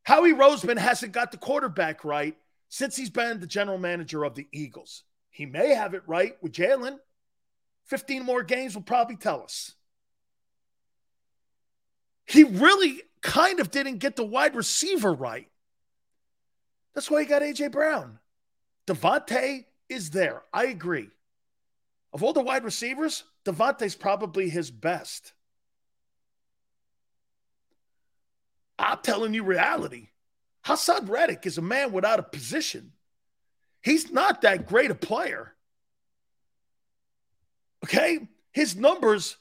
Howie Roseman hasn't got the quarterback right since he's been the general manager of the Eagles. He may have it right with Jalen. 15 more games will probably tell us. He really kind of didn't get the wide receiver right. That's why he got A.J. Brown. DeVonta is there. I agree. Of all the wide receivers, DeVonta's probably his best. I'm telling you reality. Haason Reddick is a man without a position. He's not that great a player. Okay? His numbers,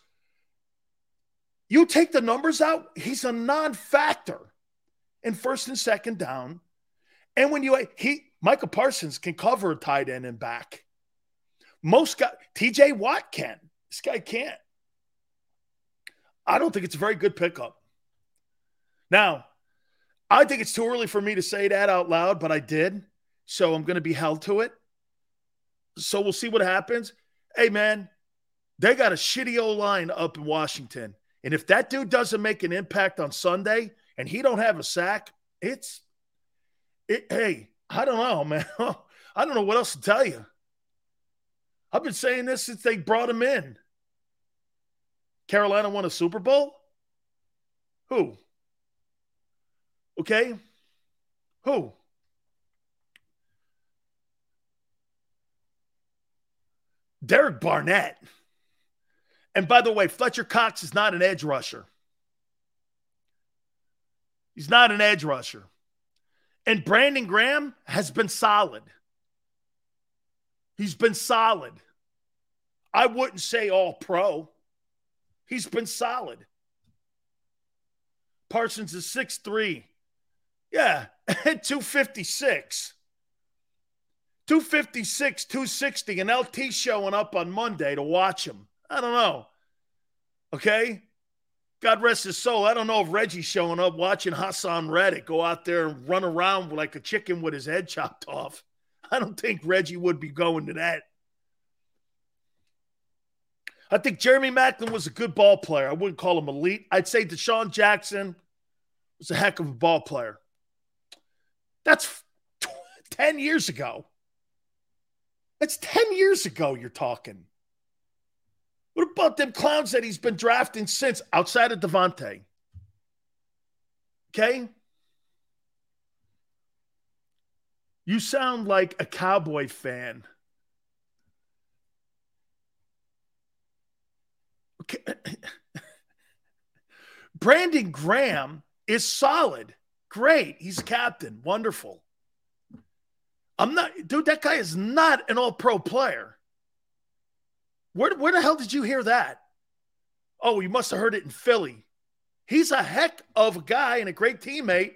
you take the numbers out, he's a non factor in first and second down. And when you, he, Micah Parsons can cover a tight end and back. Most guys, TJ Watt can. This guy can't. I don't think it's a very good pickup. Now, I think it's too early for me to say that out loud, but I did. So I'm going to be held to it. So we'll see what happens. Hey, man, they got a shitty O line up in Washington. And if that dude doesn't make an impact on Sunday and he don't have a sack, it's it, hey, I don't know, man. I don't know what else to tell you. I've been saying this since they brought him in. Carolina won a Super Bowl? Who? Okay? Who? Derek Barnett. And by the way, Fletcher Cox is not an edge rusher. He's not an edge rusher. And Brandon Graham has been solid. He's been solid. I wouldn't say all pro. He's been solid. Parsons is 6'3. Yeah, 256. 256, 260, and LT showing up on Monday to watch him. I don't know. Okay? God rest his soul. I don't know if Reggie's showing up watching Haason Reddick go out there and run around like a chicken with his head chopped off. I don't think Reggie would be going to that. I think Jeremy Maclin was a good ball player. I wouldn't call him elite. I'd say DeSean Jackson was a heck of a ball player. That's 10 years ago. That's 10 years ago you're talking. What about them clowns that he's been drafting since outside of DeVonta? Okay? You sound like a cowboy fan. Okay. Brandon Graham is solid. Great. He's captain. Wonderful. I'm not, dude, that guy is not an all pro player. Where, where the hell did you hear that? Oh, you must have heard it in Philly. He's a heck of a guy and a great teammate,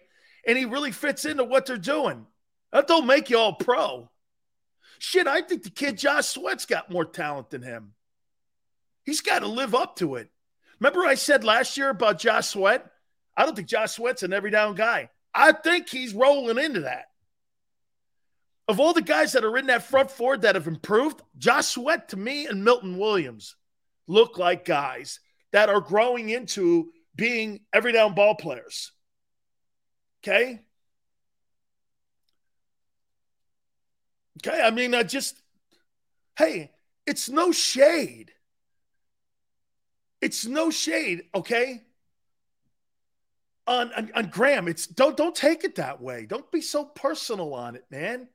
and he really fits into what they're doing. That don't make you all pro. Shit, I think the kid Josh Sweat's got more talent than him. He's got to live up to it. Remember, I said last year about Josh Sweat? I don't think Josh Sweat's an every down guy. I think he's rolling into that. Of all the guys that are in that front four that have improved, Josh Sweat to me and Milton Williams look like guys that are growing into being every down ball players. Okay? Okay, I mean, I just, hey, it's no shade. It's no shade, okay? On, on, on Graham, it's don't don't take it that way. Don't be so personal on it, man.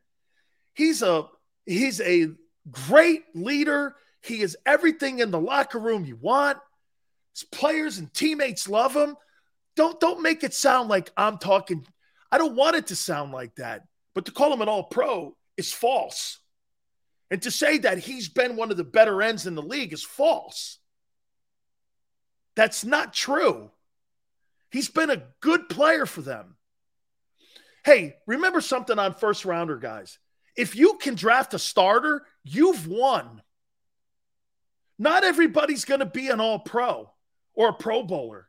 He's a he's a great leader. He is everything in the locker room you want. His players and teammates love him. Don't don't make it sound like I'm talking. I don't want it to sound like that. But to call him an all pro is false. And to say that he's been one of the better ends in the league is false. That's not true. He's been a good player for them. Hey, remember something on first rounder, guys. If you can draft a starter, you've won. Not everybody's going to be an all pro or a pro bowler.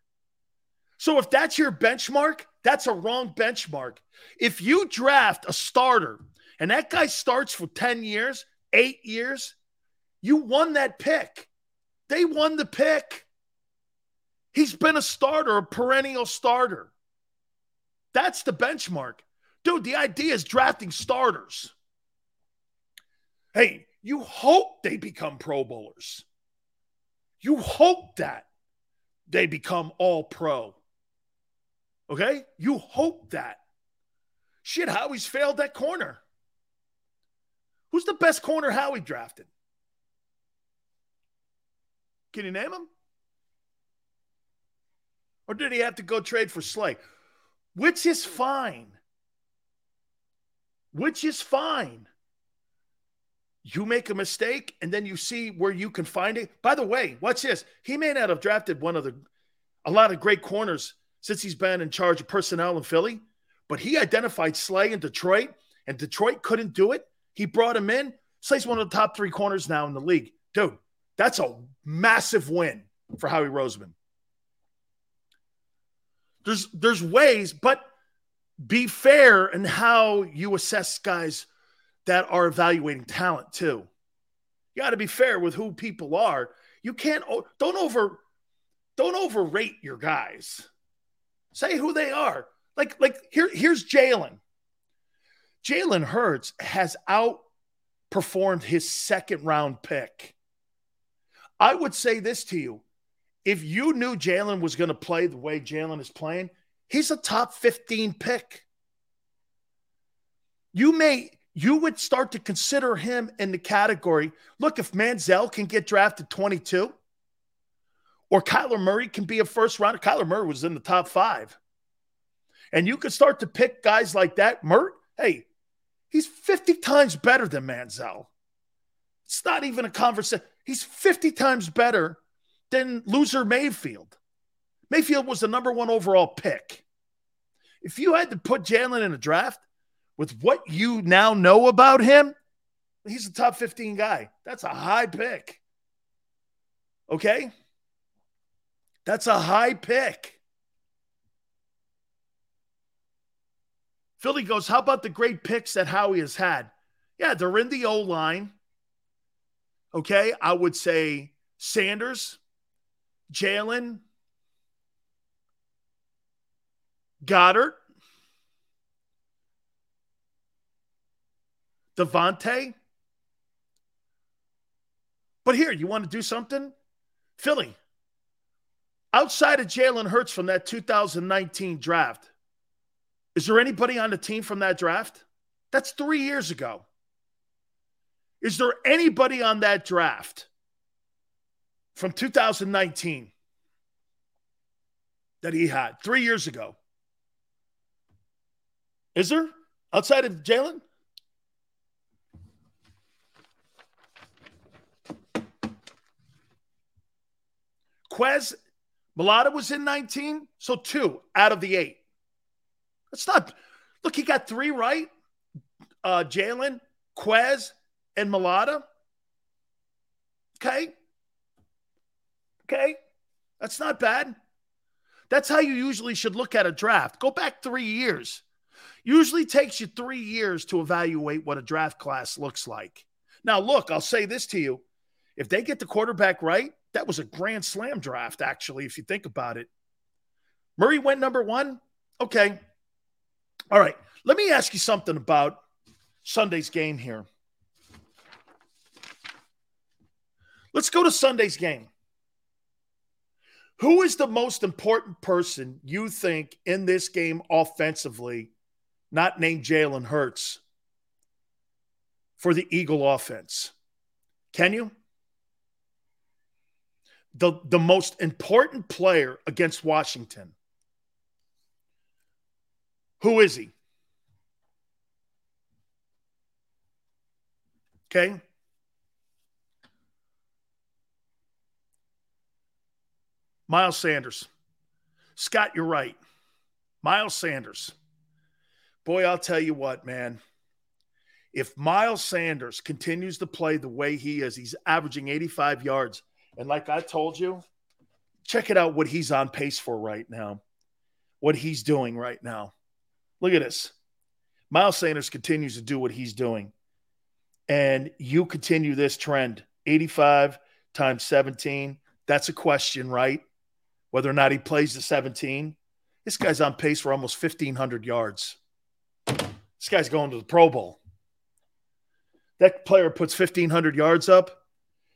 So if that's your benchmark, that's a wrong benchmark. If you draft a starter and that guy starts for 10 years, eight years, you won that pick. They won the pick. He's been a starter, a perennial starter. That's the benchmark. Dude, the idea is drafting starters. Hey, you hope they become Pro Bowlers. You hope that they become all pro. Okay? You hope that. Shit, Howie's failed that corner. Who's the best corner Howie drafted? Can you name him? Or did he have to go trade for Slay? Which is fine. Which is fine. You make a mistake and then you see where you can find it. By the way, watch this. He may not have drafted one of the a lot of great corners since he's been in charge of personnel in Philly, but he identified Slay in Detroit, and Detroit couldn't do it. He brought him in. Slay's one of the top three corners now in the league. Dude, that's a massive win for Howie Roseman. There's there's ways, but be fair in how you assess guys that are evaluating talent too. You got to be fair with who people are. You can't don't over don't overrate your guys. Say who they are. Like like here here's Jalen. Jalen Hurts has outperformed his second round pick. I would say this to you if you knew Jalen was going to play the way Jalen is playing, he's a top 15 pick. You may, you would start to consider him in the category. Look, if Manziel can get drafted 22, or Kyler Murray can be a first rounder. Kyler Murray was in the top five. And you could start to pick guys like that. Murray, hey, he's 50 times better than Manziel. It's not even a conversation. He's 50 times better than loser Mayfield. Mayfield was the number one overall pick. If you had to put Jalen in a draft with what you now know about him, he's a top 15 guy. That's a high pick. Okay? That's a high pick. Philly goes, How about the great picks that Howie has had? Yeah, they're in the O line. Okay. I would say Sanders, Jalen, Goedert, DeVonta. But here, you want to do something? Philly, outside of Jalen Hurts from that 2019 draft, is there anybody on the team from that draft? That's three years ago. Is there anybody on that draft from 2019 that he had three years ago. Is there outside of Jalen? Quez Mailata was in 19, so two out of the eight. That's not look, he got three right. Uh Jalen, Quez, and Mailata. Okay. Okay. That's not bad. That's how you usually should look at a draft. Go back three years. Usually takes you three years to evaluate what a draft class looks like. Now, look, I'll say this to you. If they get the quarterback right, that was a grand slam draft, actually, if you think about it. Murray went number one. Okay. All right. Let me ask you something about Sunday's game here. Let's go to Sunday's game. Who is the most important person you think in this game offensively, not named Jalen Hurts, for the Eagle offense? Can you? The, the most important player against Washington. Who is he? Okay. Miles Sanders. Scott, you're right. Miles Sanders. Boy, I'll tell you what, man. if Miles Sanders continues to play the way he is, he's averaging 85 yards. And like I told you, check it out what he's on pace for right now, what he's doing right now. Look at this. Miles Sanders continues to do what he's doing. And you continue this trend 85 times 17. That's a question, right? Whether or not he plays the 17. This guy's on pace for almost 1,500 yards. This guy's going to the Pro Bowl. That player puts 1,500 yards up,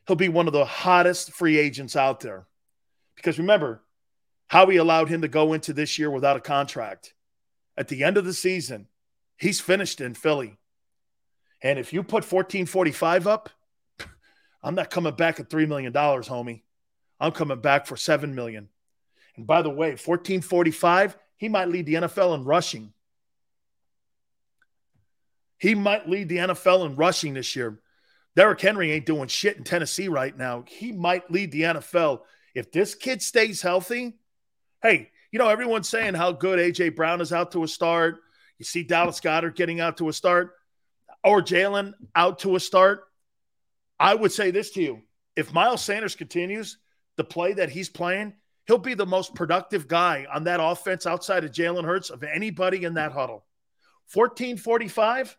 he'll be one of the hottest free agents out there. Because remember, Howie allowed him to go into this year without a contract. At the end of the season, he's finished in Philly. And if you put 1445 up, I'm not coming back at $3 million, homie. I'm coming back for 7 million. And by the way, 1445, he might lead the NFL in rushing. He might lead the NFL in rushing this year. Derrick Henry ain't doing shit in Tennessee right now. He might lead the NFL. If this kid stays healthy, hey, you know, everyone's saying how good A.J. Brown is out to a start. You see Dallas Goedert getting out to a start or Jalen out to a start. I would say this to you. If Miles Sanders continues the play that he's playing, he'll be the most productive guy on that offense outside of Jalen Hurts of anybody in that huddle. 1445,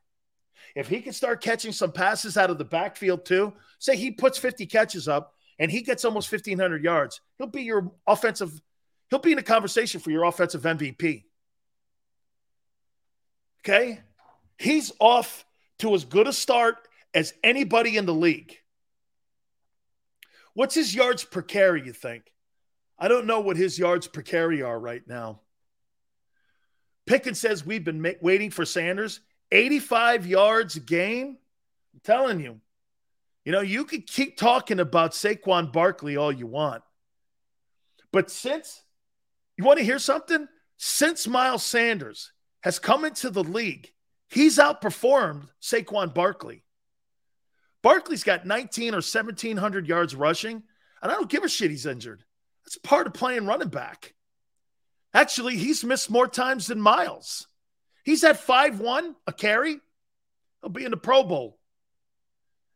if he can start catching some passes out of the backfield too, say he puts 50 catches up and he gets almost 1,500 yards, he'll be your offensive, he'll be in a conversation for your offensive MVP. Okay. He's off to as good a start as anybody in the league. What's his yards per carry, you think? I don't know what his yards per carry are right now. Pickens says we've been ma- waiting for Sanders. 85 yards a game. I'm telling you. You know, you could keep talking about Saquon Barkley all you want. But since you want to hear something? Since Miles Sanders has come into the league, he's outperformed Saquon Barkley. Barkley's got 19 or 1700 yards rushing, and I don't give a shit he's injured. That's part of playing running back. Actually, he's missed more times than Miles. He's at 5 1, a carry. He'll be in the Pro Bowl.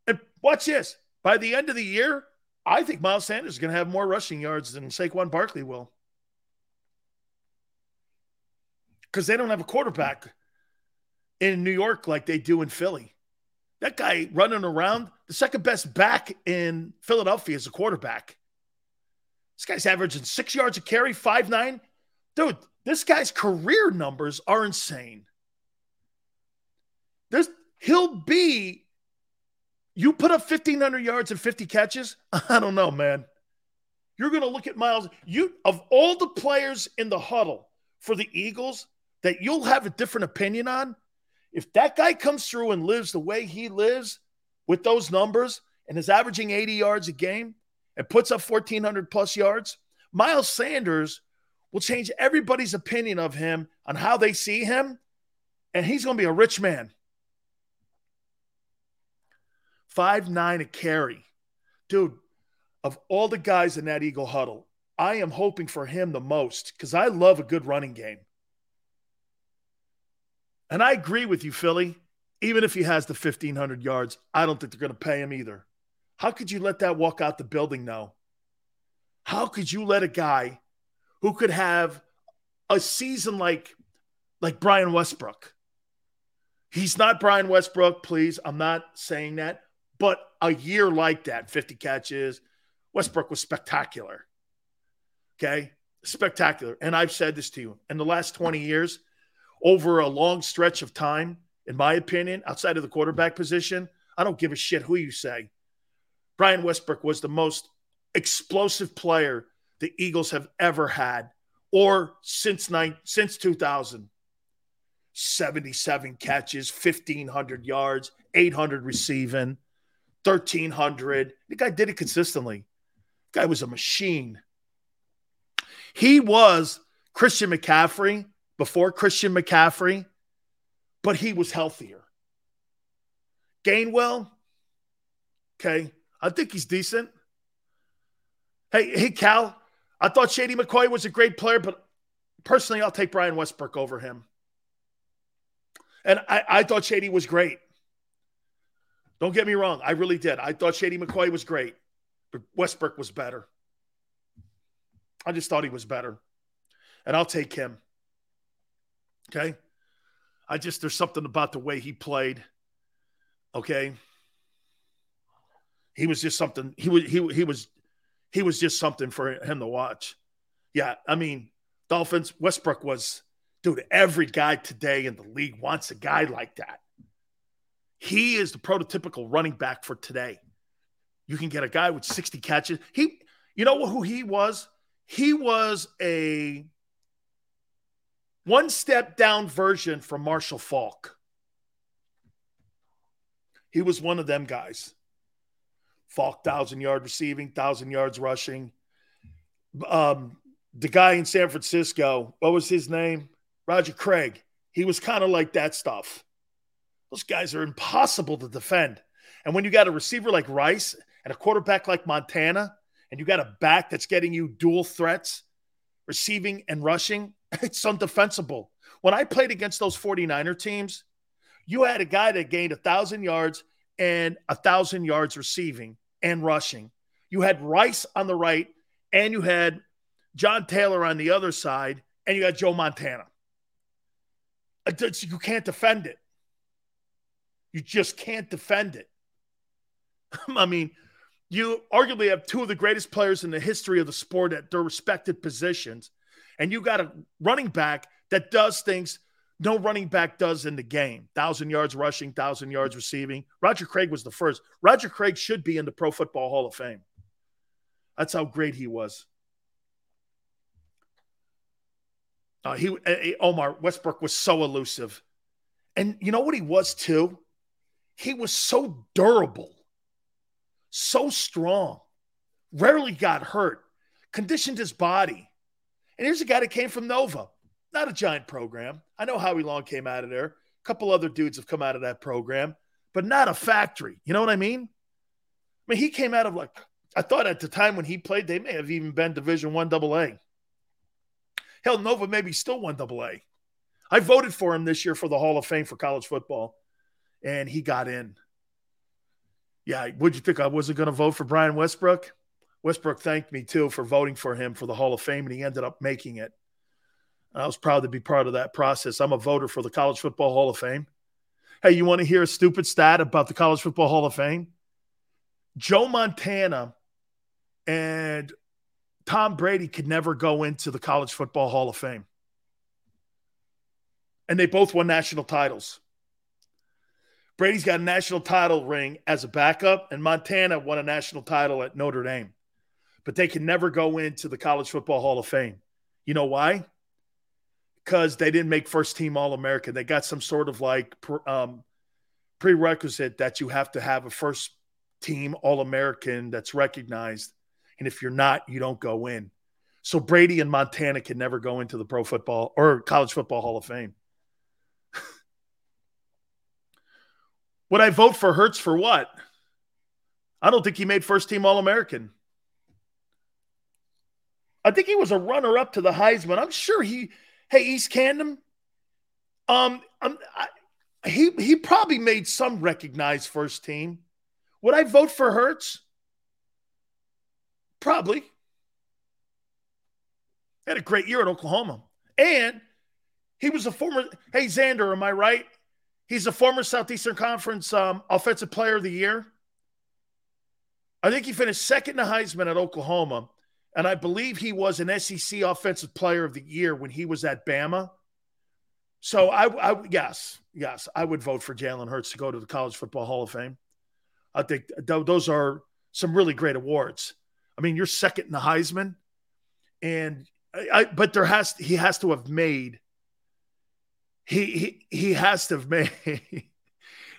And watch this. By the end of the year, I think Miles Sanders is going to have more rushing yards than Saquon Barkley will. Because they don't have a quarterback in New York like they do in Philly. That guy running around, the second best back in Philadelphia is a quarterback. This guy's averaging six yards a carry, five nine. Dude, this guy's career numbers are insane. This he'll be. You put up 1,500 yards and 50 catches? I don't know, man. You're going to look at Miles. You of all the players in the huddle for the Eagles that you'll have a different opinion on. If that guy comes through and lives the way he lives with those numbers and is averaging 80 yards a game and puts up 1,400 plus yards, Miles Sanders will change everybody's opinion of him on how they see him, and he's going to be a rich man. Five nine a carry, dude. Of all the guys in that Eagle huddle, I am hoping for him the most because I love a good running game. And I agree with you, Philly. Even if he has the 1,500 yards, I don't think they're going to pay him either. How could you let that walk out the building now? How could you let a guy who could have a season like like Brian Westbrook. He's not Brian Westbrook, please. I'm not saying that, but a year like that, 50 catches, Westbrook was spectacular. Okay? Spectacular. And I've said this to you in the last 20 years, over a long stretch of time, in my opinion, outside of the quarterback position, I don't give a shit who you say. Brian Westbrook was the most explosive player the Eagles have ever had or since nine, since 2000. 77 catches, 1500 yards, 800 receiving, 1300. The guy did it consistently. The guy was a machine. He was Christian McCaffrey before Christian McCaffrey, but he was healthier. Gainwell, okay, I think he's decent. Hey, hey, Cal, I thought Shady McCoy was a great player, but personally, I'll take Brian Westbrook over him. And I, I thought Shady was great. Don't get me wrong. I really did. I thought Shady McCoy was great, but Westbrook was better. I just thought he was better. And I'll take him. Okay. I just, there's something about the way he played. Okay. He was just something. He was, he, he was, he was just something for him to watch. Yeah. I mean, Dolphins, Westbrook was, dude, every guy today in the league wants a guy like that. He is the prototypical running back for today. You can get a guy with 60 catches. He, you know who he was? He was a one step down version from Marshall Faulk. He was one of them guys. Faulk, thousand yard receiving, thousand yards rushing. Um, the guy in San Francisco, what was his name? Roger Craig. He was kind of like that stuff. Those guys are impossible to defend. And when you got a receiver like Rice and a quarterback like Montana, and you got a back that's getting you dual threats, receiving and rushing, it's undefensible. When I played against those 49er teams, you had a guy that gained a thousand yards and a thousand yards receiving and rushing. You had Rice on the right, and you had John Taylor on the other side, and you had Joe Montana. You can't defend it. You just can't defend it. I mean, you arguably have two of the greatest players in the history of the sport at their respected positions, and you got a running back that does things no running back does in the game. Thousand yards rushing, thousand yards receiving. Roger Craig was the first. Roger Craig should be in the Pro Football Hall of Fame. That's how great he was. Uh, he uh, Omar Westbrook was so elusive, and you know what he was too. He was so durable, so strong, rarely got hurt, conditioned his body. And here's a guy that came from Nova, not a giant program. I know Howie Long came out of there. A couple other dudes have come out of that program, but not a factory. You know what I mean? I mean, he came out of like I thought at the time when he played, they may have even been Division One Double A. Hell, Nova maybe still one double A. I voted for him this year for the Hall of Fame for college football, and he got in. Yeah, would you think I wasn't going to vote for Brian Westbrook? Westbrook thanked me too for voting for him for the Hall of Fame, and he ended up making it. I was proud to be part of that process. I'm a voter for the College Football Hall of Fame. Hey, you want to hear a stupid stat about the College Football Hall of Fame? Joe Montana and Tom Brady could never go into the College Football Hall of Fame. And they both won national titles. Brady's got a national title ring as a backup, and Montana won a national title at Notre Dame. But they can never go into the College Football Hall of Fame. You know why? Because they didn't make first team All American. They got some sort of like um, prerequisite that you have to have a first team All American that's recognized and if you're not, you don't go in. So Brady and Montana can never go into the Pro Football or College Football Hall of Fame. Would I vote for Hurts for what? I don't think he made first team All American. I think he was a runner up to the Heisman. I'm sure he, hey, East Camden, um, I'm, I, he he probably made some recognized first team. Would I vote for Hurts? Probably. Had a great year at Oklahoma. And he was a former, hey, Xander, am I right? He's a former Southeastern Conference um, Offensive Player of the Year. I think he finished second to Heisman at Oklahoma. And I believe he was an SEC Offensive Player of the Year when he was at Bama. So I, I yes, yes, I would vote for Jalen Hurts to go to the College Football Hall of Fame. I think th- those are some really great awards. I mean, you're second in the Heisman, and I, I but there has he has to have made. He he he has to have made.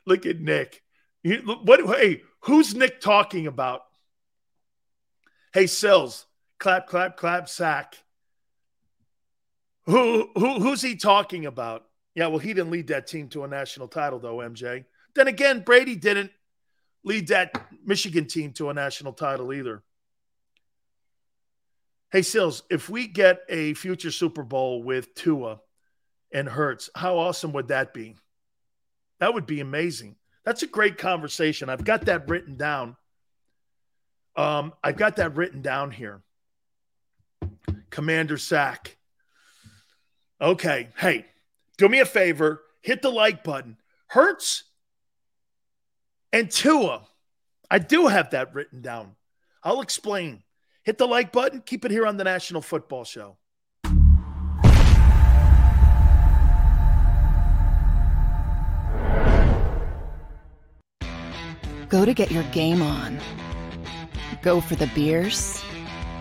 look at Nick. what? Hey, who's Nick talking about? Hey, Sills, clap, clap, clap, sack. Who, who who's he talking about? Yeah, well, he didn't lead that team to a national title, though, MJ. Then again, Brady didn't lead that Michigan team to a national title either. Hey, Sills, if we get a future Super Bowl with Tua and Hurts, how awesome would that be? That would be amazing. That's a great conversation. I've got that written down. Um, I've got that written down here. Commander Sack. Okay. Hey, do me a favor. Hit the like button. Hurts and Tua. I do have that written down. I'll explain. Hit the like button. Keep it here on the National Football Show. Go to get your game on. Go for the beers.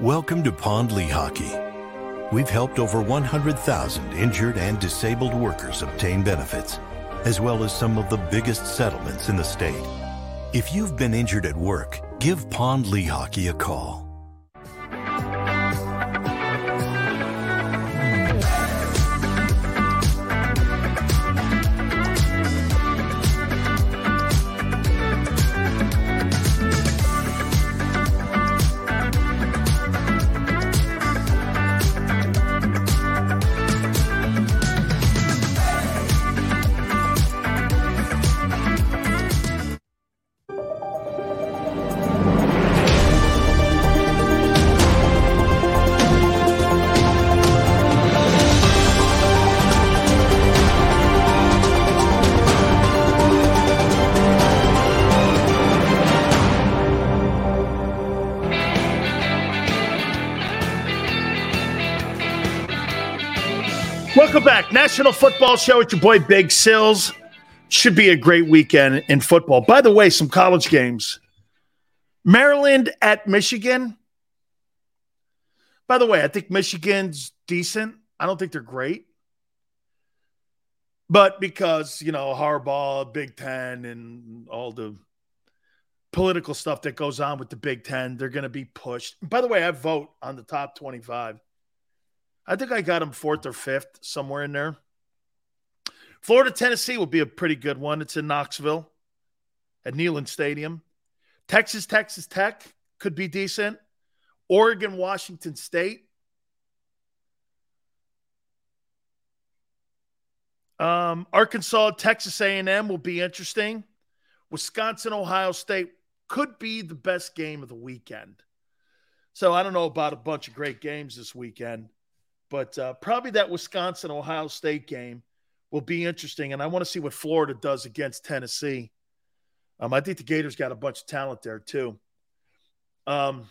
Welcome to Pond Lehocky. We've helped over 100,000 injured and disabled workers obtain benefits, as well as some of the biggest settlements in the state. If you've been injured at work, give Pond Lehocky a call. National Football Show with your boy Big Sills. Should be a great weekend in football. By the way, some college games. Maryland at Michigan. By the way, I think Michigan's decent. I don't think they're great. But because, you know, Harbaugh, Big Ten, and all the political stuff that goes on with the Big Ten, they're going to be pushed. By the way, I vote on the top 25. I think I got him fourth or fifth, somewhere in there. Florida, Tennessee will be a pretty good one. It's in Knoxville at Neyland Stadium. Texas, Texas Tech could be decent. Oregon, Washington State. Um, Arkansas, Texas A&M will be interesting. Wisconsin, Ohio State could be the best game of the weekend. So I don't know about a bunch of great games this weekend. But uh, probably that Wisconsin Ohio State game will be interesting. And I want to see what Florida does against Tennessee. Um, I think the Gators got a bunch of talent there, too. Um,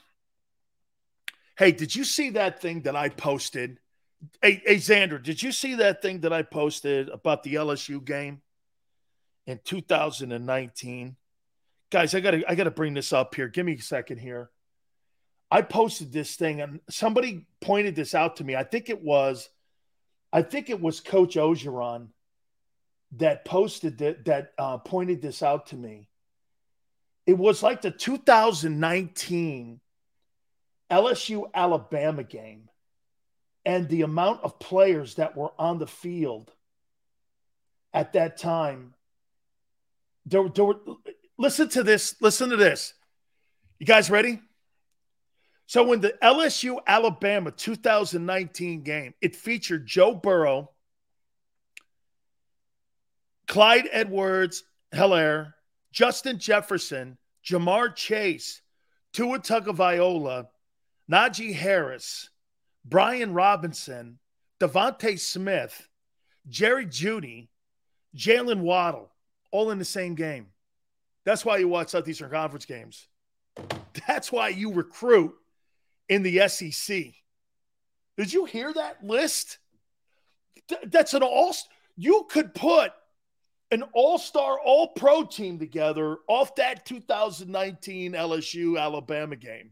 hey, did you see that thing that I posted? Hey, hey, Xander, did you see that thing that I posted about the LSU game in 2019? Guys, I gotta I gotta bring this up here. Give me a second here. I posted this thing and somebody pointed this out to me. I think it was, I think it was Coach Orgeron. that posted that that uh, pointed this out to me. It was like the 2019 LSU Alabama game and the amount of players that were on the field at that time. There, there were, listen to this. Listen to this. You guys ready? So, in the LSU Alabama 2019 game, it featured Joe Burrow, Clyde Edwards Helaire, Justin Jefferson, Ja'Marr Chase, Tua Tagovailoa, Najee Harris, Brian Robinson, DeVonta Smith, Jerry Jeudy, Jaylen Waddle, all in the same game. That's why you watch Southeastern Conference games. That's why you recruit in the SEC. Did you hear that list? That's an all. You could put an all-star, all-pro team together off that 2019 LSU Alabama game.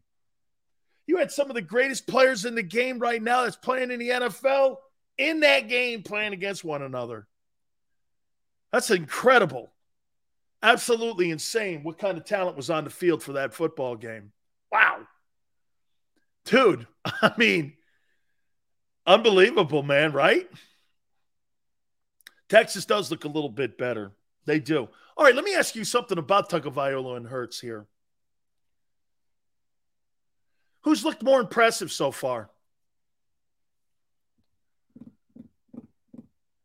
You had some of the greatest players in the game right now that's playing in the NFL in that game playing against one another. That's incredible. Absolutely insane what kind of talent was on the field for that football game. Wow. Dude, I mean, unbelievable, man, right? Texas does look a little bit better. They do. All right, let me ask you something about Tagovailoa and Hurts here. Who's looked more impressive so far?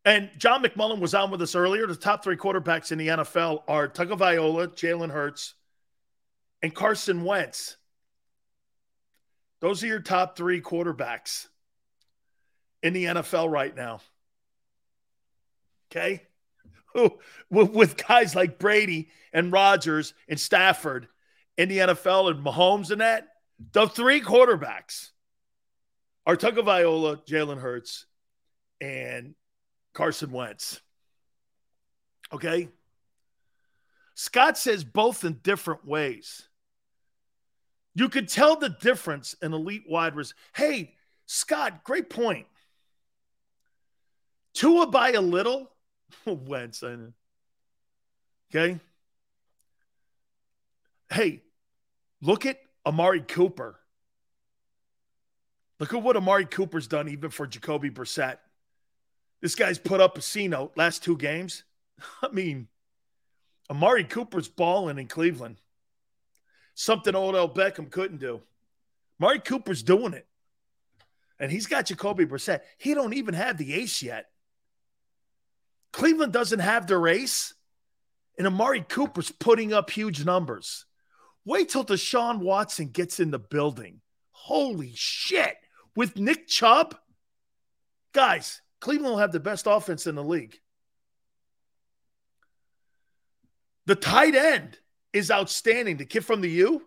And John McMullen was on with us earlier. The top three quarterbacks in the NFL are Tagovailoa, Jalen Hurts, and Carson Wentz. Those are your top three quarterbacks in the NFL right now. Okay. With guys like Brady and Rodgers and Stafford in the NFL and Mahomes and that, the three quarterbacks are Tagovailoa, Jalen Hurts, and Carson Wentz. Okay. Scott says both in different ways. You could tell the difference in elite wide receivers. Hey, Scott, great point. Tua by a little Wentz. Okay. Hey, look at Amari Cooper. Look at what Amari Cooper's done, even for Jacoby Brissett. This guy's put up a C note last two games. I mean, Amari Cooper's balling in Cleveland. Something Odell Beckham couldn't do. Amari Cooper's doing it. And he's got Jacoby Brissett. He don't even have the ace yet. Cleveland doesn't have their ace, and Amari Cooper's putting up huge numbers. Wait till Deshaun Watson gets in the building. Holy shit. With Nick Chubb? Guys, Cleveland will have the best offense in the league. The tight end is outstanding. The kid from the U.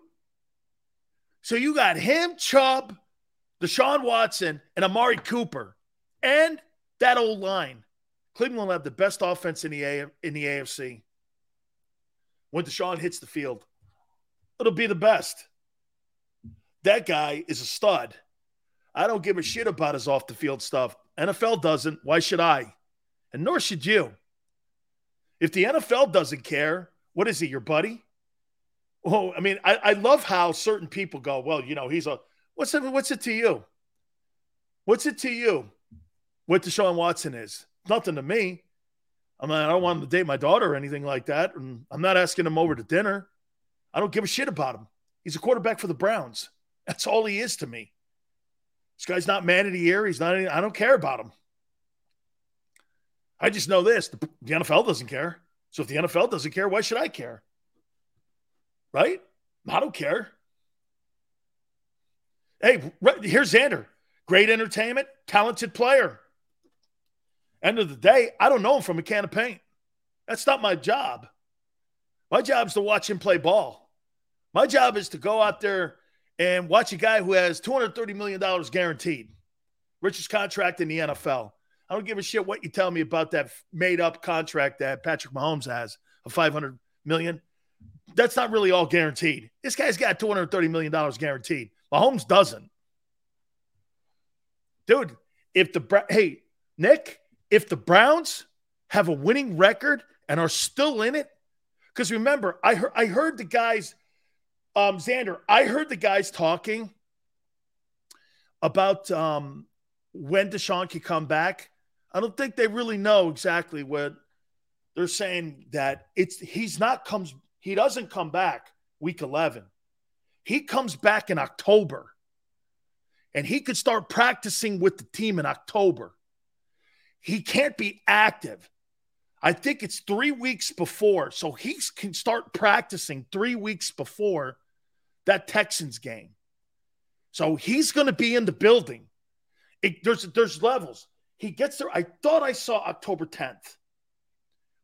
So you got him, Chubb, Deshaun Watson, and Amari Cooper, and that old line. Cleveland will have the best offense in the A- in the AFC. When Deshaun hits the field, it'll be the best. That guy is a stud. I don't give a shit about his off the field stuff. NFL doesn't. Why should I? And nor should you. If the NFL doesn't care, what is he, your buddy? Oh, I mean, I, I love how certain people go, well, you know, he's a what's it what's it to you? What's it to you what Deshaun Watson is? nothing to me. I mean, I don't want him to date my daughter or anything like that. And I'm not asking him over to dinner. I don't give a shit about him. He's a quarterback for the Browns. That's all he is to me. This guy's not man of the year. He's not, any, I don't care about him. I just know this the, the NFL doesn't care. So if the NFL doesn't care, why should I care? Right? I don't care. Hey, here's Xander. Great entertainment, talented player. End of the day, I don't know him from a can of paint. That's not my job. My job is to watch him play ball. My job is to go out there and watch a guy who has $230 million guaranteed, richest contract in the NFL. I don't give a shit what you tell me about that made up contract that Patrick Mahomes has of 500 million. That's not really all guaranteed. This guy's got $230 million guaranteed. Mahomes doesn't. Dude, if the, hey, Nick, if the Browns have a winning record and are still in it? Because remember, I heard I heard the guys, um, Xander, I heard the guys talking about um, when Deshaun can come back. I don't think they really know exactly what they're saying that it's he's not comes he doesn't come back week 11. He comes back in October. And he could start practicing with the team in October. He can't be active. I think it's 3 weeks before. So he can start practicing 3 weeks before that Texans game. So he's going to be in the building. It, there's there's levels. He gets there. I thought I saw October 10th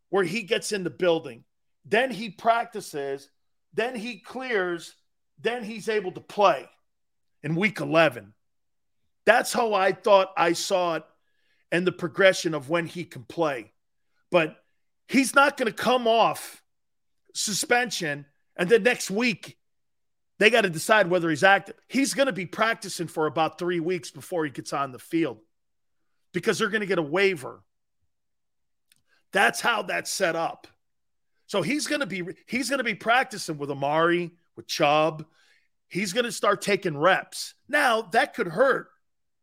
where he gets in the building. Then he practices. Then he clears. Then he's able to play in week 11. That's how I thought I saw it and the progression of when he can play. But he's not going to come off suspension and then next week they got to decide whether he's active. He's going to be practicing for about three weeks before he gets on the field because they're going to get a waiver. That's how that's set up. So he's going to be he's going to be practicing with Amari, with Chubb. He's going to start taking reps. Now that could hurt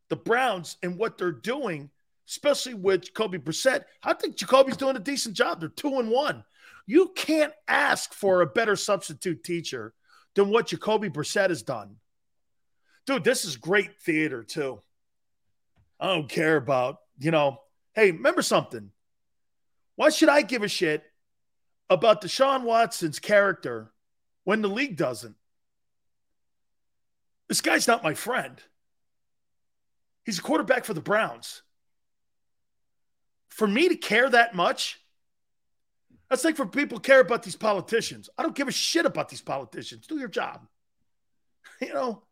the Browns and what they're doing, especially with Jacoby Brissett. I think Jacoby's doing a decent job. They're two and one. You can't ask for a better substitute teacher than what Jacoby Brissett has done. Dude, this is great theater, too. I don't care about, you know, hey, remember something. Why should I give a shit about Deshaun Watson's character when the league doesn't? This guy's not my friend. He's a quarterback for the Browns. For me to care that much, that's like for people care about these politicians. I don't give a shit about these politicians. Do your job. You know,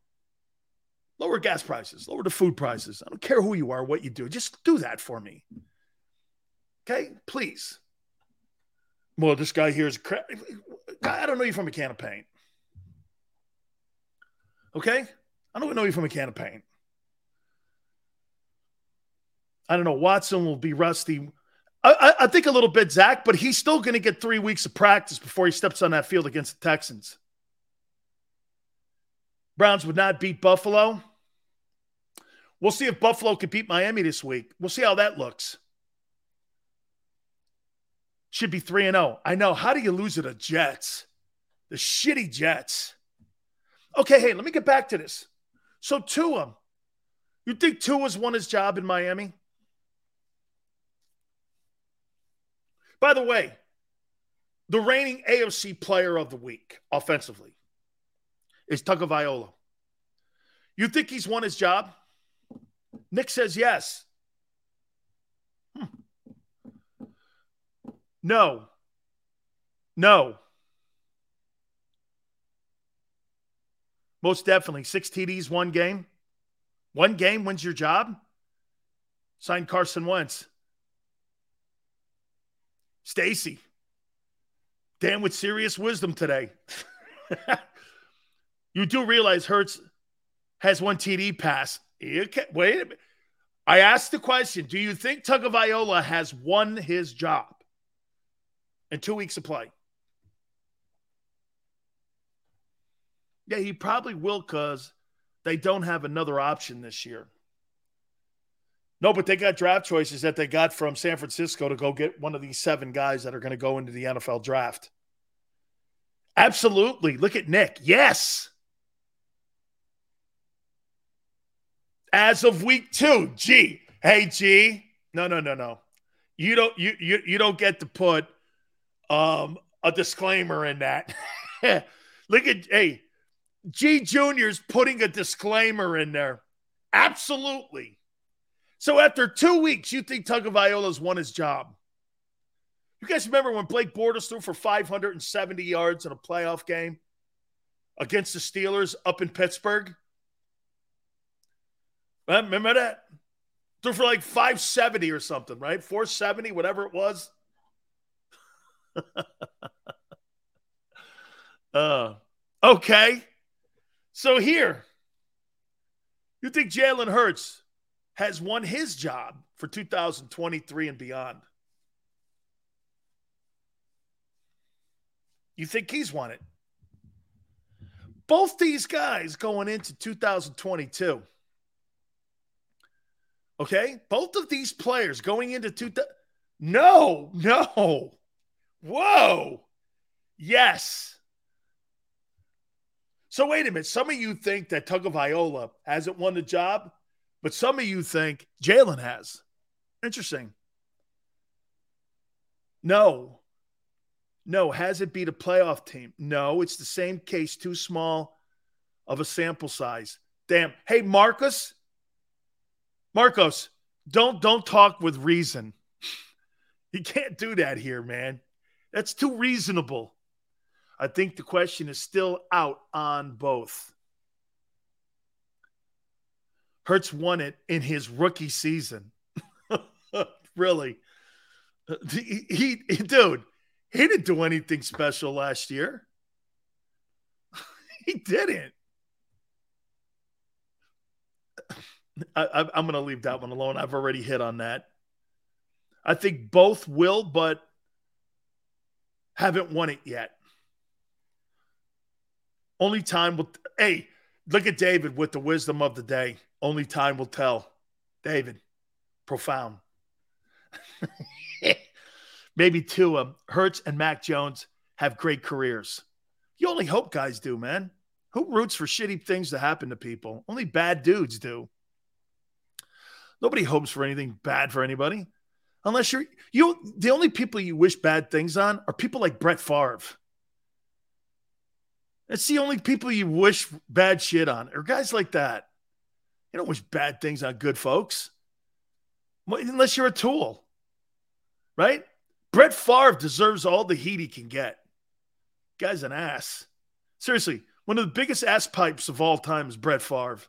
lower gas prices, lower the food prices. I don't care who you are, what you do. Just do that for me. Okay, please. Well, this guy here is crap. I don't know you from a can of paint. Okay, I don't know you from a can of paint. I don't know. Watson will be rusty. I, I think a little bit, Zach, but he's still going to get three weeks of practice before he steps on that field against the Texans. Browns would not beat Buffalo. We'll see if Buffalo can beat Miami this week. We'll see how that looks. Should be 3 and 0. I know. How do you lose to the Jets? The shitty Jets. Okay, hey, let me get back to this. So Tua, you think Tua's won his job in Miami? By the way, the reigning AFC player of the week offensively is Tagovailoa. You think he's won his job? Nick says yes. No. No. Most definitely. Six TDs, one game. One game wins your job. Sign Carson Wentz. Stacy, Dan with serious wisdom today. you do realize Hurts has one TD pass. Wait a minute. I asked the question Do you think Tagovailoa has won his job in two weeks of play? Yeah, he probably will because they don't have another option this year. No, but they got draft choices that they got from San Francisco to go get one of these seven guys that are going to go into the NFL draft. Absolutely. Look at Nick. Yes. As of week two, G. Hey, G. No, no, no, no. You don't you you you don't get to put um a disclaimer in that. Look at hey, G Junior's putting a disclaimer in there. Absolutely. So after two weeks, you think Tagovailoa's won his job. You guys remember when Blake Bortles threw for 570 yards in a playoff game against the Steelers up in Pittsburgh? Remember that? Threw for like 570 or something, right? 470, whatever it was. uh, okay. So here, you think Jalen Hurts has won his job for 2023 and beyond? You think he's won it? Both these guys going into 2022. Okay? Both of these players going into two. Th- no, no. Whoa. Yes. So wait a minute. Some of you think that Tagovailoa hasn't won the job, but some of you think Jalen has. Interesting. No. No. Has it beat a playoff team? No. It's the same case, too small of a sample size. Damn. Hey, Marcus. Marcos, don't don't talk with reason. you can't do that here, man. That's too reasonable. I think the question is still out on both. Hurts won it in his rookie season. really. He, he, dude, he didn't do anything special last year. he didn't. I, am going to leave that one alone. I've already hit on that. I think both will, but haven't won it yet. Only time will. Hey, look at David with the wisdom of the day. Only time will tell. David, profound. Maybe Tua, Hurts, and Mac Jones have great careers. You only hope guys do, man. Who roots for shitty things to happen to people? Only bad dudes do. Nobody hopes for anything bad for anybody. Unless you're you the only people you wish bad things on are people like Brett Favre. That's the only people you wish bad shit on, or guys like that. You don't wish bad things on good folks. Unless you're a tool. Right? Brett Favre deserves all the heat he can get. Guy's an ass. Seriously, one of the biggest ass pipes of all time is Brett Favre.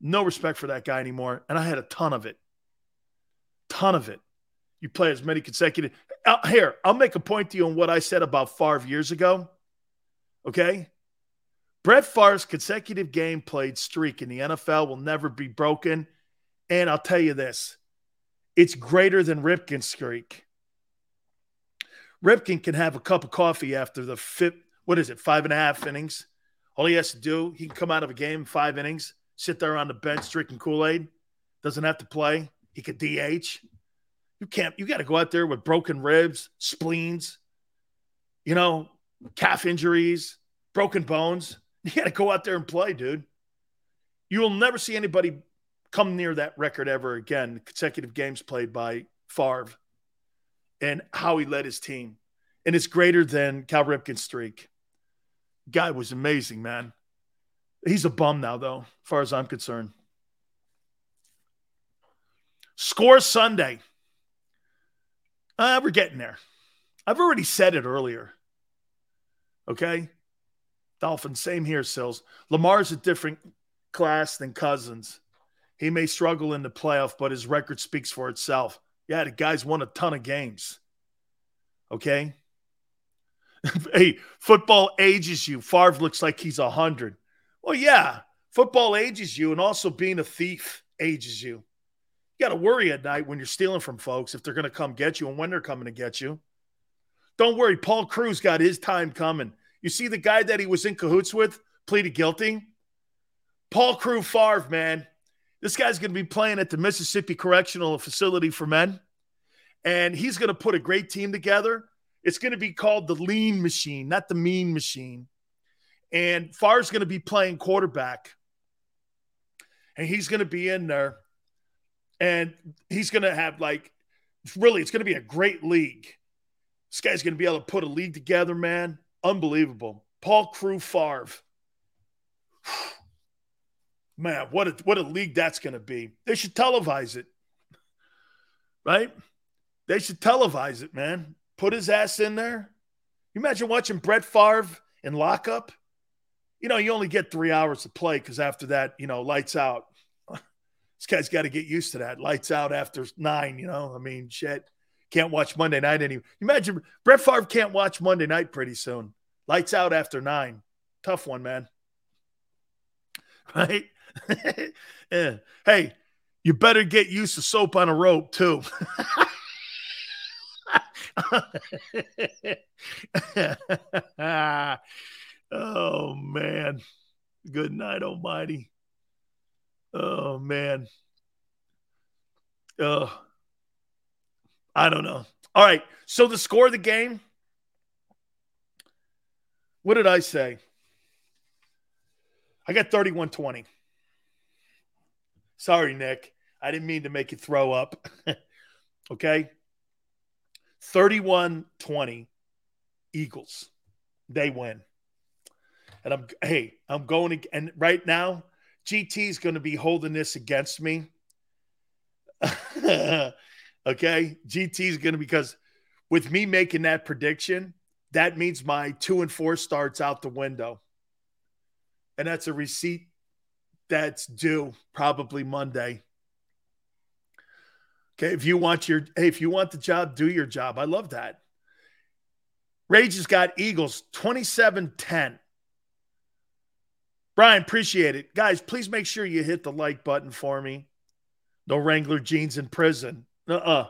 No respect for that guy anymore. And I had a ton of it. Ton of it. You play as many consecutive. Uh, here, I'll make a point to you on what I said about Favre years ago. Okay? Brett Favre's consecutive game played streak in the NFL will never be broken. And I'll tell you this it's greater than Ripken's streak. Ripken can have a cup of coffee after the fifth, what is it, five and a half innings. All he has to do, he can come out of a game five innings sit there on the bench drinking Kool Aid, doesn't have to play. He could DH. You can't, you got to go out there with broken ribs, spleens, you know, calf injuries, broken bones. You got to go out there and play, dude. You will never see anybody come near that record ever again. Consecutive games played by Favre and how he led his team. And it's greater than Cal Ripken's streak. Guy was amazing, man. He's a bum now, though, as far as I'm concerned. Score Sunday. Uh, we're getting there. I've already said it earlier. Okay? Dolphins, same here, Sills. Lamar's a different class than Cousins. He may struggle in the playoff, but his record speaks for itself. Yeah, the guy's won a ton of games. Okay? hey, football ages you. Favre looks like he's 100. Well, yeah, football ages you, and also being a thief ages you. You got to worry at night when you're stealing from folks if they're going to come get you and when they're coming to get you. Don't worry, Paul Cruz got his time coming. You see the guy that he was in cahoots with pleaded guilty? Paul Crewe Favre, man. This guy's going to be playing at the Mississippi Correctional Facility for Men, and he's going to put a great team together. It's going to be called the Lean Machine, not the Mean Machine. And Favre's going to be playing quarterback. And he's going to be in there. And he's going to have, like, really, it's going to be a great league. This guy's going to be able to put a league together, man. Unbelievable. Paul Crewe Favre. Man, what a what a league that's going to be. They should televise it. Right? They should televise it, man. Put his ass in there. You imagine watching Brett Favre in lockup? you know, you only get three hours to play because after that, you know, lights out. This guy's got to get used to that. Lights out after nine, you know. I mean, shit. Can't watch Monday night anymore. Imagine Brett Favre can't watch Monday night pretty soon. Lights out after nine. Tough one, man. Right? yeah. Hey, you better get used to soap on a rope, too. oh man. Good night, Almighty. Oh man. Oh, I don't know. All right. So the score of the game. What did I say? I got 31 20. Sorry, Nick. I didn't mean to make you throw up. okay. 31 20 Eagles. They win. And I'm, hey, I'm going to, and right now, GT is going to be holding this against me. okay. GT is going to, because with me making that prediction, that means my two and four starts out the window. And that's a receipt that's due probably Monday. Okay. If you want your, hey, if you want the job, do your job. I love that. Rage has got Eagles 27 10. Brian, appreciate it. Guys, please make sure you hit the like button for me. No Wrangler jeans in prison. Uh uh-uh. uh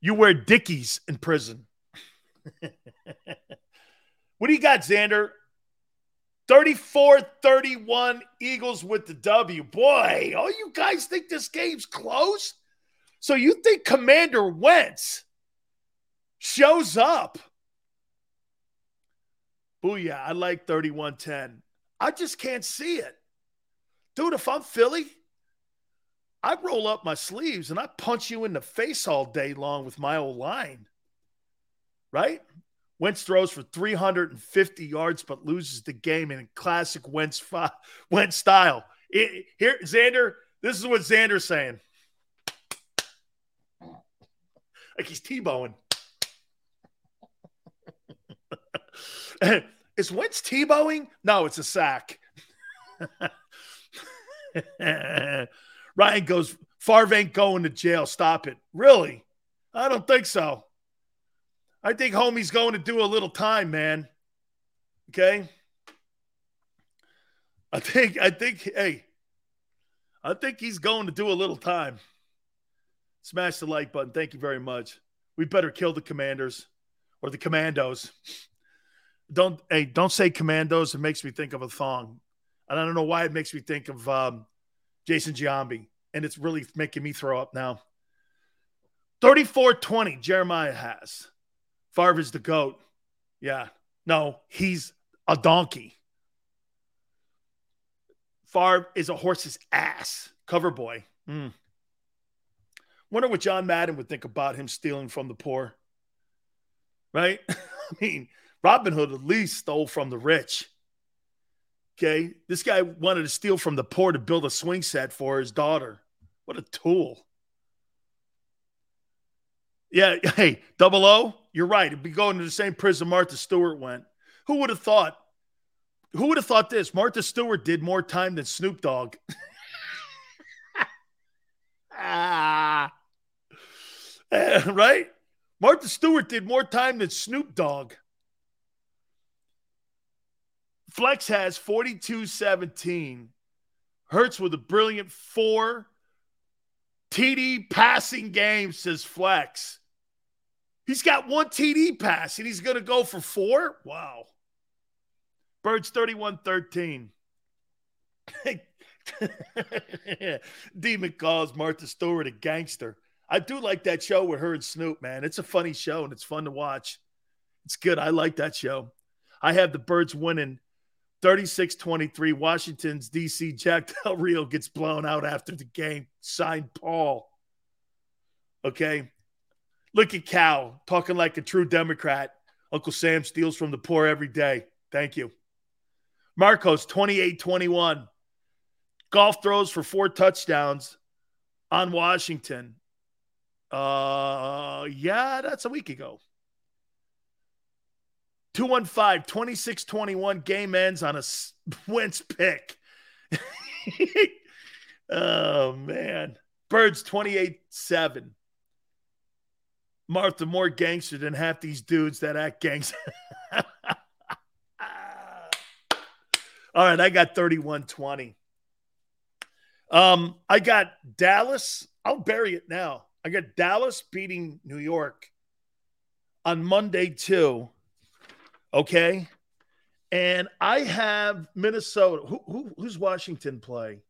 You wear Dickies in prison. what do you got, Xander? 34 31 Eagles with the W. Boy, all you guys think this game's close? So you think Commander Wentz shows up? Booyah. I like 31 10. I just can't see it. Dude, if I'm Philly, I roll up my sleeves and I punch you in the face all day long with my old line. Right? Wentz throws for 350 yards but loses the game in classic Wentz, Wentz style. It, here, Xander, this is what Xander's saying. Like he's Tebowing. Is Wentz Tebowing? No, it's a sack. Ryan goes, ain't going to jail. Stop it. Really? I don't think so. I think homie's going to do a little time, man. Okay. I think, I think, hey, I think he's going to do a little time. Smash the like button. Thank you very much. We better kill the commanders or the commandos. Don't hey, don't say commandos. It makes me think of a thong. And I don't know why it makes me think of um, Jason Giambi. And it's really making me throw up now. 34-20, Jeremiah has. Favre is the GOAT. Yeah. No, he's a donkey. Favre is a horse's ass. Cover boy. Mm. Wonder what John Madden would think about him stealing from the poor. Right? I mean, Robin Hood at least stole from the rich. Okay. This guy wanted to steal from the poor to build a swing set for his daughter. What a tool. Yeah. Hey, double O, you're right. It'd be going to the same prison Martha Stewart went. Who would have thought? Who would have thought this? Martha Stewart did more time than Snoop Dogg. ah. right? Martha Stewart did more time than Snoop Dogg. Flex has 42 17. Hurts with a brilliant four TD passing game, says Flex. He's got one TD pass and he's going to go for four? Wow. Birds 31 13. Demon calls Martha Stewart a gangster. I do like that show with her and Snoop, man. It's a funny show and it's fun to watch. It's good. I like that show. I have the Birds winning 36 23, Washington's DC Jack Del Rio gets blown out after the game. Signed Paul. Okay. Look at Cal talking like a true Democrat. Uncle Sam steals from the poor every day. Thank you. Marcos, 28 21. Goff throws for four touchdowns on Washington. Uh, yeah, that's a week ago. 215 26 21 game ends on a Wentz pick. oh, man. Birds 28 7. Martha more gangster than half these dudes that act gangster. All right, I got 31 20. Um, I got Dallas. I'll bury it now. I got Dallas beating New York on Monday too. Okay. And I have Minnesota. Who, who, who's Washington play?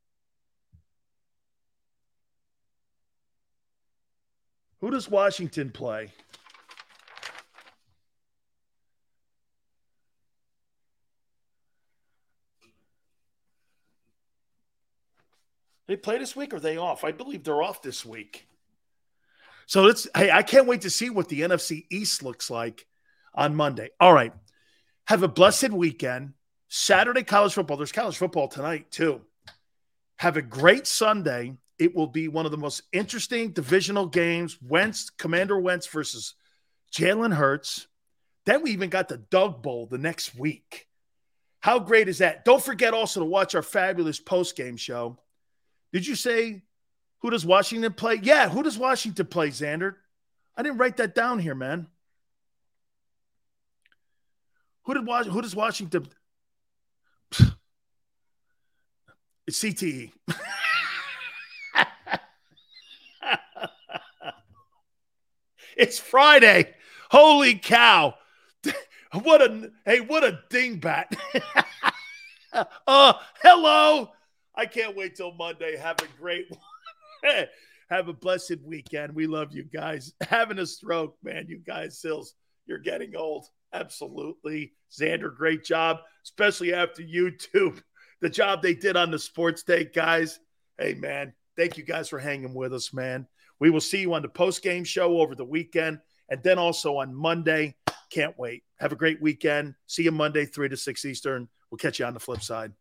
Who does Washington play? They play this week or they off? I believe they're off this week. So let's hey, I can't wait to see what the NFC East looks like on Monday. All right. Have a blessed weekend. Saturday college football. There's college football tonight too. Have a great Sunday. It will be one of the most interesting divisional games. Wentz, Commander Wentz versus Jalen Hurts. Then we even got the Doug Bowl the next week. How great is that? Don't forget also to watch our fabulous post game show. Did you say who does Washington play? Yeah, who does Washington play, Xander? I didn't write that down here, man. Who did who does Washington? It's CTE. it's Friday. Holy cow. What a hey, what a dingbat. uh hello. I can't wait till Monday. Have a great one. Have a blessed weekend. We love you guys. Having a stroke, man. You guys, Sills, you're getting old. Absolutely. Xander, great job, especially after YouTube. The job they did on the sports day, guys. Hey, man, thank you guys for hanging with us, man. We will see you on the post game show over the weekend and then also on Monday. Can't wait. Have a great weekend. See you Monday, 3 to 6 Eastern. We'll catch you on the flip side.